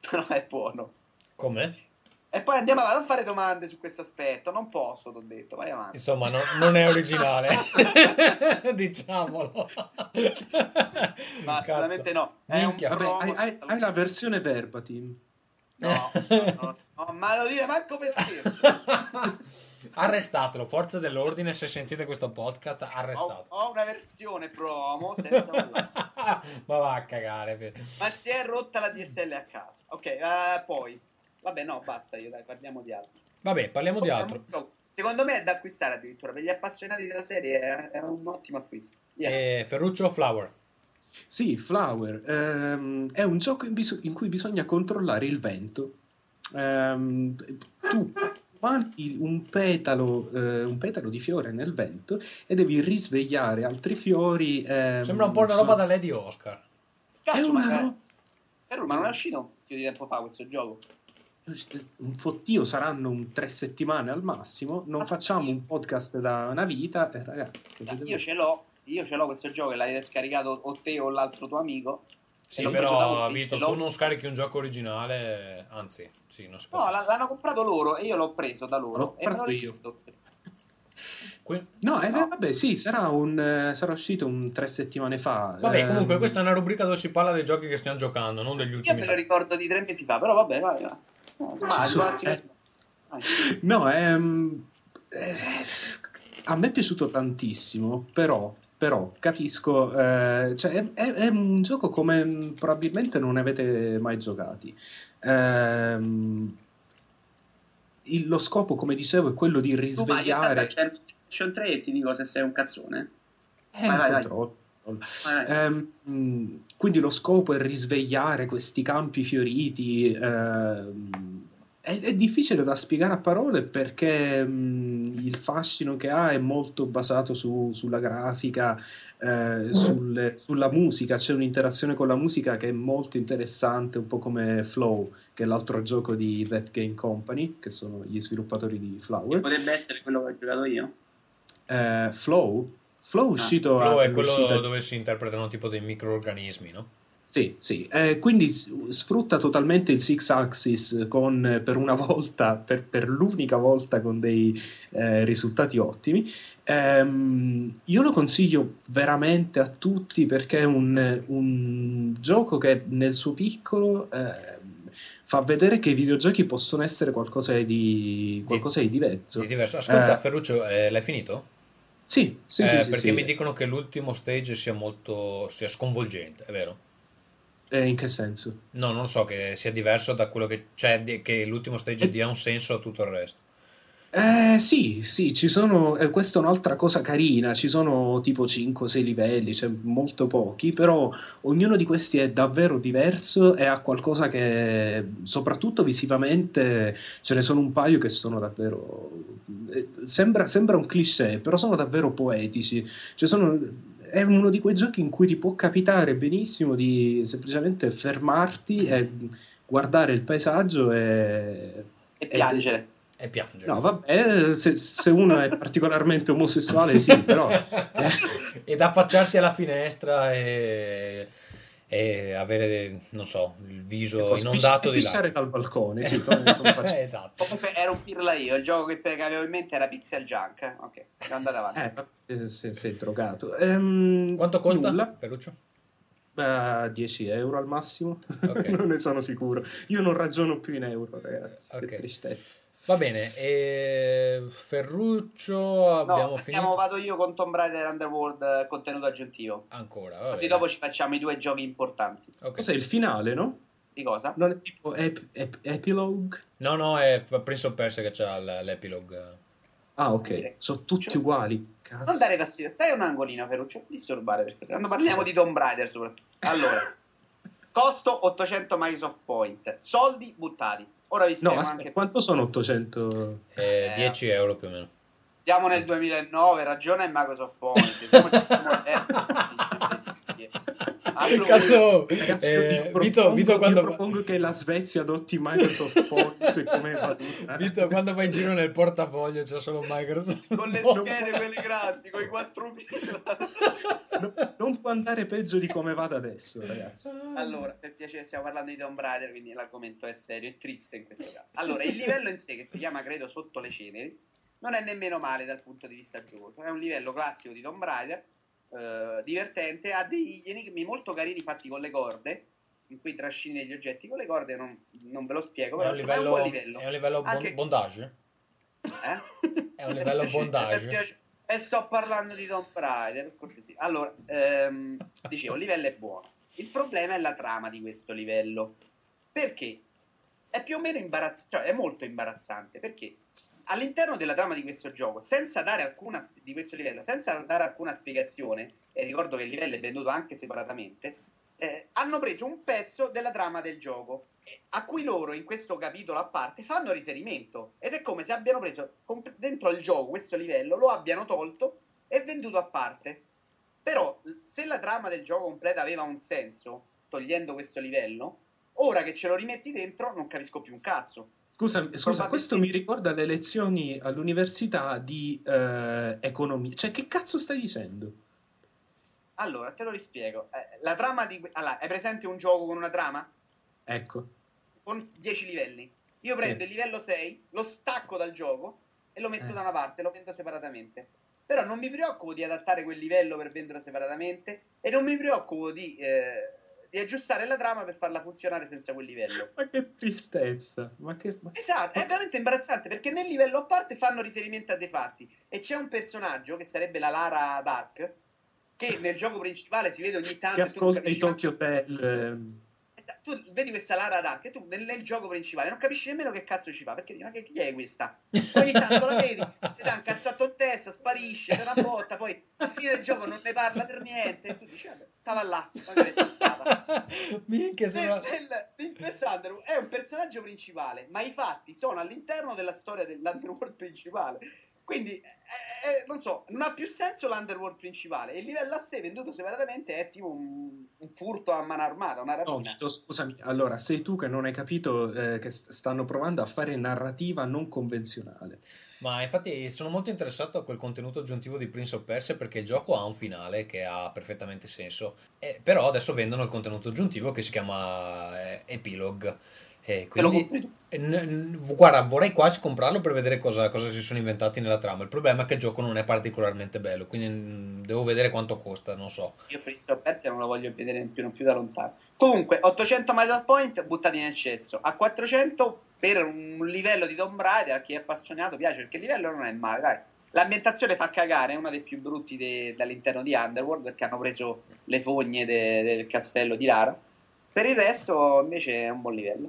(laughs) Però è buono. Come? E poi andiamo avanti, non fare domande su questo aspetto. Non posso, ti ho detto, vai avanti. Insomma, no- non è originale. (laughs) Diciamolo. Ma assolutamente no. È Minchia. un Vabbè, promo hai, hai- hai la versione verbatim. No, no, no, no, ma lo dire manco per scherzo. (laughs) Arrestatelo, forza dell'ordine, se sentite questo podcast, Ho, arrestatelo. ho una versione promo senza. (laughs) Ma va a cagare. Ma si è rotta la DSL a casa. Ok, eh, poi. Vabbè, no, basta io, dai, parliamo di altro. Vabbè, parliamo di altro. gioco- Secondo me è da acquistare addirittura. Per gli appassionati della serie è, è un ottimo acquisto. Via. Eh, Ferruccio Flower. Sì, Flower ehm, è un gioco in, bis- in cui bisogna controllare il vento. Ehm, tu mandi un petalo, eh, un petalo di fiore nel vento e devi risvegliare altri fiori. ehm, Sembra un po' una so- roba da Lady Oscar. È Cazzo, una ma, ro- Ferru, ma non è uscito un po' di tempo fa questo gioco? Un fottio saranno un tre settimane al massimo. Non facciamo un podcast da una vita. eh, ragazzi, io ce l'ho, io ce l'ho questo gioco e l'hai scaricato o te o l'altro tuo amico. Sì, però, Vito, tu non scarichi un gioco originale, anzi, sì, non si può. No, l'hanno comprato loro e io l'ho preso da loro. L'ho e comprato io. Que- No, eh, No. vabbè, sì, sarà, un, eh, sarà uscito un tre settimane fa. Vabbè, Ehm, comunque questa è una rubrica dove si parla dei giochi che stiamo giocando, non degli Io ultimi. me lo ricordo di tre mesi fa, però vabbè, vai, vai. No, sbagli, Sì, sbagli, sì, eh. sbagli. No, eh, a me è piaciuto tantissimo, però, però capisco, eh, cioè, è, è- è un gioco come probabilmente non ne avete mai giocati. Ehm, il- lo scopo, come dicevo, è quello di Tu vai, risvegliare... c'è il PlayStation 3 e ti dico se sei un cazzone. Eh, vai, vai, vai. Vai. Ehm, quindi lo scopo è risvegliare questi campi fioriti. ehm, è, è difficile da spiegare a parole perché mh, il fascino che ha è molto basato su- sulla grafica, eh, sulle- sulla musica. C'è un'interazione con la musica che è molto interessante, un po' come Flow, che è l'altro gioco di That Game Company, che sono gli sviluppatori di Flower. Potrebbe essere quello che ho giocato io. Eh, Flow, Flow è uscito Flow è quello all'uscita- dove si interpretano tipo dei microorganismi, no? Sì, sì. Eh, quindi sfrutta totalmente il Six Axis con, eh, per una volta, per, per l'unica volta con dei eh, risultati ottimi. Ehm, io lo consiglio veramente a tutti perché è un, un gioco che nel suo piccolo ehm, fa vedere che i videogiochi possono essere qualcosa di, qualcosa di diverso. Di diverso. Ascolta, Eh, Ferruccio, eh, l'hai finito? Sì, sì, Eh, sì, perché sì. mi dicono che l'ultimo stage sia molto sia sconvolgente, è vero? Eh, in che senso? No, non so che sia diverso da quello che cioè di- che l'ultimo stage Eh, dia un senso a tutto il resto. Eh, sì, sì, ci sono, eh, questa è un'altra cosa carina, ci sono tipo 5-6 livelli, cioè molto pochi, però ognuno di questi è davvero diverso e ha qualcosa che, soprattutto visivamente, ce ne sono un paio che sono davvero, eh, sembra, sembra un cliché, però sono davvero poetici, cioè sono, è uno di quei giochi in cui ti può capitare benissimo di semplicemente fermarti e guardare il paesaggio e... E e- piangere. E piange. No, vabbè, se, se uno è particolarmente omosessuale, sì, però. (laughs) Ed affacciarti alla finestra e, e avere, non so, il viso inondato di pisciare lacrime. dal balcone, sì, (laughs) esatto. Comunque ero un pirla io, il gioco che, avevo in mente era Pixel Junk. eh. Ok, andate avanti. Eh, eh, se- sei drogato. Ehm, Quanto costa, nulla. Ferruccio? Beh, 10 euro al massimo, Ok. (laughs) non ne sono sicuro. Io non ragiono più in euro, ragazzi. Ok. Che tristezza. Va bene, e Ferruccio No, abbiamo andiamo, finito vado io con Tomb Raider Underworld eh, contenuto aggiuntivo. ancora. va Così bene. dopo ci facciamo i due giochi importanti. Ok. Cos'è il finale, no? Di cosa? Non è tipo ep- ep- epilogue? No, no, è Prince of Persia che c'ha l- l'epilogue. Ah, ok. Sono tutti uguali. Non Cazzo. dare fastidio, stai a un angolino, Ferruccio. non Disturbare per quando parliamo di Tomb Raider soprattutto. Allora, (laughs) costo 800 Microsoft Point, soldi buttati. Ora vi No, spiego aspetta, anche quanto sono 800? Eh, Eh, 10 euro più o meno. Siamo nel 2009, ragione è Microsoft Point. (laughs) Allora, Cazzo, Ragazzi, eh, Vito, propongo, Vito, vi quando, propongo che la Svezia adotti Microsoft Points come valuta. Vito, quando vai in giro nel portafoglio c'è solo Microsoft. con le schede quelle grandi, con i quattro fila. No, non può andare peggio di come vada adesso, ragazzi. Allora, per piacere, stiamo parlando di Tomb Raider, quindi l'argomento è serio e triste in questo caso. Allora, il livello in sé, che si chiama credo Sotto le ceneri, non è nemmeno male dal punto di vista giocoso. È un livello classico di Tomb Raider, eh, divertente, ha degli enigmi molto carini fatti con le corde, in cui trascini degli oggetti con le corde, non, non ve lo spiego, però un è un livello, buon livello. è un livello bon- Anche- bondage? Eh? È un livello (laughs) bondage. E sto parlando di Tomb Raider, per cortesia. Allora, ehm, dicevo, il livello è buono. Il problema è la trama di questo livello. Perché? È più o meno imbarazzante, cioè è molto imbarazzante, perché all'interno della trama di questo gioco, senza dare alcuna di questo livello, senza dare alcuna spiegazione, e ricordo che il livello è venduto anche separatamente, eh, hanno preso un pezzo della trama del gioco a cui loro in questo capitolo a parte fanno riferimento ed è come se abbiano preso comp- dentro il gioco questo livello, lo abbiano tolto e venduto a parte. Però se la trama del gioco completa aveva un senso, togliendo questo livello, ora che ce lo rimetti dentro non capisco più un cazzo. Scusa, scusa, questo mi ricorda le lezioni all'università di eh, economia. Cioè, che cazzo stai dicendo? Allora, te lo rispiego. Eh, la trama di... Allora, hai presente un gioco con una trama? Ecco. Con 10 livelli. Io prendo Sì. il livello 6, lo stacco dal gioco e lo metto Eh. da una parte, lo vendo separatamente. Però non mi preoccupo di adattare quel livello per venderlo separatamente e non mi preoccupo di, eh, di aggiustare la trama per farla funzionare senza quel livello. Ma che tristezza. Ma che... ma- Esatto, è veramente imbarazzante perché nel livello a parte fanno riferimento a dei fatti e c'è un personaggio che sarebbe la Lara Dark che nel gioco principale si vede ogni tanto Che ascolta i Tokyo Hotel. Esatto, tu vedi questa Lara Dark e tu nel, gioco principale non capisci nemmeno che cazzo ci fa perché dici ma che chi è questa? Ogni tanto la vedi, ti dà un cazzotto in testa, sparisce, te la botta, poi a fine del gioco non ne parla per niente e tu dici vabbè, stava là, magari è passata. (laughs) Minchia, Chris Underwood è un personaggio principale, ma i fatti sono all'interno della storia dell'Underworld principale. Quindi, eh, eh, non so, non ha più senso l'underworld principale. Il livello a sé venduto separatamente è tipo un, un furto a mano armata, una No, rapina. Vito, scusami, allora sei tu che non hai capito eh, che st- stanno provando a fare narrativa non convenzionale. Ma infatti sono molto interessato a quel contenuto aggiuntivo di Prince of Persia perché il gioco ha un finale che ha perfettamente senso. Eh, però adesso vendono il contenuto aggiuntivo che si chiama eh, Epilogue. E Te lo quindi, compri tu. guarda, vorrei quasi comprarlo per vedere cosa, cosa si sono inventati nella trama. Il problema è che il gioco non è particolarmente bello, quindi devo vedere quanto costa, non so. Io Prince of Persia non lo voglio vedere più, più da lontano. Comunque, 800 Myself Point buttati nel cesso. A 400 per un livello di Tomb Raider, a chi è appassionato piace, perché il livello non è male, dai. L'ambientazione fa cagare, è uno dei più brutti de- dall'interno di Underworld, perché hanno preso le fogne de- del castello di Lara. Per il resto, invece, è un buon livello.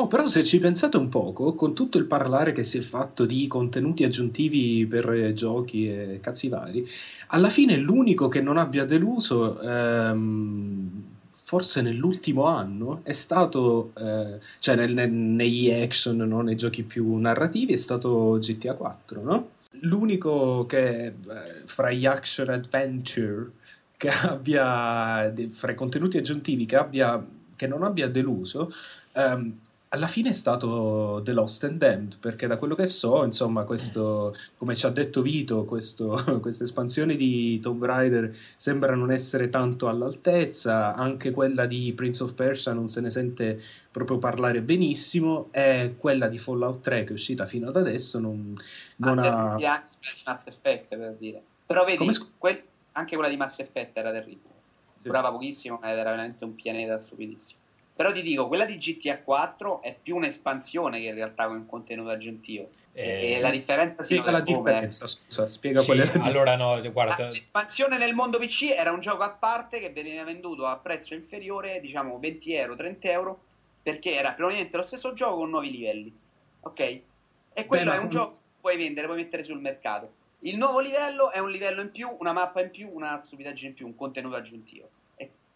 Oh, però se ci pensate un poco, con tutto il parlare che si è fatto di contenuti aggiuntivi per eh, giochi e cazzi vari, alla fine l'unico che non abbia deluso, ehm, forse nell'ultimo anno, è stato, eh, cioè nel- nel- negli action, no? nei giochi più narrativi, è stato GTA 4, no? L'unico che eh, fra gli action adventure che abbia, fra i contenuti aggiuntivi che abbia, che non abbia deluso, ehm, alla fine è stato The Lost and Damned, perché da quello che so, insomma, questo, come ci ha detto Vito, questo- (laughs) questa espansione di Tomb Raider sembra non essere tanto all'altezza, anche quella di Prince of Persia non se ne sente proprio parlare benissimo, e quella di Fallout 3 che è uscita fino ad adesso non, Ma non ha... anche quella di Mass Effect, per dire. Però vedi, Come quel- anche quella di Mass Effect era terribile. Sì. Durava pochissimo ed era veramente un pianeta stupidissimo. Però ti dico, quella di GTA 4 è più un'espansione che in realtà un contenuto aggiuntivo. E, Eh, la differenza si la nota come. differenza, scusa, spiega Sì, qual è la allora no, guarda, Ah, L'espansione nel mondo PC era un gioco a parte che veniva venduto a prezzo inferiore, diciamo 20 euro, 30 euro, perché era probabilmente lo stesso gioco con nuovi livelli. Ok? E quello ma è un come- gioco che puoi vendere, puoi mettere sul mercato. Il nuovo livello è un livello in più, una mappa in più, una stupidaggine in più, un contenuto aggiuntivo.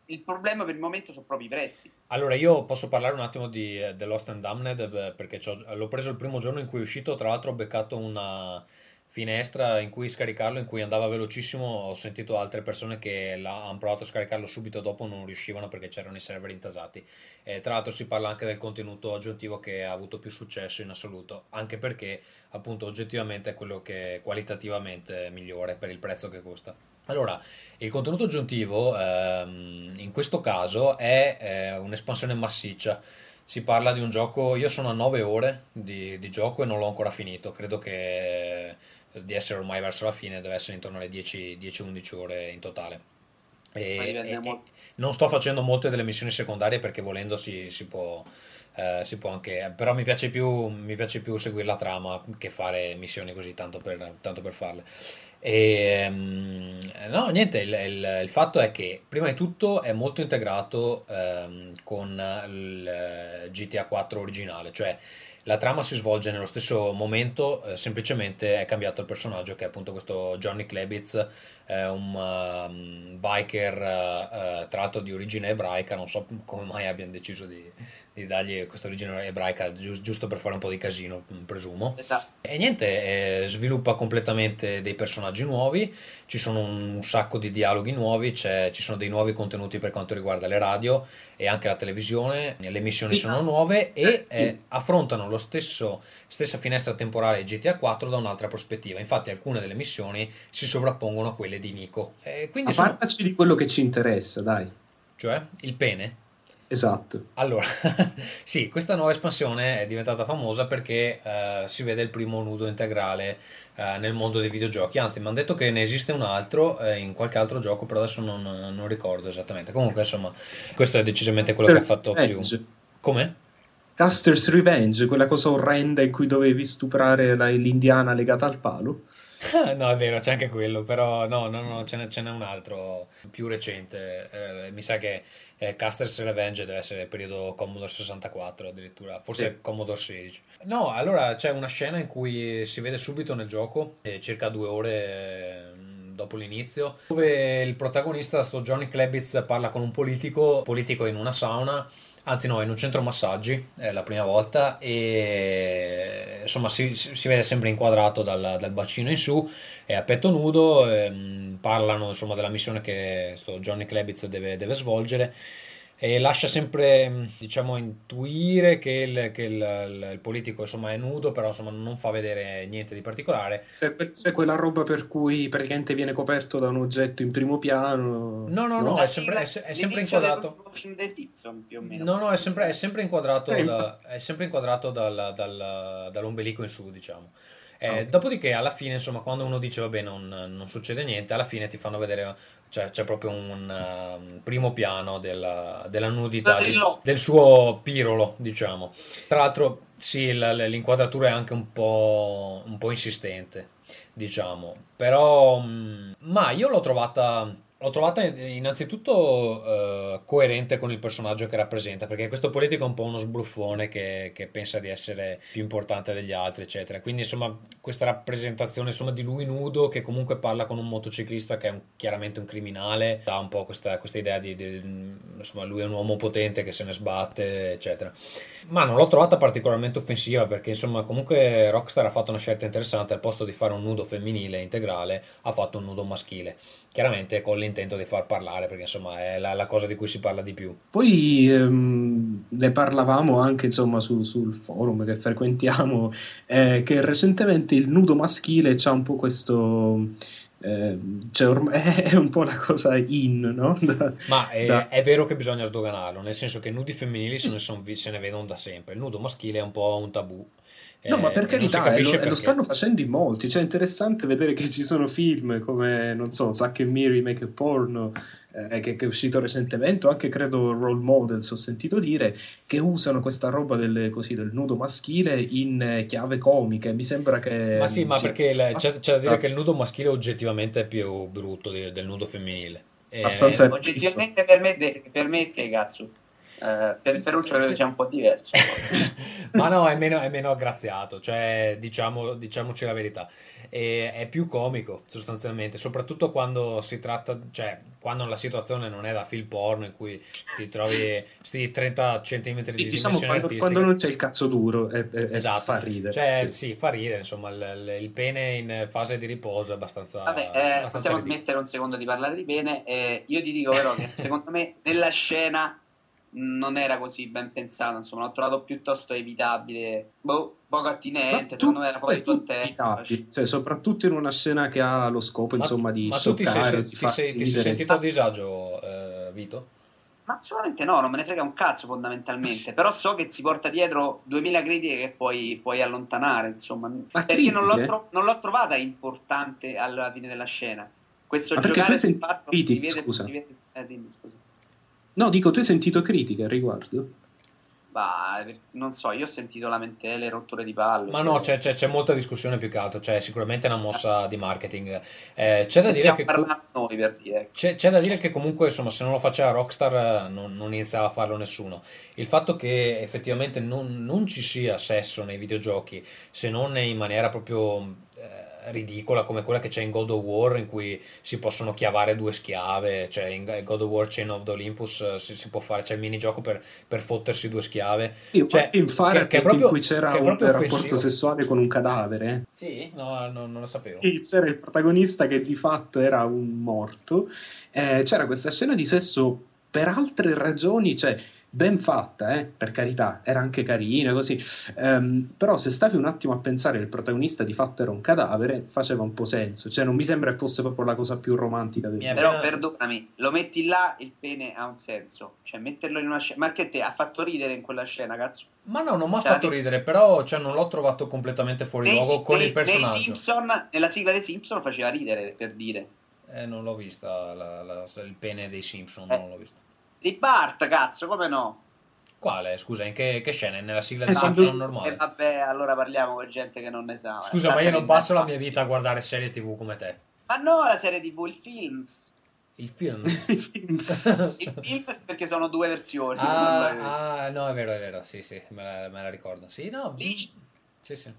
Il problema per il momento sono proprio i prezzi. Allora, io posso parlare un attimo di eh, The Lost and Damned beh, perché l'ho preso il primo giorno in cui è uscito, tra l'altro ho beccato una finestra in cui scaricarlo, in cui andava velocissimo, ho sentito altre persone che hanno provato a scaricarlo subito dopo, non riuscivano perché c'erano i server intasati. E tra l'altro si parla anche del contenuto aggiuntivo che ha avuto più successo in assoluto, anche perché appunto oggettivamente è quello che è qualitativamente migliore per il prezzo che costa. Allora, il contenuto aggiuntivo ehm, in questo caso è eh, un'espansione massiccia. Si parla di un gioco, io sono a 9 ore di, di gioco e non l'ho ancora finito, credo che eh, di essere ormai verso la fine deve essere intorno alle 10 10-11 ore in totale. E- e- molto. non sto facendo molte delle missioni secondarie perché volendo si, si può, eh, si può anche, però mi piace più, mi piace più seguire la trama che fare missioni così tanto per, tanto per farle. E, mm, no, niente, il, il- il fatto è che prima di tutto è molto integrato ehm, con il eh, GTA 4 originale, cioè la trama si svolge nello stesso momento, eh, semplicemente è cambiato il personaggio che è appunto questo Johnny Klebitz, è un um, biker eh, eh, tratto di origine ebraica, non so come mai abbiano deciso di, di dargli questa origine ebraica, gius- giusto per fare un po' di casino, presumo. Esatto. E niente, eh, sviluppa completamente dei personaggi nuovi, ci sono un sacco di dialoghi nuovi, c'è- ci sono dei nuovi contenuti per quanto riguarda le radio e anche la televisione, le missioni Sì, sono ma- nuove e eh, sì. eh, affrontano lo stesso stessa finestra temporale GTA 4 da un'altra prospettiva. Infatti alcune delle missioni si sovrappongono a quelle di Nico. E quindi Ma sono, di quello che ci interessa, dai. cioè il pene. Esatto. Allora, (laughs) sì, questa nuova espansione è diventata famosa perché eh, si vede il primo nudo integrale eh, nel mondo dei videogiochi. Anzi, mi hanno detto che ne esiste un altro eh, in qualche altro gioco, però adesso non, non ricordo esattamente. Comunque, insomma, questo è decisamente quello che ha fatto più. Revenge. Come? Custer's Revenge, quella cosa orrenda in cui dovevi stuprare la- l'indiana legata al palo. (laughs) No, è vero, c'è anche quello, però no, no, no, ce n'è, ce n'è un altro più recente. Eh, mi sa che eh, Custer's Revenge deve essere periodo Commodore 64 addirittura, forse Sì. Commodore 16. No, allora c'è una scena in cui si vede subito nel gioco, eh, circa due ore eh, dopo l'inizio, dove il protagonista, sto Johnny Klebitz, parla con un politico, politico in una sauna, anzi no, in un centro massaggi, è la prima volta, e insomma si, si vede sempre inquadrato dal, dal, bacino in su, è a petto nudo, ehm, parlano insomma della missione che Johnny Klebitz deve, deve svolgere e lascia sempre diciamo intuire che, il, che il, il, il, politico insomma è nudo però insomma non fa vedere niente di particolare. C'è, c'è, quella roba per cui praticamente viene coperto da un oggetto in primo piano. No no no, è sempre, è, è sempre inquadrato. film dei Simpson più o meno. No no è sempre, è sempre inquadrato, da, è sempre inquadrato dal, dal, dall'ombelico in su diciamo. Eh, okay. Dopodiché, alla fine, insomma, quando uno dice vabbè, non, non, succede niente, alla fine ti fanno vedere cioè, c'è proprio un uh, primo piano della, della nudità di, del suo pirolo, diciamo. Tra l'altro, sì, l'inquadratura è anche un po', un po insistente, diciamo. Però, mm, ma io l'ho trovata L'ho trovata innanzitutto uh, coerente con il personaggio che rappresenta, perché questo politico è un po' uno sbruffone che, che, pensa di essere più importante degli altri, eccetera. Quindi, insomma, questa rappresentazione insomma, di lui nudo che comunque parla con un motociclista che è un, chiaramente un criminale, dà un po' questa, questa idea di, di, insomma, lui è un uomo potente che se ne sbatte, eccetera. Ma non l'ho trovata particolarmente offensiva perché, insomma, comunque Rockstar ha fatto una scelta interessante, al posto di fare un nudo femminile integrale, ha fatto un nudo maschile chiaramente con l'intento di far parlare, perché insomma è la, la cosa di cui si parla di più. Poi ehm, ne parlavamo anche insomma su, sul forum che frequentiamo, eh, che recentemente il nudo maschile c'ha un po' questo... Eh, cioè ormai (laughs) è un po' la cosa in, no? Da, Ma è, da... è, vero che bisogna sdoganarlo, nel senso che nudi femminili se ne, son, se ne vedono da sempre, il nudo maschile è un po' un tabù. No, ma per carità, e lo, lo, stanno facendo in molti. Cioè, è interessante vedere che ci sono film come, non so, Zack e Miri Make a Porno, eh, che, che, è uscito recentemente, o anche credo Role Models, ho sentito dire, che usano questa roba del, così, del nudo maschile in eh, chiave comica. Mi sembra che... Ma sì, ma cioè, perché la, c'è, c'è, da dire ah. che il nudo maschile oggettivamente è più brutto di, del nudo femminile. Eh, oggettivamente permette, permette, cazzo. Uh, per Ferruccio credo sì. sia un po' diverso. (laughs) Ma no, è meno, è meno aggraziato, cioè diciamo, diciamoci la verità. E, è più comico sostanzialmente, soprattutto quando si tratta, cioè quando la situazione non è da film porno in cui ti trovi questi 30 cm sì, di diciamo quando, quando, non c'è il cazzo duro è, è, esatto. fa ridere. Cioè, sì. sì. fa ridere, insomma, il, il, pene in fase di riposo è abbastanza... Vabbè, eh, abbastanza possiamo ridicolo. smettere un secondo di parlare di pene. Eh, io ti dico però che secondo me nella scena non era così ben pensato, insomma, l'ho trovato piuttosto evitabile, boh, poco attinente, secondo me era fuori contesto. Cioè, soprattutto in una scena che ha lo scopo, ma, insomma, di ma tu ti sei, ti, sei, ti sei sentito a disagio, eh, Vito? Ma assolutamente no, non me ne frega un cazzo fondamentalmente, però so che si porta dietro 2000 critiche che puoi, puoi allontanare, insomma, ma perché non l'ho, tro- non l'ho, trovata importante alla fine della scena. Questo ma giocare sul fatto che si vede, scusa. Si vede, eh, dimmi, scusa. No, dico, tu hai sentito critiche al riguardo? Bah, non so, io ho sentito lamentele, rotture di palle. Ma no, c'è, c'è, c'è, molta discussione più che altro, cioè sicuramente è una mossa di marketing. Eh, c'è, da dire che, noi per dire. C'è, c'è, da dire che comunque, insomma, se non lo faceva Rockstar non, non iniziava a farlo nessuno. Il fatto che effettivamente non, non ci sia sesso nei videogiochi, se non in maniera proprio ridicola come quella che c'è in God of War in cui si possono chiavare due schiave, cioè in God of War Chain of the Olympus eh, si, si può fare, c'è il minigioco per, per fottersi due schiave. Io, cioè, in Fire che, che proprio, in cui c'era un rapporto sessuale con un cadavere. Sì, no, no non lo sapevo. Sì, c'era il protagonista che di fatto era un morto. Eh, c'era questa scena di sesso per altre ragioni, cioè ben fatta, eh, per carità, era anche carina così, um, però se stavi un attimo a pensare che il protagonista di fatto era un cadavere, faceva un po' senso, cioè non mi sembra che fosse proprio la cosa più romantica del mondo. Però perdonami, lo metti là, il pene ha un senso, cioè metterlo in una scena, ma che te ha fatto ridere in quella scena, cazzo? Ma no, non mi ha cioè, fatto ridere, però cioè, non l'ho trovato completamente fuori nei, luogo con nei, il personaggio. Simpson, nella sigla dei Simpson faceva ridere, per dire. Eh, non l'ho vista, la, la, il pene dei Simpson, eh. non l'ho visto. Di Bart, cazzo, come no? Quale? Scusa, in che, che scena? Nella sigla di Simpson normale? E eh, vabbè, allora parliamo con gente che non ne sa. Scusa, ma io non passo la mia vita a guardare serie tv come te. Ma no, la serie tv, il films. Il film? (laughs) il film (laughs) perché sono due versioni. Ah, ah, no, è vero, è vero, sì, sì, me la, me la ricordo. Sì, no, lì, sì, sì.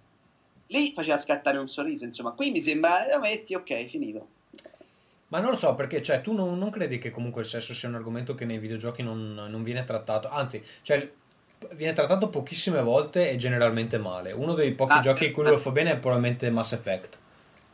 lì faceva scattare un sorriso, insomma. Qui mi sembra, lo metti, ok, finito. Ma non lo so perché, cioè, tu non, non credi che comunque il sesso sia un argomento che nei videogiochi non, non viene trattato, anzi, cioè, viene trattato pochissime volte e generalmente male. Uno dei pochi Ah, giochi in cui eh, lo fa bene è probabilmente Mass Effect.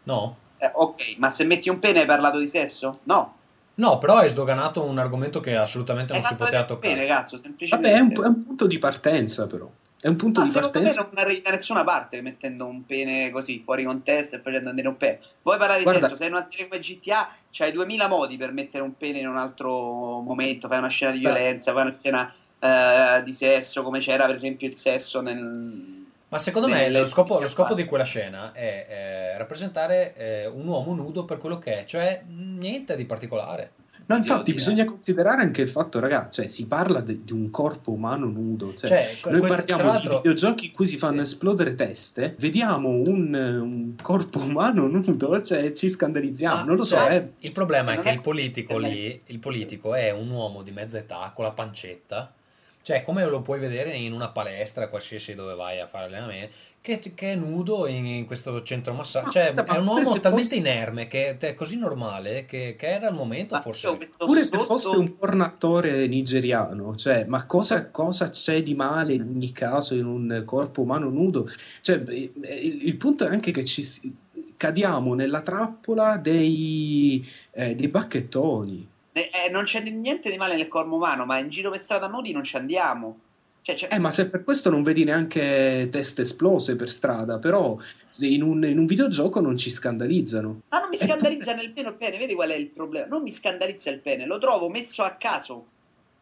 No? Eh, ok, ma se metti un pene hai parlato di sesso? No. No, però hai sdoganato un argomento che assolutamente non si poteva toccare. pene, cazzo, semplicemente. Vabbè, è un, è un punto di partenza, però. È un punto Ma di secondo me partenza. non arrivi da nessuna parte mettendo un pene così fuori contesto e facendo andare un pene. Vuoi parlare di Guarda- sesso? Se in una serie come GTA c'hai 2000 modi per mettere un pene in un altro momento, fai una scena di Beh. violenza, fai una scena eh, di sesso, come c'era per esempio il sesso nel... Ma secondo me nelle- lo scopo, lo scopo di quella scena è eh, rappresentare eh, un uomo nudo per quello che è, cioè niente di particolare. No, infatti, bisogna considerare anche il fatto, ragazzi, cioè, si parla de- di un corpo umano nudo. Cioè, Cioè, noi questo- parliamo di videogiochi in cui si fanno Sì. esplodere teste, vediamo un, un corpo umano nudo, cioè ci scandalizziamo. Ah, non lo so, cioè, eh. Il problema è che è il politico lì, il politico è un uomo di mezza età con la pancetta, cioè come lo puoi vedere in una palestra, qualsiasi dove vai a fare allenamento, che, che è nudo in, in questo centro massaggio. No, Cioè, è un uomo se talmente fosse- inerme che è così normale che, che era il momento Ma forse. Pure se sotto- fosse un pornattore nigeriano, cioè, ma cosa, cosa c'è di male in ogni caso in un corpo umano nudo? Cioè, eh, il, il punto è anche che ci si- cadiamo nella trappola dei, eh, dei bacchettoni. Eh, eh, non c'è niente di male nel corpo umano, ma in giro per strada nudi non ci andiamo. Cioè, c'è- Eh, ma se per questo non vedi neanche teste esplose per strada, però in un, in un videogioco non ci scandalizzano. Ah, non mi E scandalizza nel pene il pene, vedi qual è il problema? Non mi scandalizza il pene, lo trovo messo a caso.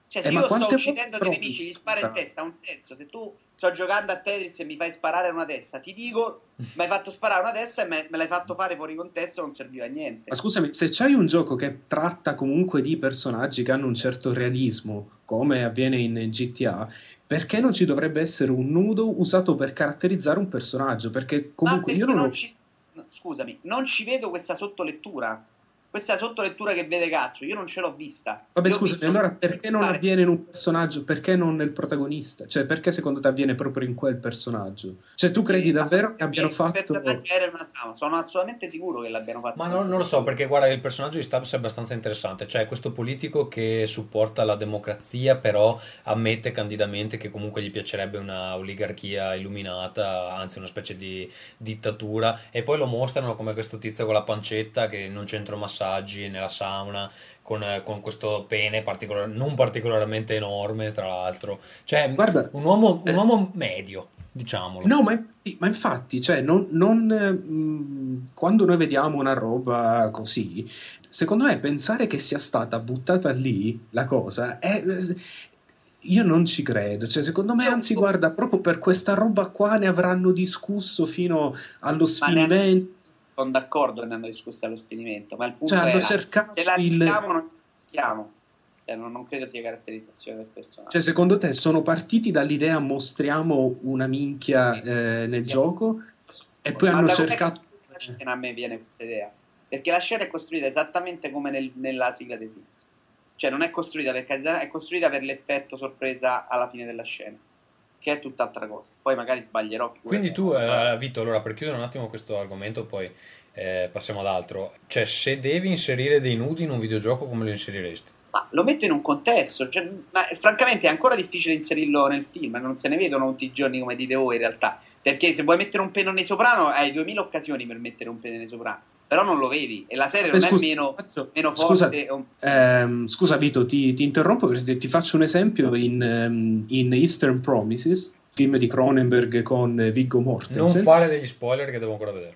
Cioè, se Eh, ma io sto uccidendo dei nemici, gli sparo in testa, ha un senso. Se tu sto giocando a Tetris e mi fai sparare una testa, ti dico, mi hai fatto sparare una testa e me, me l'hai fatto fare fuori contesto, non serviva a niente. Ma scusami, se c'hai un gioco che tratta comunque di personaggi che hanno un certo realismo, come avviene in GTA, perché non ci dovrebbe essere un nudo usato per caratterizzare un personaggio? Perché comunque perché io non non lo... ci... scusami, non ci vedo questa sottolettura. Questa sottolettura che vede cazzo, io non ce l'ho vista. Vabbè, scusami, allora perché non avviene in un personaggio? Perché non nel protagonista? Cioè, perché secondo te avviene proprio in quel personaggio? Cioè, tu credi davvero che abbiano fatto... personaggio era una sama, sono assolutamente sicuro che l'abbiano fatto. Ma non, non lo so, perché guarda, il personaggio di Stubbs è abbastanza interessante, cioè questo politico che supporta la democrazia, però ammette candidamente che comunque gli piacerebbe una oligarchia illuminata, anzi una specie di dittatura, e poi lo mostrano come questo tizio con la pancetta che in un centro massaggi, nella sauna, con, con questo pene particolar- non particolarmente enorme, tra l'altro. Cioè, Guarda, un uomo, un eh, uomo medio, diciamolo. No, ma infatti, ma infatti, cioè, non, non, mh, quando noi vediamo una roba così, secondo me pensare che sia stata buttata lì la cosa è. Io non ci credo, cioè, secondo me, anzi, guarda, proprio per questa roba qua ne avranno discusso fino allo sfinimento. Sono d'accordo che ne hanno discusso allo ma il punto Cioè, era se la il. rischiamo o non rischiamo. Cioè, non, non credo sia caratterizzazione del personaggio. Cioè, secondo te sono partiti dall'idea mostriamo una minchia eh, nel Sì, gioco e poi hanno cercato. a me viene questa idea. Perché la scena è costruita esattamente come nel- nella sigla dei Sims. Cioè, non è costruita per carità, è costruita per l'effetto sorpresa alla fine della scena. Che è tutt'altra cosa. Poi magari sbaglierò. Quindi tu, eh, Vito, allora per chiudere un attimo questo argomento, poi eh, passiamo ad altro. Cioè, se devi inserire dei nudi in un videogioco, come lo inseriresti? Ma lo metto in un contesto, cioè, ma francamente è ancora difficile inserirlo nel film, non se ne vedono tutti i giorni come dite voi in realtà, perché se vuoi mettere un pene nei soprano hai 2000 occasioni per mettere un pene nei soprano, però non lo vedi e la serie Beh, non scusa, è meno, cazzo, meno scusa, forte. o- Ehm, scusa Vito, ti, ti interrompo perché ti faccio un esempio in, ehm, in Eastern Promises, film di Cronenberg con Viggo Non Mortensen. fare degli spoiler che devo ancora vederlo.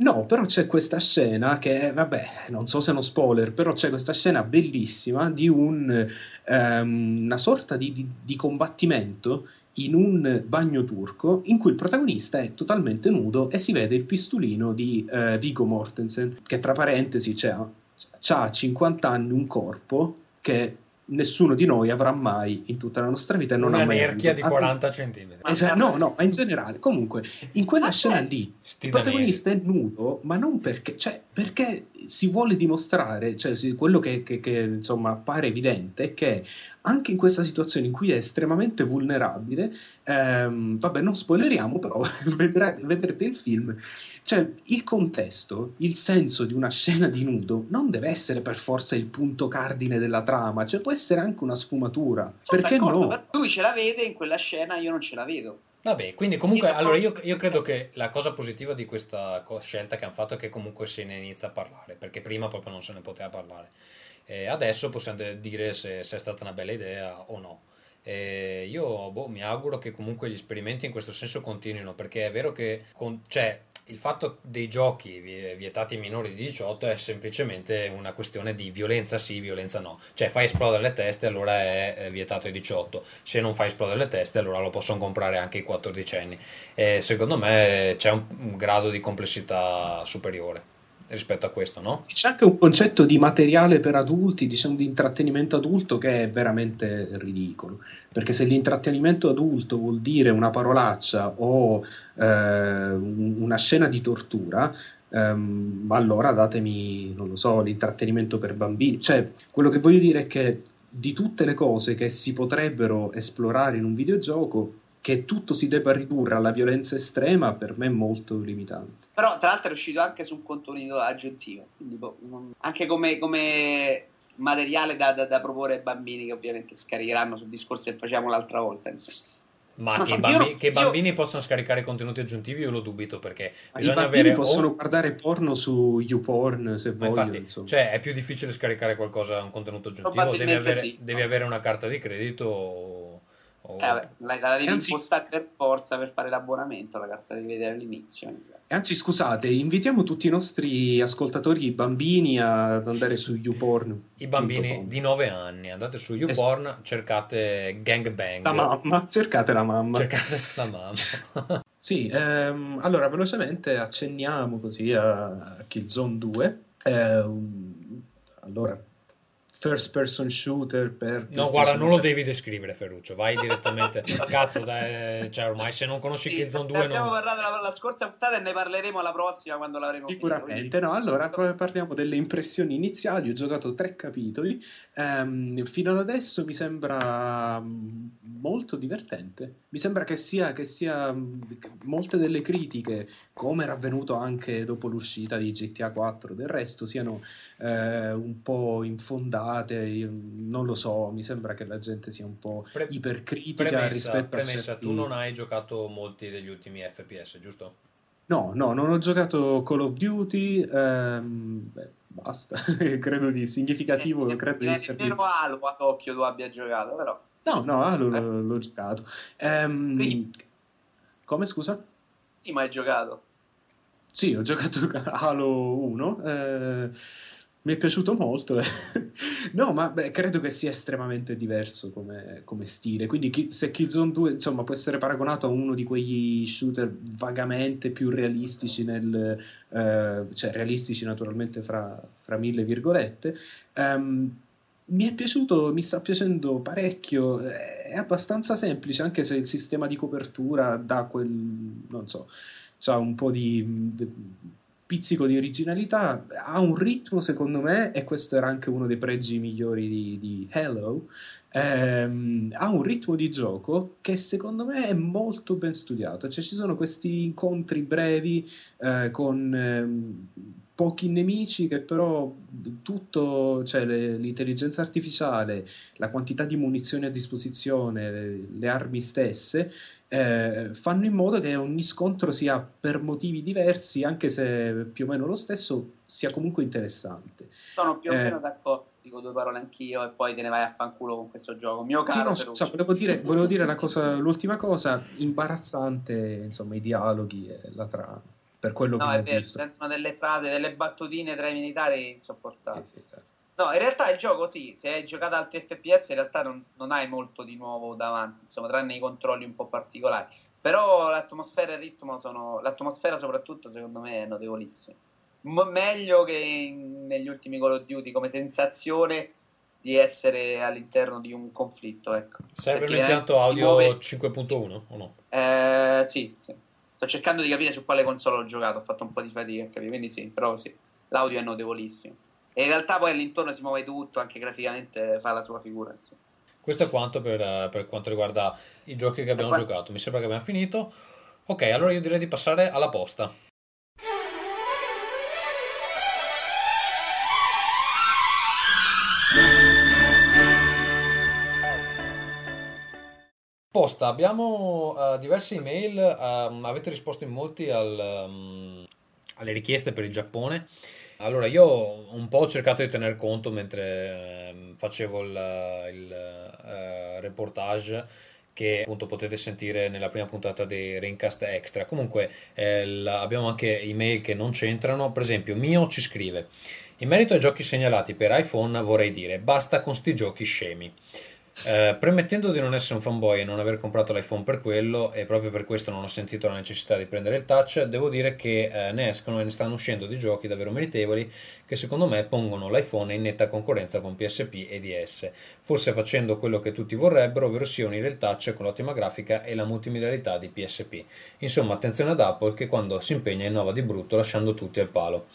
No, però c'è questa scena che, vabbè, non so se è uno spoiler, però c'è questa scena bellissima di un, ehm, una sorta di, di- di combattimento in un bagno turco in cui il protagonista è totalmente nudo e si vede il pistolino di eh, Viggo Mortensen, che tra parentesi c'ha 50 anni un corpo che nessuno di noi avrà mai in tutta la nostra vita e non Una ha mai nerchia di avuto. 40 centimetri. Esatto, no, no, ma in generale, comunque, in quella Ah, scena lì, il protagonista è nudo, ma non perché, cioè, perché si vuole dimostrare, cioè, quello che, che- che, insomma appare evidente è che anche in questa situazione in cui è estremamente vulnerabile, ehm, vabbè, non spoileriamo, però (laughs) vedrete, vedrete il film. Cioè, il contesto, il senso di una scena di nudo non deve essere per forza il punto cardine della trama, cioè può essere anche una sfumatura. Sono Perché no? Lui ce la vede in quella scena, io non ce la vedo. Vabbè, quindi comunque, allora io, io credo che la cosa positiva di questa scelta che hanno fatto è che comunque se ne inizia a parlare, perché prima proprio non se ne poteva parlare. E adesso possiamo dire se, se è stata una bella idea o no. E io boh, mi auguro che comunque gli esperimenti in questo senso continuino, perché è vero che con- cioè, il fatto dei giochi vi- vietati ai minori di 18 è semplicemente una questione di violenza sì, violenza no. Cioè fai esplodere le teste, allora è vietato ai 18. Se non fai esplodere le teste, allora lo possono comprare anche i 14 anni. E secondo me c'è un, un grado di complessità superiore rispetto a questo, no? C'è anche un concetto di materiale per adulti, diciamo di intrattenimento adulto che è veramente ridicolo. Perché se l'intrattenimento adulto vuol dire una parolaccia o eh, un- una scena di tortura, ehm, allora datemi, non lo so, l'intrattenimento per bambini. Cioè, quello che voglio dire è che di tutte le cose che si potrebbero esplorare in un videogioco, che tutto si debba ridurre alla violenza estrema, per me è molto limitante. Però tra l'altro è uscito anche su un contenuto aggiuntivo, quindi boh, non- anche come, come materiale da, da- da proporre ai bambini che ovviamente scaricheranno sul discorso che facciamo l'altra volta. Insomma. Ma Ma che, i io- bambi- che i io- bambini possono scaricare contenuti aggiuntivi io lo dubito perché Ma I bisogna bambini avere... o- possono guardare porno su YouPorn se Ma vogliono, infatti, insomma. cioè, è più difficile scaricare qualcosa, un contenuto aggiuntivo, devi Probabilmente avere, sì. devi avere una carta di credito o... o- Eh, vabbè, la, la devi Anzi- impostare per forza per fare l'abbonamento, la carta devi vedere all'inizio. Anzi, scusate, invitiamo tutti i nostri ascoltatori bambini ad andare su YouPorn. I bambini di 9 anni, andate su YouPorn, cercate gangbang, La mamma, cercate la mamma. cercate la mamma. (laughs) Sì, ehm, allora velocemente accenniamo così a Killzone 2. Ehm, allora, first person shooter per... No, guarda, non lo devi descrivere Ferruccio, vai direttamente. (laughs) Cazzo, dai, cioè, ormai se non conosci Sì, Killzone ne 2 abbiamo non... parlato la, la scorsa puntata e ne parleremo la prossima quando l'avremo Sicuramente, finito. no? Allora parliamo delle impressioni iniziali. Ho giocato tre capitoli. Ehm, fino ad adesso mi sembra mm, molto divertente. Mi sembra che sia, che sia mm, molte delle critiche, come era avvenuto anche dopo l'uscita di GTA 4, del resto siano eh, un po' infondate. Io non lo so, mi sembra che la gente sia un po' Pre- ipercritica Premessa, rispetto a premessa certi... tu non hai giocato molti degli ultimi FPS, giusto? No, no, non ho giocato Call of Duty, ehm, beh, basta, (laughs) credo di significativo, Eh, credo di essere... nemmeno Halo a Tokyo tu abbia giocato, però. No, no, Halo Eh. l'ho, giocato. Ehm, come, scusa? Sì, ma hai giocato. Sì, ho giocato (laughs) Halo 1, eh, mi è piaciuto molto. eh. (laughs) No, ma beh, credo che sia estremamente diverso come, come stile. Quindi chi- se Killzone 2 insomma, può essere paragonato a uno di quegli shooter vagamente più realistici, nel, eh, cioè realistici naturalmente fra, fra mille virgolette, ehm, mi è piaciuto, mi sta piacendo parecchio. È abbastanza semplice, anche se il sistema di copertura dà quel, non so, c'ha un po' di di pizzico di originalità, ha un ritmo secondo me, e questo era anche uno dei pregi migliori di, di Halo, ehm, ha un ritmo di gioco che secondo me è molto ben studiato, cioè ci sono questi incontri brevi eh, con ehm, pochi nemici che però tutto, cioè le- l'intelligenza artificiale, la quantità di munizioni a disposizione, le, le armi stesse, eh, fanno in modo che ogni scontro sia per motivi diversi, anche se più o meno lo stesso, sia comunque interessante. Sono più o Eh. meno d'accordo, dico due parole anch'io e poi te ne vai a fanculo con questo gioco. Mio Sì, caro no, Ferruccio. scusa, volevo dire, volevo dire cosa- l'ultima cosa, imbarazzante, insomma, i dialoghi e la trama, per quello No, che è ho vero, visto. sentono delle frasi, delle battutine tra i militari insopportabili. Sì, sì, sì. No, in realtà il gioco sì, se hai giocato altri FPS in realtà non, non hai molto di nuovo davanti, insomma, tranne i controlli un po' particolari. Però l'atmosfera e il ritmo sono... L'atmosfera soprattutto secondo me è notevolissima. M- meglio che in- negli ultimi Call of Duty come sensazione di essere all'interno di un conflitto. Ecco. Serve Perché un impianto audio muove- 5.1 o no? Eh, sì, sì. Sto cercando di capire su quale console ho giocato, ho fatto un po' di fatica a capire, quindi sì, però sì, l'audio è notevolissimo. E in realtà poi all'intorno si muove tutto, anche graficamente fa la sua figura. insomma. Questo è quanto per, per quanto riguarda i giochi che abbiamo qua- giocato. Mi sembra che abbiamo finito. Ok, allora io direi di passare alla posta. Posta, abbiamo eh, diverse email, ehm, avete risposto in molti al, ehm, alle richieste per il Giappone. Allora, io un po' ho cercato di tener conto mentre ehm, facevo il, il, eh, reportage che appunto potete sentire nella prima puntata dei Raincast Extra. Comunque eh, abbiamo anche email che non c'entrano, per esempio Mio ci scrive in merito ai giochi segnalati per iPhone vorrei dire basta con sti giochi scemi. Eh, premettendo di non essere un fanboy e non aver comprato l'iPhone per quello, e proprio per questo non ho sentito la necessità di prendere il touch, devo dire che eh, ne escono e ne stanno uscendo di giochi davvero meritevoli che secondo me pongono l'iPhone in netta concorrenza con PSP e DS, forse facendo quello che tutti vorrebbero, ovvero sia unire il touch con l'ottima grafica e la multimedialità di PSP. Insomma, attenzione ad Apple che quando si impegna innova di brutto lasciando tutti al palo.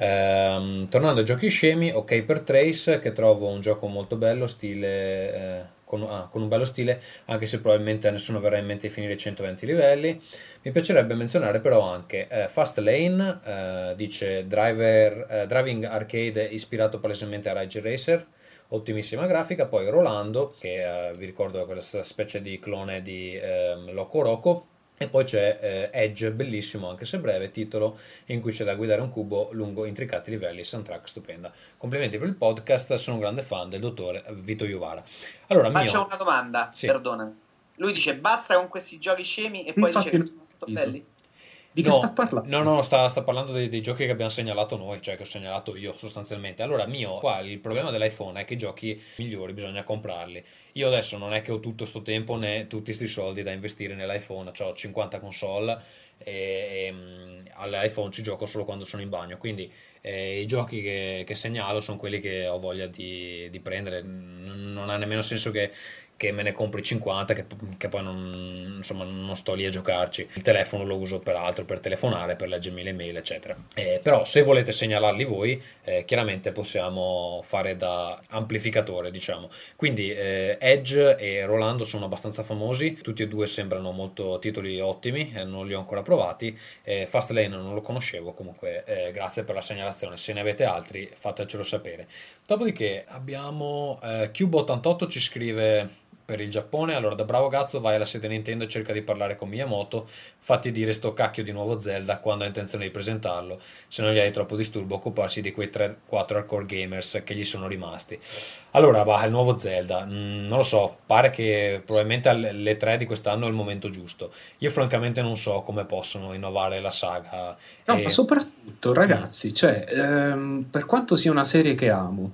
Ehm, tornando ai giochi scemi, ok per Trace, che trovo un gioco molto bello, stile, eh, con, ah, con un bello stile, anche se probabilmente a nessuno verrà in mente di finire i 120 livelli. Mi piacerebbe menzionare però anche eh, Fast Lane, eh, dice driver, eh, Driving Arcade ispirato palesemente a Ridge Racer, ottimissima grafica, poi Rolando, che eh, vi ricordo è questa specie di clone di ehm, Loco Roco, e poi c'è eh, Edge, bellissimo anche se breve, titolo in cui c'è da guidare un cubo lungo intricati livelli, soundtrack stupenda. Complimenti per il podcast, sono un grande fan del dottore Vito Iovara. Allora, Faccio mio, una domanda, Sì. perdona. Lui dice basta con questi giochi scemi e Sì, poi infatti dice che sono molto belli. Di che No, sta parlando? No, no, sta, sta parlando dei, dei giochi che abbiamo segnalato noi, cioè che ho segnalato io sostanzialmente. Allora, mio, qua il problema dell'iPhone è che i giochi migliori bisogna comprarli. Io adesso non è che ho tutto sto tempo né tutti questi soldi da investire nell'iPhone, ho 50 console e, e mm, all'iPhone ci gioco solo quando sono in bagno, quindi eh, i giochi che, che segnalo sono quelli che ho voglia di, di prendere. Non ha nemmeno senso che, che me ne compri 50, che, che poi non, insomma, non sto lì a giocarci. Il telefono lo uso per altro, per telefonare, per leggermi le mail, eccetera. Eh, però se volete segnalarli voi, eh, chiaramente possiamo fare da amplificatore, diciamo. Quindi eh, Edge e Rolando sono abbastanza famosi, tutti e due sembrano molto titoli ottimi, eh, non li ho ancora provati. Eh, Fastlane non lo conoscevo, comunque eh, grazie per la segnalazione. Se ne avete altri, fatecelo sapere. Dopodiché abbiamo eh, Cube88 ci scrive per il Giappone. Allora, da bravo cazzo, vai alla sede Nintendo e cerca di parlare con Miyamoto. Fatti dire sto cacchio di nuovo Zelda quando ha intenzione di presentarlo. Se non gli hai troppo disturbo, occuparsi di quei 3-4 hardcore gamers che gli sono rimasti. Allora, va, il nuovo Zelda. Mm, non lo so, pare che probabilmente alle 3 di quest'anno è il momento giusto. Io, francamente, non so come possono innovare la saga. No, E- ma soprattutto, ragazzi, cioè, ehm, per quanto sia una serie che amo,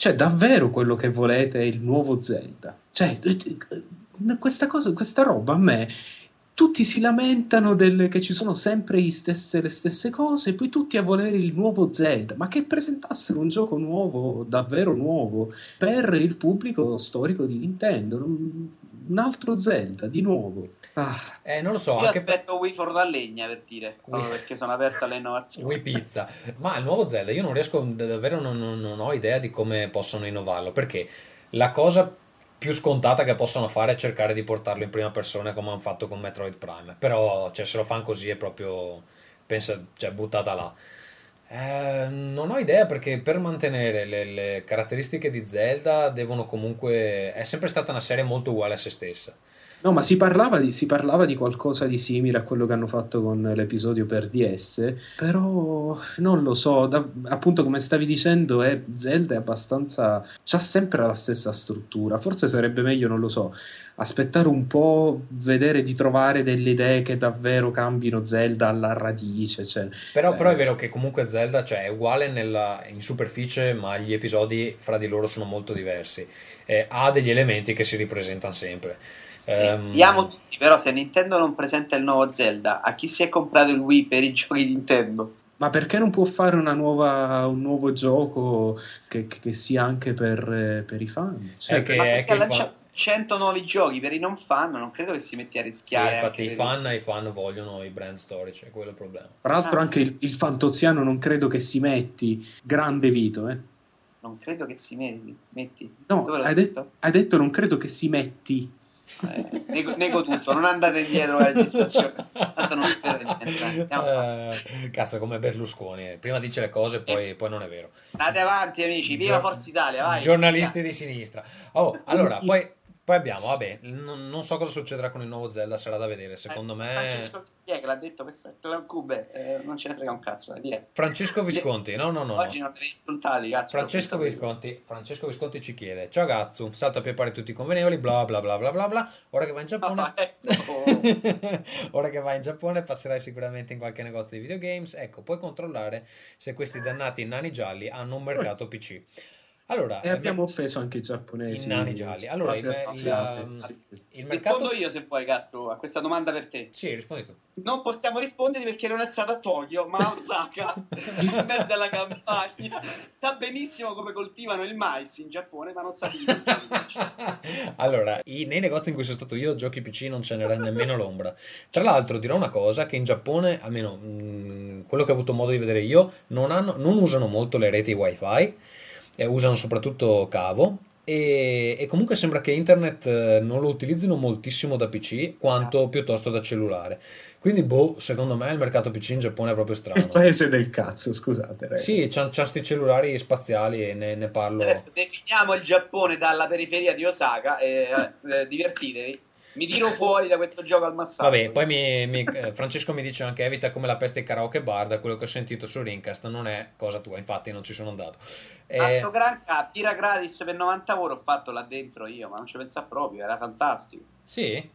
cioè, davvero quello che volete è il nuovo Zelda. Cioè, eh, eh, questa cosa, questa roba a me. Tutti si lamentano del- che ci sono sempre stesse- le stesse cose, poi tutti a volere il nuovo Zelda, ma che presentassero un gioco nuovo, davvero nuovo, per il pubblico storico di Nintendo. Un un altro Zelda, di nuovo. Ah, eh, non lo so, Io anche per... aspetto Wii for da legna per dire, Wii- perché sono aperto alle innovazioni. Wii Pizza. Ma il nuovo Zelda, io non riesco, davvero non, non- non ho idea di come possono innovarlo, perché la cosa più scontata che possono fare è cercare di portarlo in prima persona come hanno fatto con Metroid Prime. Però, cioè, se lo fanno così è proprio, pensa, cioè, buttata là. Eh, non ho idea perché per mantenere le, le caratteristiche di Zelda devono comunque... È sempre stata una serie molto uguale a se stessa. No, ma si parlava, di, si parlava di qualcosa di simile a quello che hanno fatto con l'episodio per DS, però non lo so, da- appunto come stavi dicendo, è, Zelda è abbastanza... c'ha sempre la stessa struttura, forse sarebbe meglio, non lo so, aspettare un po', vedere di trovare delle idee che davvero cambino Zelda alla radice, cioè... Però, Eh. però è vero che comunque Zelda cioè, è uguale nella- in superficie, ma gli episodi fra di loro sono molto diversi. Eh, ha degli elementi che si ripresentano sempre. Ehm, Li amo tutti, però se Nintendo non presenta il nuovo Zelda, a chi si è comprato il Wii per i (laughs) giochi Nintendo? Ma perché non può fare una nuova, un nuovo gioco che, che sia anche per, eh, per i fan? Cioè, È che- Ma è perché che lancia fa- 100 nuovi giochi per i non fan, non credo che si metti a Sì, rischiare. infatti anche i fan, i fan vogliono i brand storici, è quello il problema. Tra l'altro Ah. anche il, il fantoziano non credo che si metti grande Vito, eh. Non credo che si metti. metti. No, hai detto? detto, hai detto non credo che si metti. Eh, nego, nego tutto, non andate dietro alla registrazione. Tanto non. Eh, cazzo, come Berlusconi, prima dice le cose, poi, poi non è vero. Andate avanti, amici. Viva Gio- Forza Italia, vai. Giornalisti di sinistra. Oh, (laughs) allora, poi. Poi abbiamo, vabbè, non, non so cosa succederà con il nuovo Zelda, sarà da vedere. Secondo Eh, me, Francesco che l'ha detto questa Cube, eh, non ce ne frega un cazzo. Dai, dire. Francesco Visconti, no, no, no. Oggi non devi insultati, cazzo. Francesco Visconti, Francesco Visconti ci chiede: Ciao Gazzu, salta a più pari tutti i convenevoli, bla bla bla bla bla bla. Ora che vai in Giappone, (laughs) Ah, ecco. (laughs) ora che vai in Giappone, passerai sicuramente in qualche negozio di videogames. Ecco, puoi controllare se questi dannati nani gialli hanno un mercato (laughs) PC. Allora, E abbiamo mer- offeso anche i giapponesi. I nani gialli. Allora, il- il- sì. il mercato. Rispondo io se vuoi, cazzo, a questa domanda per te. Sì, rispondi tu. Non possiamo rispondere perché non è stato a Tokyo, ma a Osaka, (laughs) in mezzo alla campagna. Sa benissimo come coltivano il mais in Giappone, ma non sa di (laughs) allora, i- nei negozi in cui sono stato io, giochi PC non ce n'era nemmeno l'ombra. Tra l'altro, dirò una cosa: che in Giappone, almeno mh, quello che ho avuto modo di vedere io, non, hanno- non usano molto le reti wifi, eh, usano soprattutto cavo. E, e comunque sembra che internet eh, non lo utilizzino moltissimo da PC quanto piuttosto da cellulare. Quindi, boh, secondo me il mercato PC in Giappone è proprio (laughs) Il strano. paese del cazzo, scusate. ragazzi. Sì, c'ha, c'ha sti cellulari spaziali e ne, ne parlo. Adesso definiamo il Giappone dalla periferia di Osaka e eh, divertitevi. Mi tiro fuori da questo gioco al massacro. Vabbè, poi mi- mi- eh, Francesco mi dice anche evita come la peste karaoke bar, da quello che ho sentito su Rincast non è cosa tua, infatti non ci sono andato. Eh, A sto gran cap, tira gratis per 90 euro ho fatto là dentro io, ma non ci pensavo proprio, era fantastico. sì?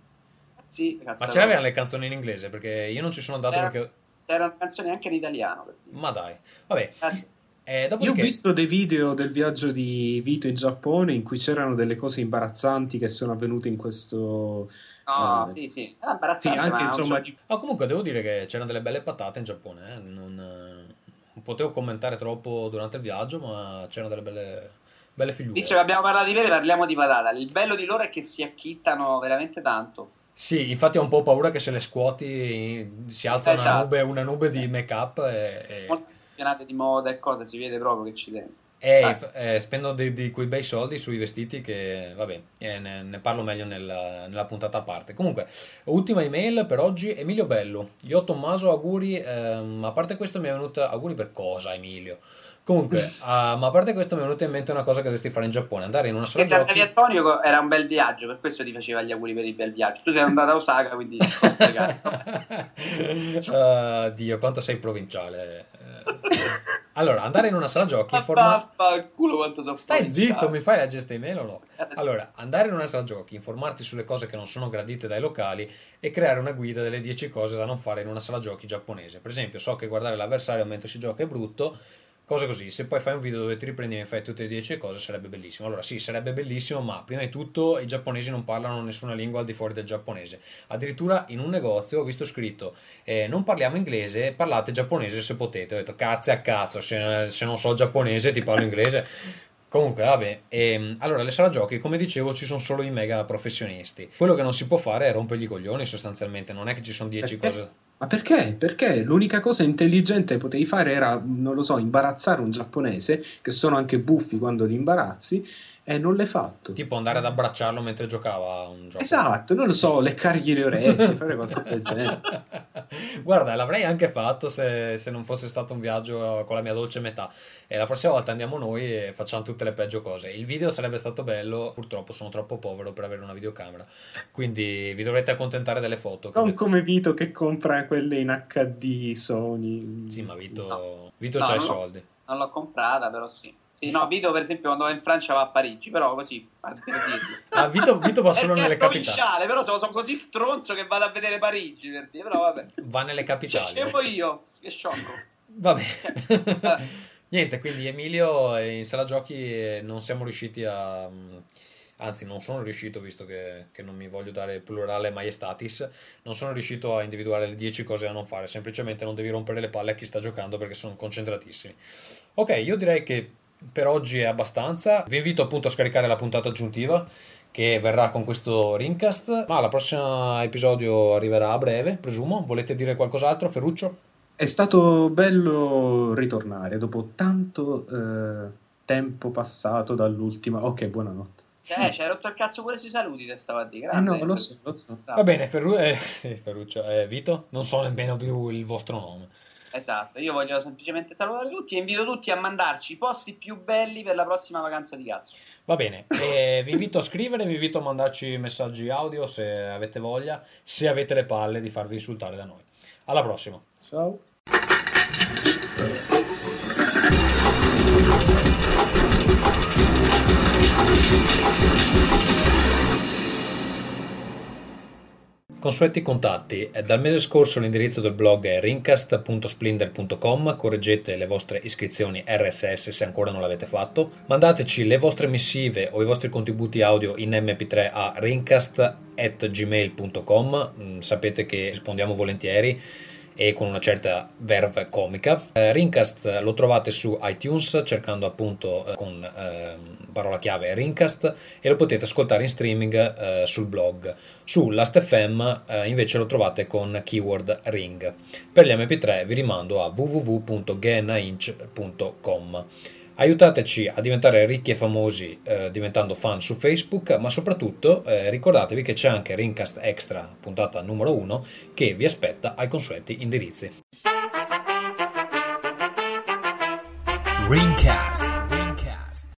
Sì, cazzo. Ma ce l'avevano le canzoni in inglese? Perché io non ci sono andato C'era- perché... C'erano canzoni anche in italiano. Per dire. Ma dai, vabbè. Cazzo, Eh, Io ho visto dei video del viaggio di Vito in Giappone in cui c'erano delle cose imbarazzanti che sono avvenute in questo. No, Eh, sì, sì, era Sì, imbarazzante, anche ma insomma di- Ah, comunque devo dire che c'erano delle belle patate in Giappone, eh, Non, eh, non potevo commentare troppo durante il viaggio, ma c'erano delle belle, belle figure. Visto che abbiamo parlato di pere, parliamo di patata. Il bello di loro è che si acchittano veramente tanto. Sì, infatti ho un po' paura che se le scuoti si alza una Esatto. nube, una nube di make-up e... e- Appassionate di moda e cose, si vede proprio che ci tengono. E Ah. f- eh, spendo di, di quei bei soldi sui vestiti che, vabbè, eh, ne, ne parlo meglio nella, nella puntata a parte. Comunque, ultima email per oggi, Emilio Bello. Io Tommaso, auguri, ehm, a parte questo mi è venuta... Auguri per cosa, Emilio? Comunque, (laughs) ah, ma a parte questo mi è venuta in mente una cosa che dovresti fare in Giappone, andare in una sala Che giochi... a Tokyo era un bel viaggio, per questo ti faceva gli auguri per il bel viaggio. Tu sei andato a Osaka, quindi. (laughs) Ah, Dio, quanto sei provinciale. Eh, Allora, andare in una sala giochi, sono Stai zitto, mi fai leggere queste email o no? Allora, andare in una sala giochi, informarti sulle cose che non sono gradite dai locali e creare una guida delle 10 cose da non fare in una sala giochi giapponese. Per esempio, so che guardare l'avversario mentre si gioca è brutto, cose così. Se poi fai un video dove ti riprendi e fai tutte le 10 cose sarebbe bellissimo. Allora, sì, sarebbe bellissimo, ma prima di tutto i giapponesi non parlano nessuna lingua al di fuori del giapponese. Addirittura in un negozio ho visto scritto eh, non parliamo inglese, parlate giapponese se potete. Ho detto cazzo a cazzo, se, se non so giapponese ti parlo inglese. (laughs) Comunque, vabbè, ehm, allora le sala giochi, come dicevo, ci sono solo i mega professionisti. Quello che non si può fare è rompergli i coglioni sostanzialmente, non è che ci sono 10 Perché? cose. Ma perché? Perché l'unica cosa intelligente che potevi fare era, non lo so, imbarazzare un giapponese, che sono anche buffi quando li imbarazzi, e non l'hai fatto. Tipo andare ad abbracciarlo mentre giocava a un gioco. Esatto, non lo so, leccargli le orecchie, (laughs) fare qualcosa del genere. Guarda, l'avrei anche fatto se, se non fosse stato un viaggio con la mia dolce metà. E la prossima volta andiamo noi e facciamo tutte le peggio cose. Il video sarebbe stato bello, purtroppo sono troppo povero per avere una videocamera. Quindi vi dovrete accontentare delle foto. che- Non come Vito che compra quelle in HD Sony. Sì, ma Vito, No. Vito No, c'ha i soldi. Non l'ho comprata, però sì. Sì, no, Vito per esempio quando va in Francia va a Parigi, però così, per dirlo. Ah, Vito, Vito va solo nelle capitali. provinciale, però sono, sono così stronzo che vado a vedere Parigi, per dire, però vabbè. Va nelle Cioè, capitali. scemo io, che sciocco. Vabbè. (laughs) Eh. Niente, quindi Emilio in sala giochi eh, non siamo riusciti a, anzi non sono riuscito, visto che, che non mi voglio dare il plurale maestatis, non sono riuscito a individuare le 10 cose da non fare, semplicemente non devi rompere le palle a chi sta giocando perché sono concentratissimi. Ok, io direi che per oggi è abbastanza, vi invito appunto a scaricare la puntata aggiuntiva che verrà con questo Ringcast, ma il prossimo episodio arriverà a breve, presumo. Volete dire qualcos'altro, Ferruccio? È stato bello ritornare dopo tanto eh, tempo passato dall'ultima. Ok, buonanotte. Eh, ci hai rotto il cazzo pure sui saluti te. Eh Grande. no, lo so, lo so. Va bene, Ferru- eh, sì, (laughs) Ferruccio, eh, Vito, non so nemmeno più il vostro nome. Esatto, io voglio semplicemente salutare tutti e invito tutti a mandarci i posti più belli per la prossima vacanza di cazzo. Va bene, eh, vi invito a scrivere, vi invito a mandarci messaggi audio se avete voglia, se avete le palle di farvi insultare da noi. Alla prossima. Ciao. Consueti contatti. Eh, Dal mese scorso l'indirizzo del blog è rincast.splendor.com. Correggete le vostre iscrizioni RSS se ancora non l'avete fatto. Mandateci le vostre missive o i vostri contributi audio in MP3 a rincast.gmail.com. Mm, Sapete che rispondiamo volentieri e con una certa verve comica. Eh, Rincast lo trovate su iTunes cercando appunto eh, con ehm, parola chiave Rincast e lo potete ascoltare in streaming eh, sul blog. Su Last.fm eh, invece lo trovate con keyword ring. Per gli MP3 vi rimando a www.genainch.com. Aiutateci a diventare ricchi e famosi eh, diventando fan su Facebook, ma soprattutto eh, ricordatevi che c'è anche Ringcast Extra, puntata numero 1, che vi aspetta ai consueti indirizzi. Ringcast.